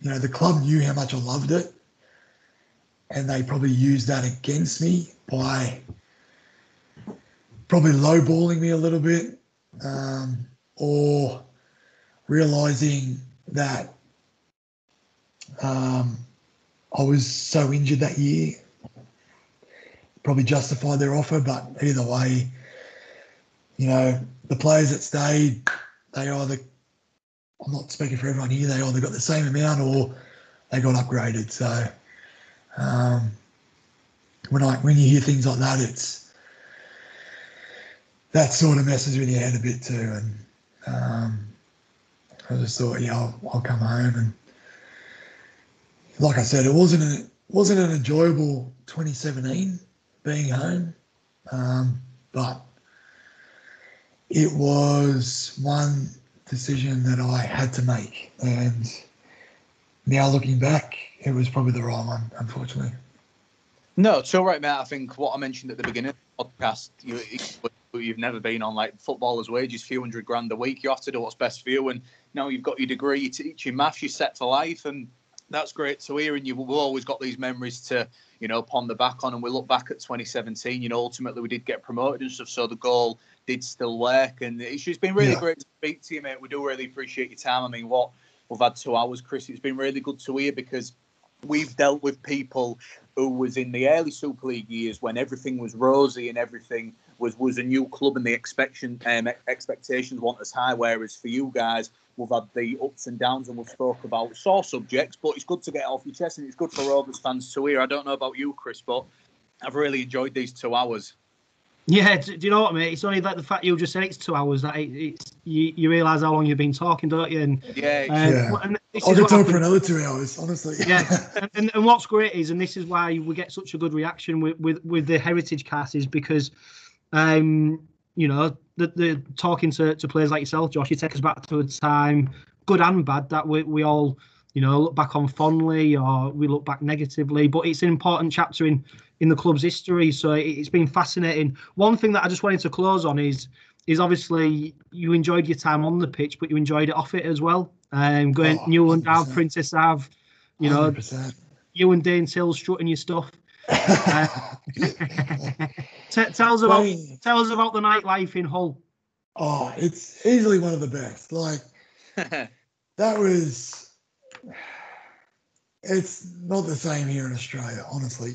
you know, the club knew how much I loved it, and they probably used that against me by probably lowballing me a little bit, um, or realizing that um, I was so injured that year. Probably justified their offer, but either way, you know, the players that stayed, they either, I'm not speaking for everyone here, they either got the same amount or they got upgraded. So um, when I when you hear things like that, it's that sort of messes with your head a bit too. And um, I just thought, yeah, I'll, I'll come home and like I said, it wasn't a, wasn't an enjoyable 2017 being home, um, but it was one decision that I had to make, and now looking back, it was probably the wrong one, unfortunately. No, it's all right, mate. I think what I mentioned at the beginning of the podcast, you, you've never been on like footballers' wages, few hundred grand a week. You have to do what's best for you, and now you've got your degree, you're teaching maths, you're set for life, and that's great to hear. And you've always got these memories to, you know, ponder back on. And we look back at 2017, you know, ultimately we did get promoted and stuff. So the goal did still work. And it's just been really yeah. great to speak to you, mate. We do really appreciate your time. I mean, what we've had two hours, Chris, it's been really good to hear because we've dealt with people who was in the early Super League years when everything was rosy and everything was was a new club and the expectation um, expectations weren't as high. Whereas for you guys, we've had the ups and downs and we've spoke about sore subjects, but it's good to get off your chest and it's good for Rovers fans to hear. I don't know about you, Chris, but I've really enjoyed these two hours. Yeah, do, you know what, mate? It's only like the fact you just said it's two hours that it, it's you, you realise how long you've been talking, don't you? And yeah, um, yeah. And I could talk for another two hours, honestly. Yeah, and, and, and what's great is, and this is why we get such a good reaction with with, with the heritage cast, is because, um, you know, the, the talking to, to players like yourself, Josh, you take us back to a time, good and bad, that we, we all, you know, look back on fondly or we look back negatively. But it's an important chapter in in the club's history. So it, it's been fascinating. One thing that I just wanted to close on is is obviously you enjoyed your time on the pitch, but you enjoyed it off it as well. Um, going oh, Newland Ave, Princes Ave, you know, 100%. you and Dane Tilse strutting your stuff. uh, t- tell us about tell us about the nightlife in Hull. Oh, it's easily one of the best. Like that was. It's not the same here in Australia, honestly.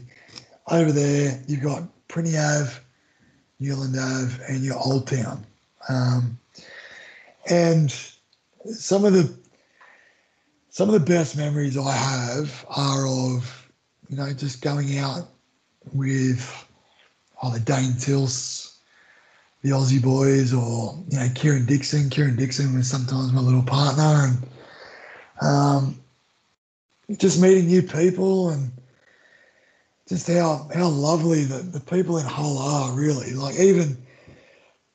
Over there, you've got Prinny Ave, Newland Ave, and your Old Town, um, and some of the some of the best memories I have are of you know just going out with the Dane Tilse, the Aussie boys, or you know Kieran Dixon. Kieran Dixon was sometimes my little partner, and um, just meeting new people and just how how lovely the, the people in Hull are. Really, like even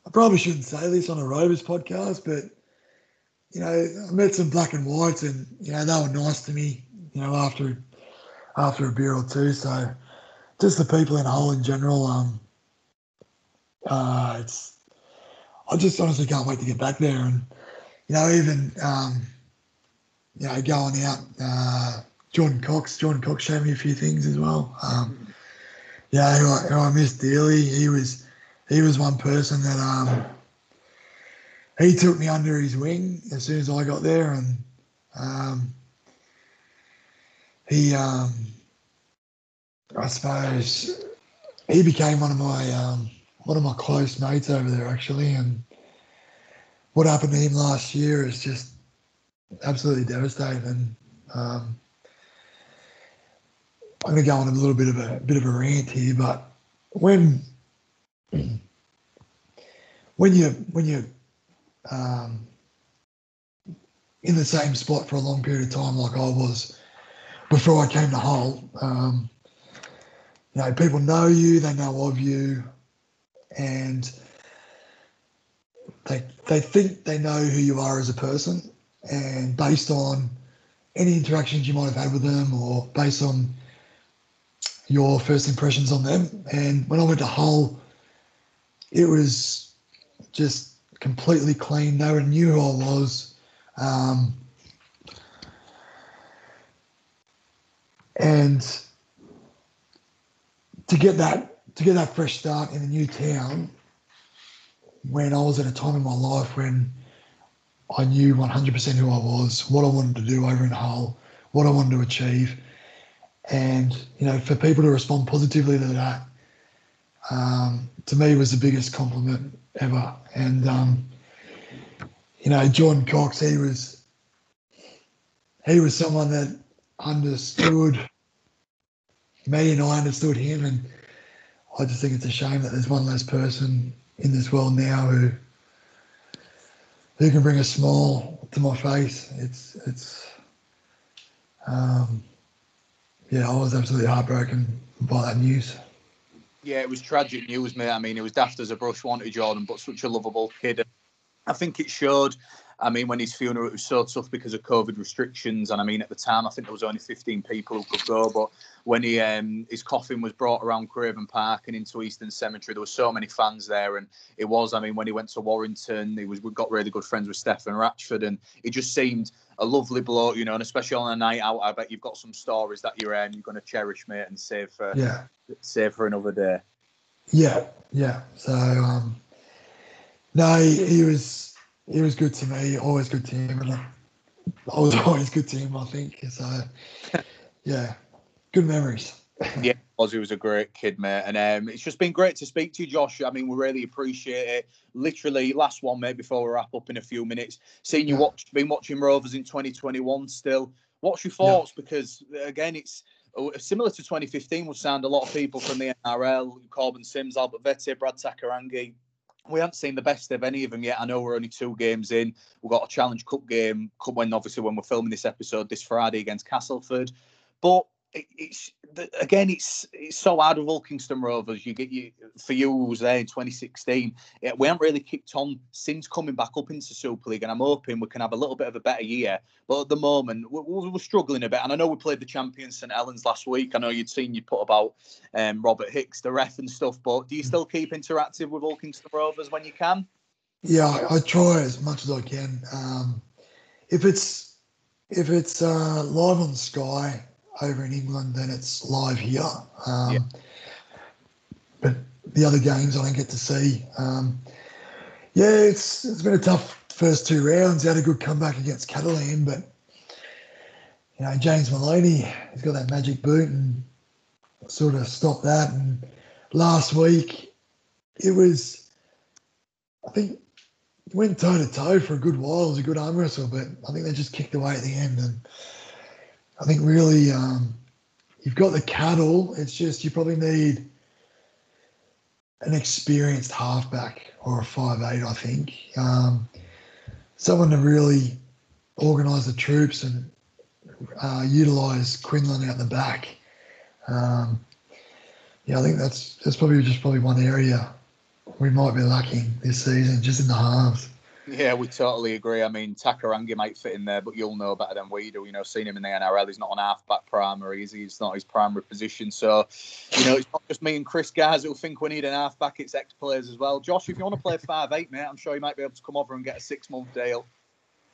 I probably shouldn't say this on a Rovers podcast, but you know I met some black and whites, and you know they were nice to me. You know after after a beer or two, so just the people in Hull in general. Um, uh, it's I just honestly can't wait to get back there, and you know, even um, you know, going out. Uh, Jordan Cox, Jordan Cox showed me a few things as well. Um, yeah, who I, who I dearly. He was he was one person that um, he took me under his wing as soon as I got there, and um, he um, I suppose he became one of my um, one of my close mates over there actually, and what happened to him last year is just absolutely devastating. Um, I'm going to go on a little bit of a bit of a rant here, but when when you when you um, in the same spot for a long period of time, like I was before I came to Hull, um, you know, people know you, they know of you, and they they think they know who you are as a person, and based on any interactions you might have had with them, or based on your first impressions on them. And when I went to Hull, it was just completely clean. No one knew who I was. Um, and to get that to get that fresh start in a new town when I was at a time in my life when I knew 100% who I was, what I wanted to do over in Hull, what I wanted to achieve, and you know, for people to respond positively to that, um, to me was the biggest compliment ever. And um, you know, John Cox, he was he was someone that understood me and I understood him and I just think it's a shame that there's one less person in this world now who who can bring a smile to my face. It's it's um, yeah, I was absolutely heartbroken by that news. Yeah, it was tragic news, mate. I mean, it was daft as a brush, wanted Jordan, but such a lovable kid. I think it showed I mean, when his funeral, it was so tough because of COVID restrictions. And I mean, at the time, I think there was only 15 people who could go. But when he um, his coffin was brought around Craven Park and into Eastern Cemetery, there were so many fans there. And it was, I mean, when he went to Warrington, he was got really good friends with Stefan Ratchford, and it just seemed a lovely bloke, you know. And especially on a night out, I bet you've got some stories that you're um, you're going to cherish, mate, and save for yeah, save for another day. Yeah, yeah. So um, no, he, he was he was good to me, always good to him, and I was always good to him. I think so. Yeah, good memories. yeah, Ozzy was a great kid, mate, and um, it's just been great to speak to you, Josh. I mean, we really appreciate it. Literally, last one, mate, before we wrap up in a few minutes. Seeing you yeah. watch, been watching Rovers in 2021 still. What's your thoughts? Yeah. Because again, it's uh, similar to 2015. We've signed a lot of people from the NRL: Corbin Sims, Albert Vete, Brad Takairangi we haven't seen the best of any of them yet. I know we're only two games in. We've got a Challenge Cup game when obviously when we're filming this episode this Friday against Castleford. But it's again, it's it's so hard with Kingston Rovers. You get you for you was there in 2016. we haven't really kicked on since coming back up into Super League, and I'm hoping we can have a little bit of a better year. But at the moment, we're, we're struggling a bit. And I know we played the champion St Helens last week. I know you'd seen you put about um, Robert Hicks, the ref and stuff. But do you still keep interactive with Kingston Rovers when you can? Yeah, I, I try as much as I can. Um, if it's if it's uh, live on Sky over in England than it's live here. Um, yeah. But the other games I don't get to see. Um, yeah, it's it's been a tough first two rounds. He had a good comeback against Catalan, but you know James Maloney, he's got that magic boot and sort of stopped that. And last week, it was, I think, went toe to toe for a good while. It was a good arm wrestle, but I think they just kicked away at the end and I think really um, you've got the cattle. It's just you probably need an experienced halfback or a five eight. I think um, someone to really organise the troops and uh, utilise Quinlan out the back. Um, yeah, I think that's that's probably just probably one area we might be lacking this season, just in the halves. Yeah, we totally agree. I mean, Takairangi might fit in there, but you'll know better than we do. You know, seeing him in the NRL, he's not an halfback primary. He's, he's not his primary position. So, you know, it's not just me and Chris guys who think we need an halfback. It's ex players as well. Josh, if you want to play five eight, mate, I'm sure you might be able to come over and get a six month deal.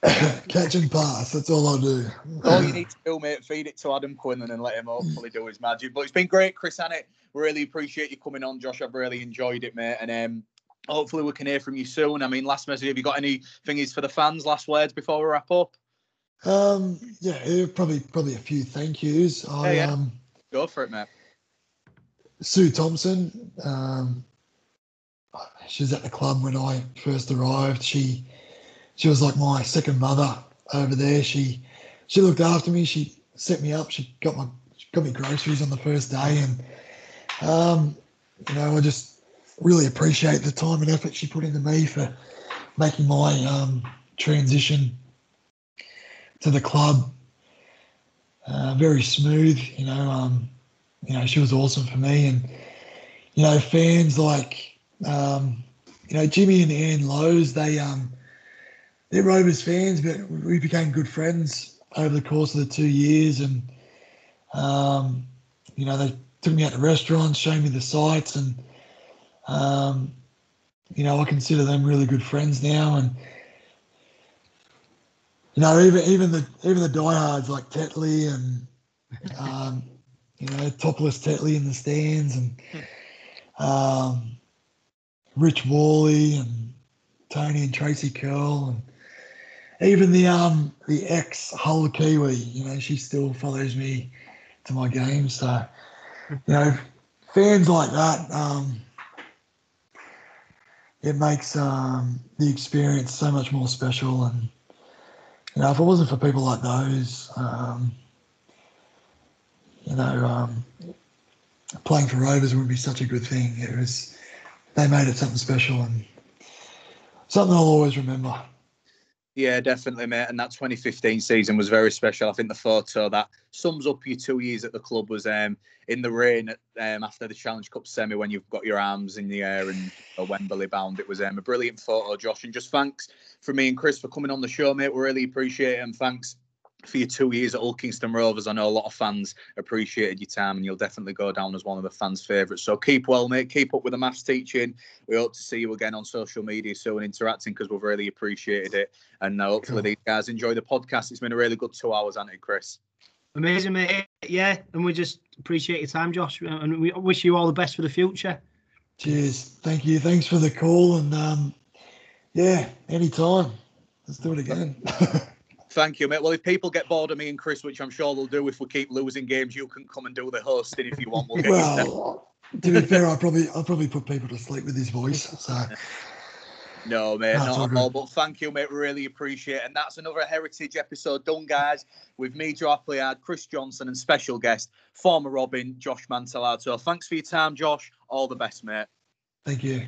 Catch and pass. That's all I do. all you need to do, mate, feed it to Adam Quinlan and then let him hopefully do his magic. But it's been great, Chris Annett. Really appreciate you coming on, Josh. I've really enjoyed it, mate. And um, hopefully we can hear from you soon. I mean, last message, have you got any thingies for the fans? Last words before we wrap up? Um, yeah, probably probably a few thank yous. I yeah, yeah. um go for it, mate. Sue Thompson, um, she was at the club when I first arrived. She she was like my second mother over there. She she looked after me. She set me up. She got my she got me groceries on the first day, and um, you know, I just really appreciate the time and effort she put into me for making my um, transition to the club uh, very smooth. You know, um, you know, she was awesome for me, and you know, fans like um, you know Jimmy and Ann Lowe's, they um, they're Rovers fans, but we became good friends over the course of the two years, and um, you know, they took me out to restaurants, showed me the sights, and um, you know, I consider them really good friends now, and you know, even even the even the diehards like Tetley and um, you know, topless Tetley in the stands, and um, Rich Worley and Tony and Tracy Curl, and even the um the ex Hull Kiwi, you know, she still follows me to my games. So, you know, fans like that, um, it makes um, the experience so much more special. And you know, if it wasn't for people like those, um, you know, um, playing for Rovers would be such a good thing. It was they made it something special and something I'll always remember. Yeah, definitely, mate. And that 2015 season was very special. I think the photo that sums up your two years at the club was um, in the rain um, after the Challenge Cup semi when you've got your arms in the air and a Wembley bound. It was um, a brilliant photo, Josh. And just thanks for me and Chris for coming on the show, mate. We really appreciate it. And thanks for your two years at Hull Kingston Rovers. I know a lot of fans appreciated your time, and you'll definitely go down as one of the fans' favourites. So keep well, mate. Keep up with the maths teaching. We hope to see you again on social media soon, interacting because we've really appreciated it. And uh, hopefully cool. these guys enjoy the podcast. It's been a really good two hours, hasn't it, Chris? Amazing, mate. Yeah, and we just appreciate your time, Josh, and we wish you all the best for the future. Cheers. Thank you. Thanks for the call, and um, yeah, anytime. Let's do it again. Thank you, mate. Well, if people get bored of me and Chris, which I'm sure they'll do if we keep losing games, you can come and do the hosting if you want. We'll well, to be fair, I probably I probably put people to sleep with his voice. So. No, mate, not at all. But thank you, mate. Really appreciate it. And that's another Heritage episode done, guys, with me, Joe Appleyard, Chris Johnson, and special guest, former Robin, Josh Mantellato. So thanks for your time, Josh. All the best, mate. Thank you.